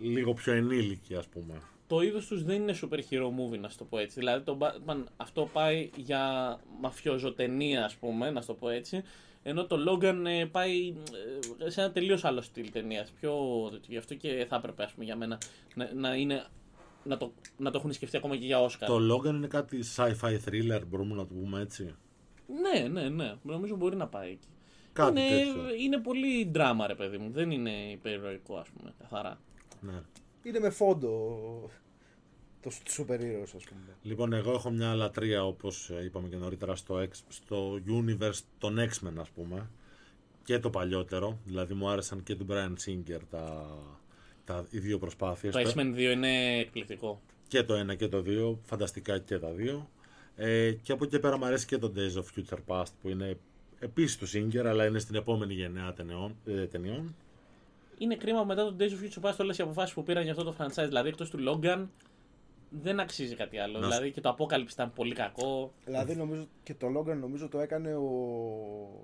λίγο πιο ενήλικη ας πούμε. Το είδος τους δεν είναι super hero movie, να σου το πω έτσι. Δηλαδή το Batman αυτό πάει για μαφιόζο ταινία, ας πούμε, να σου το πω έτσι. Ενώ το Logan ε, πάει ε, σε ένα τελείως άλλο στυλ ταινίας. Πιο τέτοιο. Γι' αυτό και θα έπρεπε, ας πούμε, για μένα να, να είναι. Να το, να το έχουν σκεφτεί ακόμα και για Oscar. Το Logan είναι κάτι sci-fi thriller, μπορούμε να το πούμε έτσι; Ναι, ναι, ναι. Νομίζω μπορεί να πάει εκεί. Κάτι είναι, τέτοιο. είναι πολύ δράμα, ρε παιδί μου. Δεν είναι υπερηρωικό, ας πούμε, καθαρά. Ναι. Είναι με φόντο το super heroes, ας πούμε. Λοιπόν, εγώ έχω μια λατρεία, όπως ε, είπαμε και νωρίτερα, στο, X, στο universe των X-Men, ας πούμε. Και το παλιότερο, δηλαδή μου άρεσαν και του Brian Singer τα, τα, οι δύο προσπάθειες. Το X-Men 2 είναι εκπληκτικό. Και το ένα και το δύο, φανταστικά και τα δύο. Ε, και από εκεί και πέρα μου αρέσει και το Days of Future Past, που είναι επίσης του Singer, αλλά είναι στην επόμενη γενναία ταινιών. Ε, ταινιών. Είναι κρίμα που μετά το Days of Future Past όλες οι αποφάσεις που πήραν για αυτό το franchise, δηλαδή εκτός του Logan, δεν αξίζει κάτι άλλο. Να σου- Δηλαδή και το Apocalypse ήταν πολύ κακό. Δηλαδή νομίζω και το Logan νομίζω το έκανε ο, ο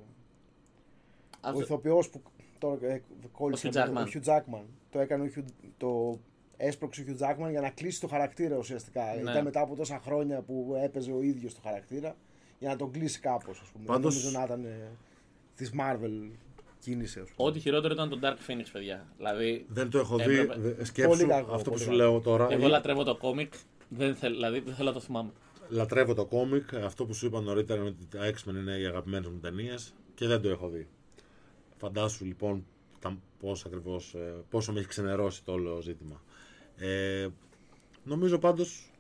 Αυτό- ηθοποιός που τώρα ε, κόλλησε Ο Hugh με τον- Jackman. ο Hugh Jackman. Το έκανε ο Hugh, το έσπρωξε ο Hugh Jackman για να κλείσει το χαρακτήρα ουσιαστικά. Ναι. Ήταν μετά από τόσα χρόνια που έπαιζε ο ίδιος το χαρακτήρα για να τον κλείσει κάπως ας πούμε. Πάντως- Δεν νομίζω να ήταν ε, της Marvel κίνηση ας πούμε. Ό,τι χειρότερο ήταν το Dark Phoenix, παιδιά. Δηλαδή, Δεν το έχω Έπρεπε. δει. Δε- Σκέψου Πολύ κακό, αυτό που πολύ σου κακό. λέω τώρα. εγώ λατρεύω το κόμικ. Δεν θέλ, δηλαδή, δεν θέλω να το θυμάμαι. Λατρεύω το κόμικ. Αυτό που σου είπα νωρίτερα είναι ότι τα X-Men είναι οι αγαπημένες μου ταινίες και δεν το έχω δει. Φαντάσου λοιπόν τα, πώς ακριβώς, ε, πόσο με έχει ξενερώσει το όλο ζήτημα. Ε, νομίζω πάντως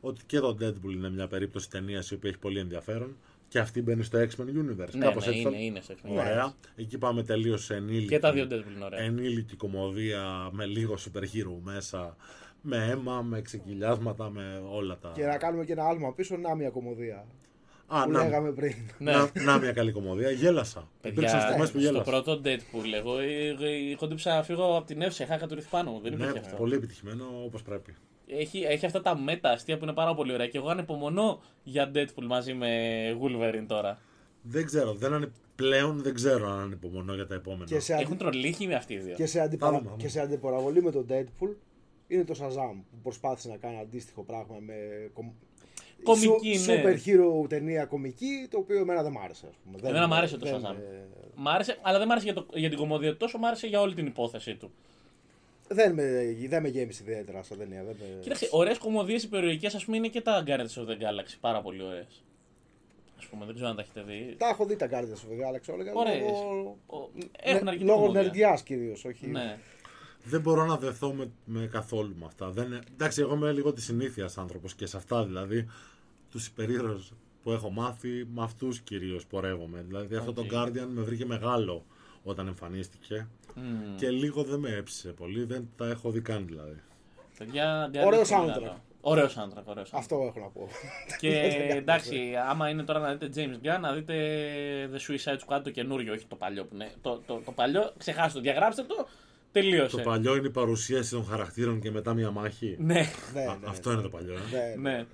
ότι και το Deadpool είναι μια περίπτωση ταινίας η οποία έχει πολύ ενδιαφέρον και αυτή μπαίνει στο X-Men Universe. Ναι, Κάπως ναι, έτσι θα- είναι, είναι σε X-Men. Ωραία. Εκεί πάμε τελείως σε ενήλικη. Και τα δύο Deadpool είναι ωραία. Ενήλικη κομμωδία με λίγο super hero μέσα. Με αίμα, με ξεκυλιάσματα, με όλα τα. Και να κάνουμε και ένα άλμα πίσω, να μια κομμωδία. Α, που να, λέγαμε πριν. Ναι. να, να μια καλή κομμωδία. Γέλασα. Υπήρξαν Παιδιά, στιγμές που στο γέλασα. πρώτο Deadpool, εγώ ε, ε, κόντυψα να φύγω από την αίθουσα, είχα κατουρηθεί πάνω μου. Δεν υπήρχε Ναι, αυτό. πολύ επιτυχημένο όπως πρέπει. Έχει, έχει αυτά τα μετα αστεία που είναι πάρα πολύ ωραία και εγώ ανεπομονώ για Deadpool μαζί με Wolverine τώρα. Δεν ξέρω, δεν ανε... πλέον δεν ξέρω αν ανυπομονώ για τα επόμενα. Και σε, αντι... Έχουν τρολίχει με αυτοί οι δύο. και, σε αντιπαρα... Θα δούμε, θα δούμε. και σε αντιπαραβολή με τον Deadpool είναι το Shazam που προσπάθησε να κάνει αντίστοιχο πράγμα με κομ... Κομική, Σου- ναι. Super hero ταινία κομική, το οποίο εμένα δεν μ' άρεσε. Ας πούμε. Εμένα μ' άρεσε το δεν- Shazam. ε, Μ' άρεσε, αλλά δεν μ' άρεσε για, το, για την κομμωδία, τόσο μ' άρεσε για όλη την υπόθεση του. Δεν με, δεν με γέμισε ιδιαίτερα σαν ταινία. Δεν με... Κοίταξε, ωραίες κωμωδίες υπερηρωικές ας πούμε είναι και τα Guardians of the Galaxy. Πάρα πολύ ωραίες. Ας πούμε, δεν ξέρω αν τα έχετε δει. Τα έχω δει τα Guardians of the Galaxy όλα. Ωραίες. Λόγω, Ο- Έχουν ναι, αρκετή λόγω κωμωδία. νερντιάς κυρίως, όχι. Ναι. Δεν μπορώ να δεθώ με, με καθόλου με αυτά. Δεν, εντάξει, εγώ είμαι λίγο της συνήθειας άνθρωπος και σε αυτά δηλαδή τους υπερήρωες που έχω μάθει, με αυτούς κυρίως πορεύομαι. Δηλαδή αυτό το OK. Guardian με βρήκε μεγάλο όταν εμφανίστηκε Μμμ. και λίγο δεν με έψησε πολύ. Δεν τα έχω δει καν δηλαδή. Παιδιά, Ωραίος Guardians πολύ soundtrack. καλό. Ωραίος soundtrack, ωραίος soundtrack. Αυτό έχω να πω. Και εντάξει, άμα είναι τώρα να δείτε James Gunn, να δείτε The Suicide Squad το καινούριο, όχι το παλιό που είναι. Το, το, το παλιό, ξεχάστε το, διαγράψτε το, τελείωσε. Το παλιό είναι η παρουσίαση των χαρακτήρων και μετά μια μάχη. Ναι, ναι, Α, ναι, αυτό είναι το παλιό. Ε. ναι, ναι.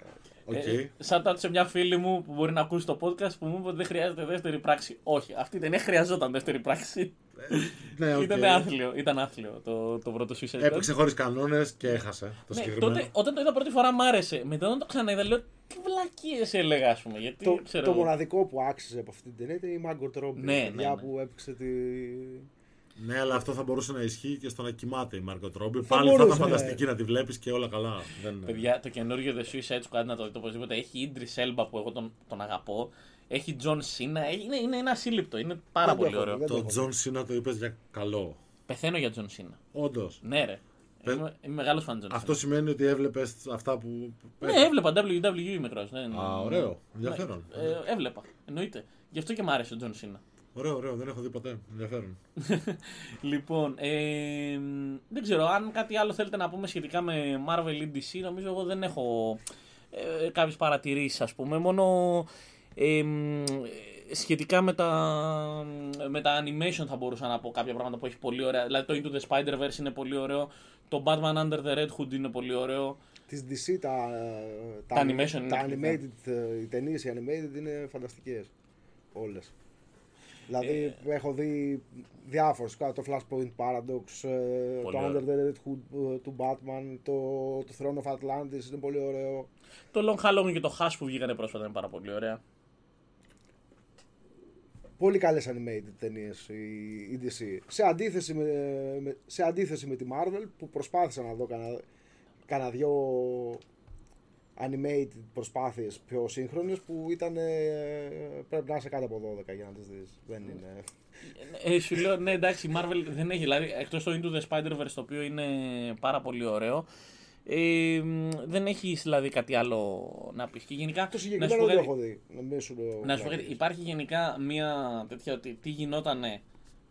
Οκ. Ε, σαν τα σε μια φίλη μου που μπορεί να ακούσει το podcast που μου είπε ότι δεν χρειάζεται δεύτερη πράξη. Όχι, αυτή η ταινία χρειαζόταν δεύτερη πράξη. ναι, οκ. Ήταν άθλιο, ήταν άθλιο το, το πρώτο Suicide Squad. Έπαιξε χωρίς κανόνες και έχασε το Ναι, συγκεκριμένο. τότε, όταν το είδα πρώτη φορά μ' άρεσε. Μετά όταν το ξαναείδα λέω τι βλακείες έλεγα, ας πούμε. Γιατί Το, ξέρω. το εγώ. μοναδικό που άξιζε από αυτή την ταινία ήταν η Margot Robbie. Ναι, η ναι, παιδιά ναι. που έπαιξε τη. Ναι, αλλά αυτό θα μπορούσε να ισχύει και στο να κοιμάται η Margot Robbie. Θα Πάλι θα μπορούσε, ήταν ναι. φανταστική να τη βλέπεις και όλα καλά. Δεν... Παιδιά, το καινούργιο The Suicide Squad να το δείτε οπωσδήποτε. Έχει Idris Elba που εγώ τον, τον αγαπώ. Έχει John Cena. Έχει- Είναι, είναι ένα ασύλληπτο. Είναι πάρα Δεν το πολύ έχω ωραίο. δει, δεν Το έχω δει. Τζον Σίνα το είπες για καλό. Πεθαίνω για John Cena. Όντως. Ναι, ρε. Πε- Είμαι, είμαι μεγάλος φαν John Αυτό Cena. σημαίνει ότι έβλεπες αυτά που. Ναι, έβλεπα WWE μικρό. Ναι, ναι. Α, ωραίο. Ενδιαφέρον. Ε, έβλεπα. Εννοείται. Γι' αυτό και μ' άρεσε ο John Cena. Ωραίο, ωραίο. Δεν έχω δει ποτέ. Ενδιαφέρον. Λοιπόν, ε, δεν ξέρω αν κάτι άλλο θέλετε να πούμε σχετικά με Marvel ή DC. Νομίζω εγώ δεν έχω ε, κάποιες παρατηρήσεις ας πούμε. Μόνο ε, μ, σχετικά με τα, με τα animation θα μπορούσα να πω κάποια πράγματα που έχει πολύ ωραία. Δηλαδή το Into the Spider-Verse είναι πολύ ωραίο. Το Batman Under the Red Hood είναι πολύ ωραίο. Τη DC τα, Τα animation είναι τα εκπληκτικά. animated, ε, οι ταινίες οι animated είναι φανταστικές. Όλες. Δηλαδή Ε, έχω δει διάφορες. Το Flashpoint Paradox, ε, Πολύ το ωραίο. Under the Red Hood ε, του Batman, το, το Throne of Atlantis είναι πολύ ωραίο. Το Long Halloween και το Hush που βγήκανε πρόσφατα είναι πάρα πολύ ωραία. Πολύ καλές animated ταινίες η, η DC. Σε αντίθεση, με, με- σε αντίθεση με τη Marvel που προσπάθησα να δω κανένα, κανένα δυο animated προσπάθειες πιο σύγχρονες που ήταν ε, πρέπει να είσαι κάτω από 12 για να τις δεις. Δεν είναι... Ε, σου λέω, ναι, εντάξει, η Marvel δεν έχει. Δηλαδή, εκτός το Into the Spider-Verse, το οποίο είναι πάρα πολύ ωραίο. Ε, μ, δεν έχει δηλαδή κάτι άλλο να πεις. Και γενικά. Το να σου συγκεκριμένο πω δεν το κάτι- έχω δει. Να μην σου λέω να σου πω κάτι, βλακίες. υπάρχει γενικά μία τέτοια ότι τι γινότανε,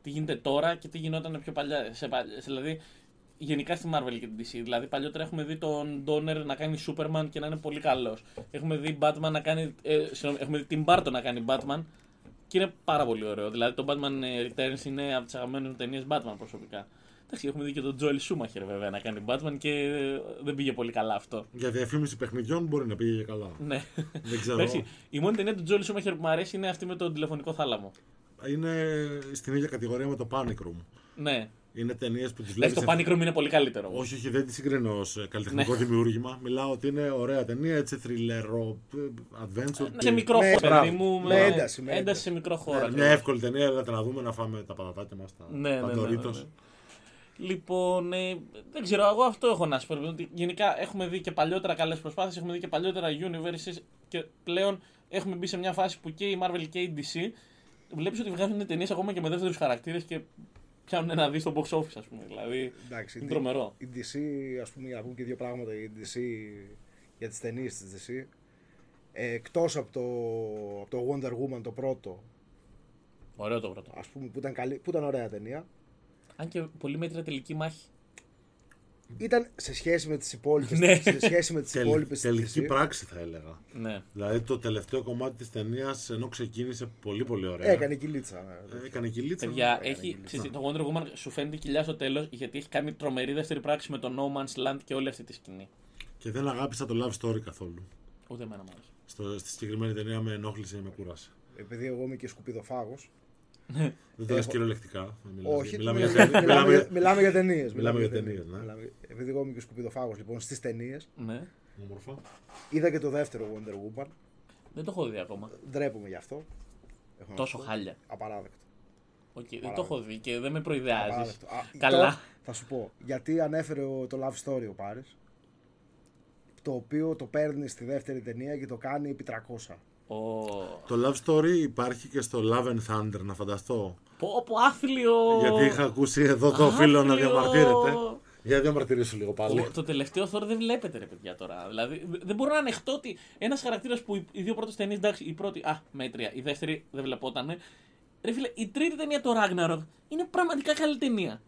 τι γίνεται τώρα και τι γινόταν πιο παλιά. Σε, παλ- σε- δηλαδή, γενικά στη Marvel και την DC. Δηλαδή, παλιότερα έχουμε δει τον Donner να κάνει Superman και να είναι πολύ καλός. Έχουμε δει Batman να κάνει. Ε, συγγνώμη, έχουμε δει την Barton να κάνει Batman και είναι πάρα πολύ ωραίο. Δηλαδή, το Batman ε, Returns είναι από τις αγαπημένες μου ταινίες Batman προσωπικά. Εντάξει, έχουμε δει και τον Joel Schumacher βέβαια να κάνει Batman και ε, δεν πήγε πολύ καλά αυτό. Για διαφήμιση παιχνιδιών μπορεί να πήγε καλά. Ναι. Δεν ξέρω. Εντάξει, η μόνη ταινία του Joel Schumacher που μου αρέσει είναι αυτή με τον τηλεφωνικό θάλαμο. Είναι στην ίδια κατηγορία με το Panic Room. Ναι. Είναι ταινίες που τις βλέπεις. Εντάξει, το Panic Room είναι πολύ καλύτερο. όμως. Όχι, όχι, δεν τη συγκρίνω ως καλλιτεχνικό Ναι. δημιούργημα. Μιλάω ότι είναι ωραία ταινία, έτσι θρυλερό, adventure. Σε μικρό Με- χώρο, παιδί μου. με ένταση, με ένταση σε μικρό χώρο. Ναι, ακριβώς. μια εύκολη ταινία, έλατε να δούμε να φάμε τα πατατάκια μας. Τα, Ναι, τα ναι, ναι, ναι, Doritos. ναι. Λοιπόν, ε, δεν ξέρω, εγώ αυτό έχω να σου πω. Ότι γενικά έχουμε δει και παλιότερα καλές προσπάθειες, έχουμε δει και παλιότερα universes και πλέον έχουμε μπει σε μια φάση που και η Marvel και η DC βλέπεις ότι βγάζουν ταινίες ακόμα και με δεύτερους χαρακτήρες και πιάνουν ένα δει στο box office, ας πούμε. Δηλαδή. Εντάξει, είναι η- τρομερό. Η DC, ας πούμε, για να πούμε και δύο πράγματα, η DC για τις ταινίες της DC, ε, εκτός από το, από το Wonder Woman το πρώτο, Ωραίο το πρώτο. ας πούμε, που ήταν, καλή, που ήταν ωραία ταινία, Αν και πολύ μέτρια τελική μάχη. ήταν σε σχέση με τις υπόλοιπες, Ναι. σε σχέση με τις Τελ- υπόλοιπες της τελική DC, πράξη θα έλεγα. Ναι. Δηλαδή το τελευταίο κομμάτι της ταινίας ενώ ξεκίνησε πολύ πολύ ωραία. έκανε κυλίτσα. Ε, Έκανε κυλίτσα. Παιδιά, έκανε έχει, κυλίτσα. ξέρεις, το Wonder Woman σου φαίνεται κοιλιά στο τέλος γιατί έχει κάνει τρομερή δεύτερη πράξη με το No Man's Land και όλη αυτή τη σκηνή. Και δεν αγάπησα το love story καθόλου. Ούτε εμένα μου άρεσε. Στο, στη συγκεκριμένη ταινία με ενόχλησε ή με κούρασε. Επειδή εγώ είμαι και σκουπιδοφάγος, Δεν το λες Έχω- κυριολεκτικά. δεν μιλάς. όχι, μιλάμε, μιλάμε, για, ταινίες- μιλάμε, μιλάμε, για- μιλάμε για ταινίες. Μιλάμε για ταινίες, ναι. Μιλάμε- Επειδή εγώ είμαι και σκουπιδοφάγος, λοιπόν, στις ταινίες, Ναι. Όμορφα. είδα και το δεύτερο Wonder Woman, Δεν το έχω δει ακόμα. ντρέπομαι γι' αυτό. Έχω να Τόσο σου πω. χάλια. Απαράδεκτο. Οκ, δεν το έχω δει και δεν με προειδεάζεις. Απαράδεκτο. Α, Καλά. το- θα σου πω. Γιατί ανέφερε ο- το Love Story ο Πάρης, το οποίο το παίρνει στη δεύτερη ταινία και το κάνει επί 300. Ο... Το love story υπάρχει και στο Love and Thunder, να φανταστώ. Πω, πω, άθλιο. Γιατί είχα ακούσει εδώ το φίλο να Άθλιο. διαμαρτύρεται. Για διαμαρτυρήσου λίγο πάλι. Ο- το τελευταίο Thor δεν βλέπετε, ρε παιδιά τώρα. Δηλαδή, δεν μπορώ να ανεχτώ ότι ένας χαρακτήρας που οι- οι δύο πρώτες ταινίες, εντάξει, η πρώτη, α, μέτρια, η δεύτερη δεν βλεπότανε. Ρε φίλε, η τρίτη ταινία, το Ragnarok, είναι πραγματικά καλή ταινία.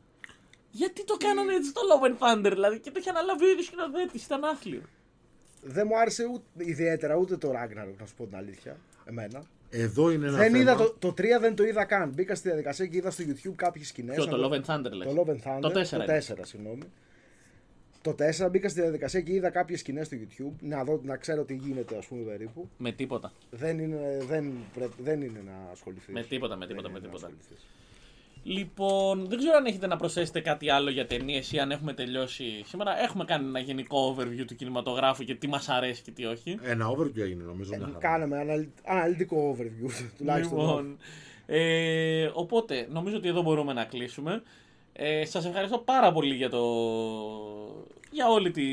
Γιατί το κάνανε έτσι στο Love and Thunder, δηλαδή, και το είχε αναλάβει ο ίδιος σκηνοθέτη, ήταν άθλιο. Δεν μου άρεσε ούτε, ιδιαίτερα ούτε το Ragnarok, να σου πω την αλήθεια. Εμένα. Εδώ είναι ένα δεν θέμα. είδα το, το 3 δεν το είδα καν. Μπήκα στη διαδικασία και είδα στο YouTube κάποιες σκηνές. Ποιο, το Love and Thunder, λες; Το Love and Thunder. Το 4. Το 4, συγγνώμη. Το 4 μπήκα στη διαδικασία και είδα κάποιες σκηνές στο YouTube. Να, δω, να ξέρω τι γίνεται, ας πούμε, περίπου. Με τίποτα. Δεν είναι, δεν, πρέπει, δεν είναι να ασχοληθείς. Με τίποτα, με τίποτα, με είναι να τίποτα. Ασχοληθείς. Λοιπόν, δεν ξέρω αν έχετε να προσθέσετε κάτι άλλο για ταινίες ή αν έχουμε τελειώσει σήμερα. Έχουμε κάνει ένα γενικό overview του κινηματογράφου και τι μας αρέσει και τι όχι. Ένα overview έγινε νομίζω. μια χαρά. Κάναμε αναλυ- αναλυτικό overview τουλάχιστον. Λοιπόν, ε, οπότε νομίζω ότι εδώ μπορούμε να κλείσουμε. Ε, σας ευχαριστώ πάρα πολύ για, το... για όλη τη,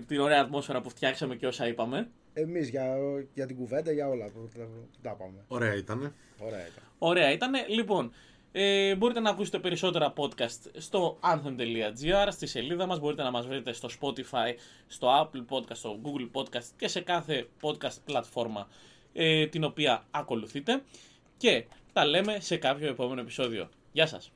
την ωραία ατμόσφαιρα που φτιάξαμε και όσα είπαμε. Εμείς για, για την κουβέντα, για όλα που τα, που τα πάμε. Ωραία ήτανε. Ωραία ήταν. Ωραία ήταν. Λοιπόν, ε, μπορείτε να ακούσετε περισσότερα podcast στο anthem.gr, στη σελίδα μας. Μπορείτε να μας βρείτε στο Spotify, στο Apple Podcast, στο Google Podcast και σε κάθε podcast πλατφόρμα ε, την οποία ακολουθείτε. Και τα λέμε σε κάποιο επόμενο επεισόδιο. Γεια σας!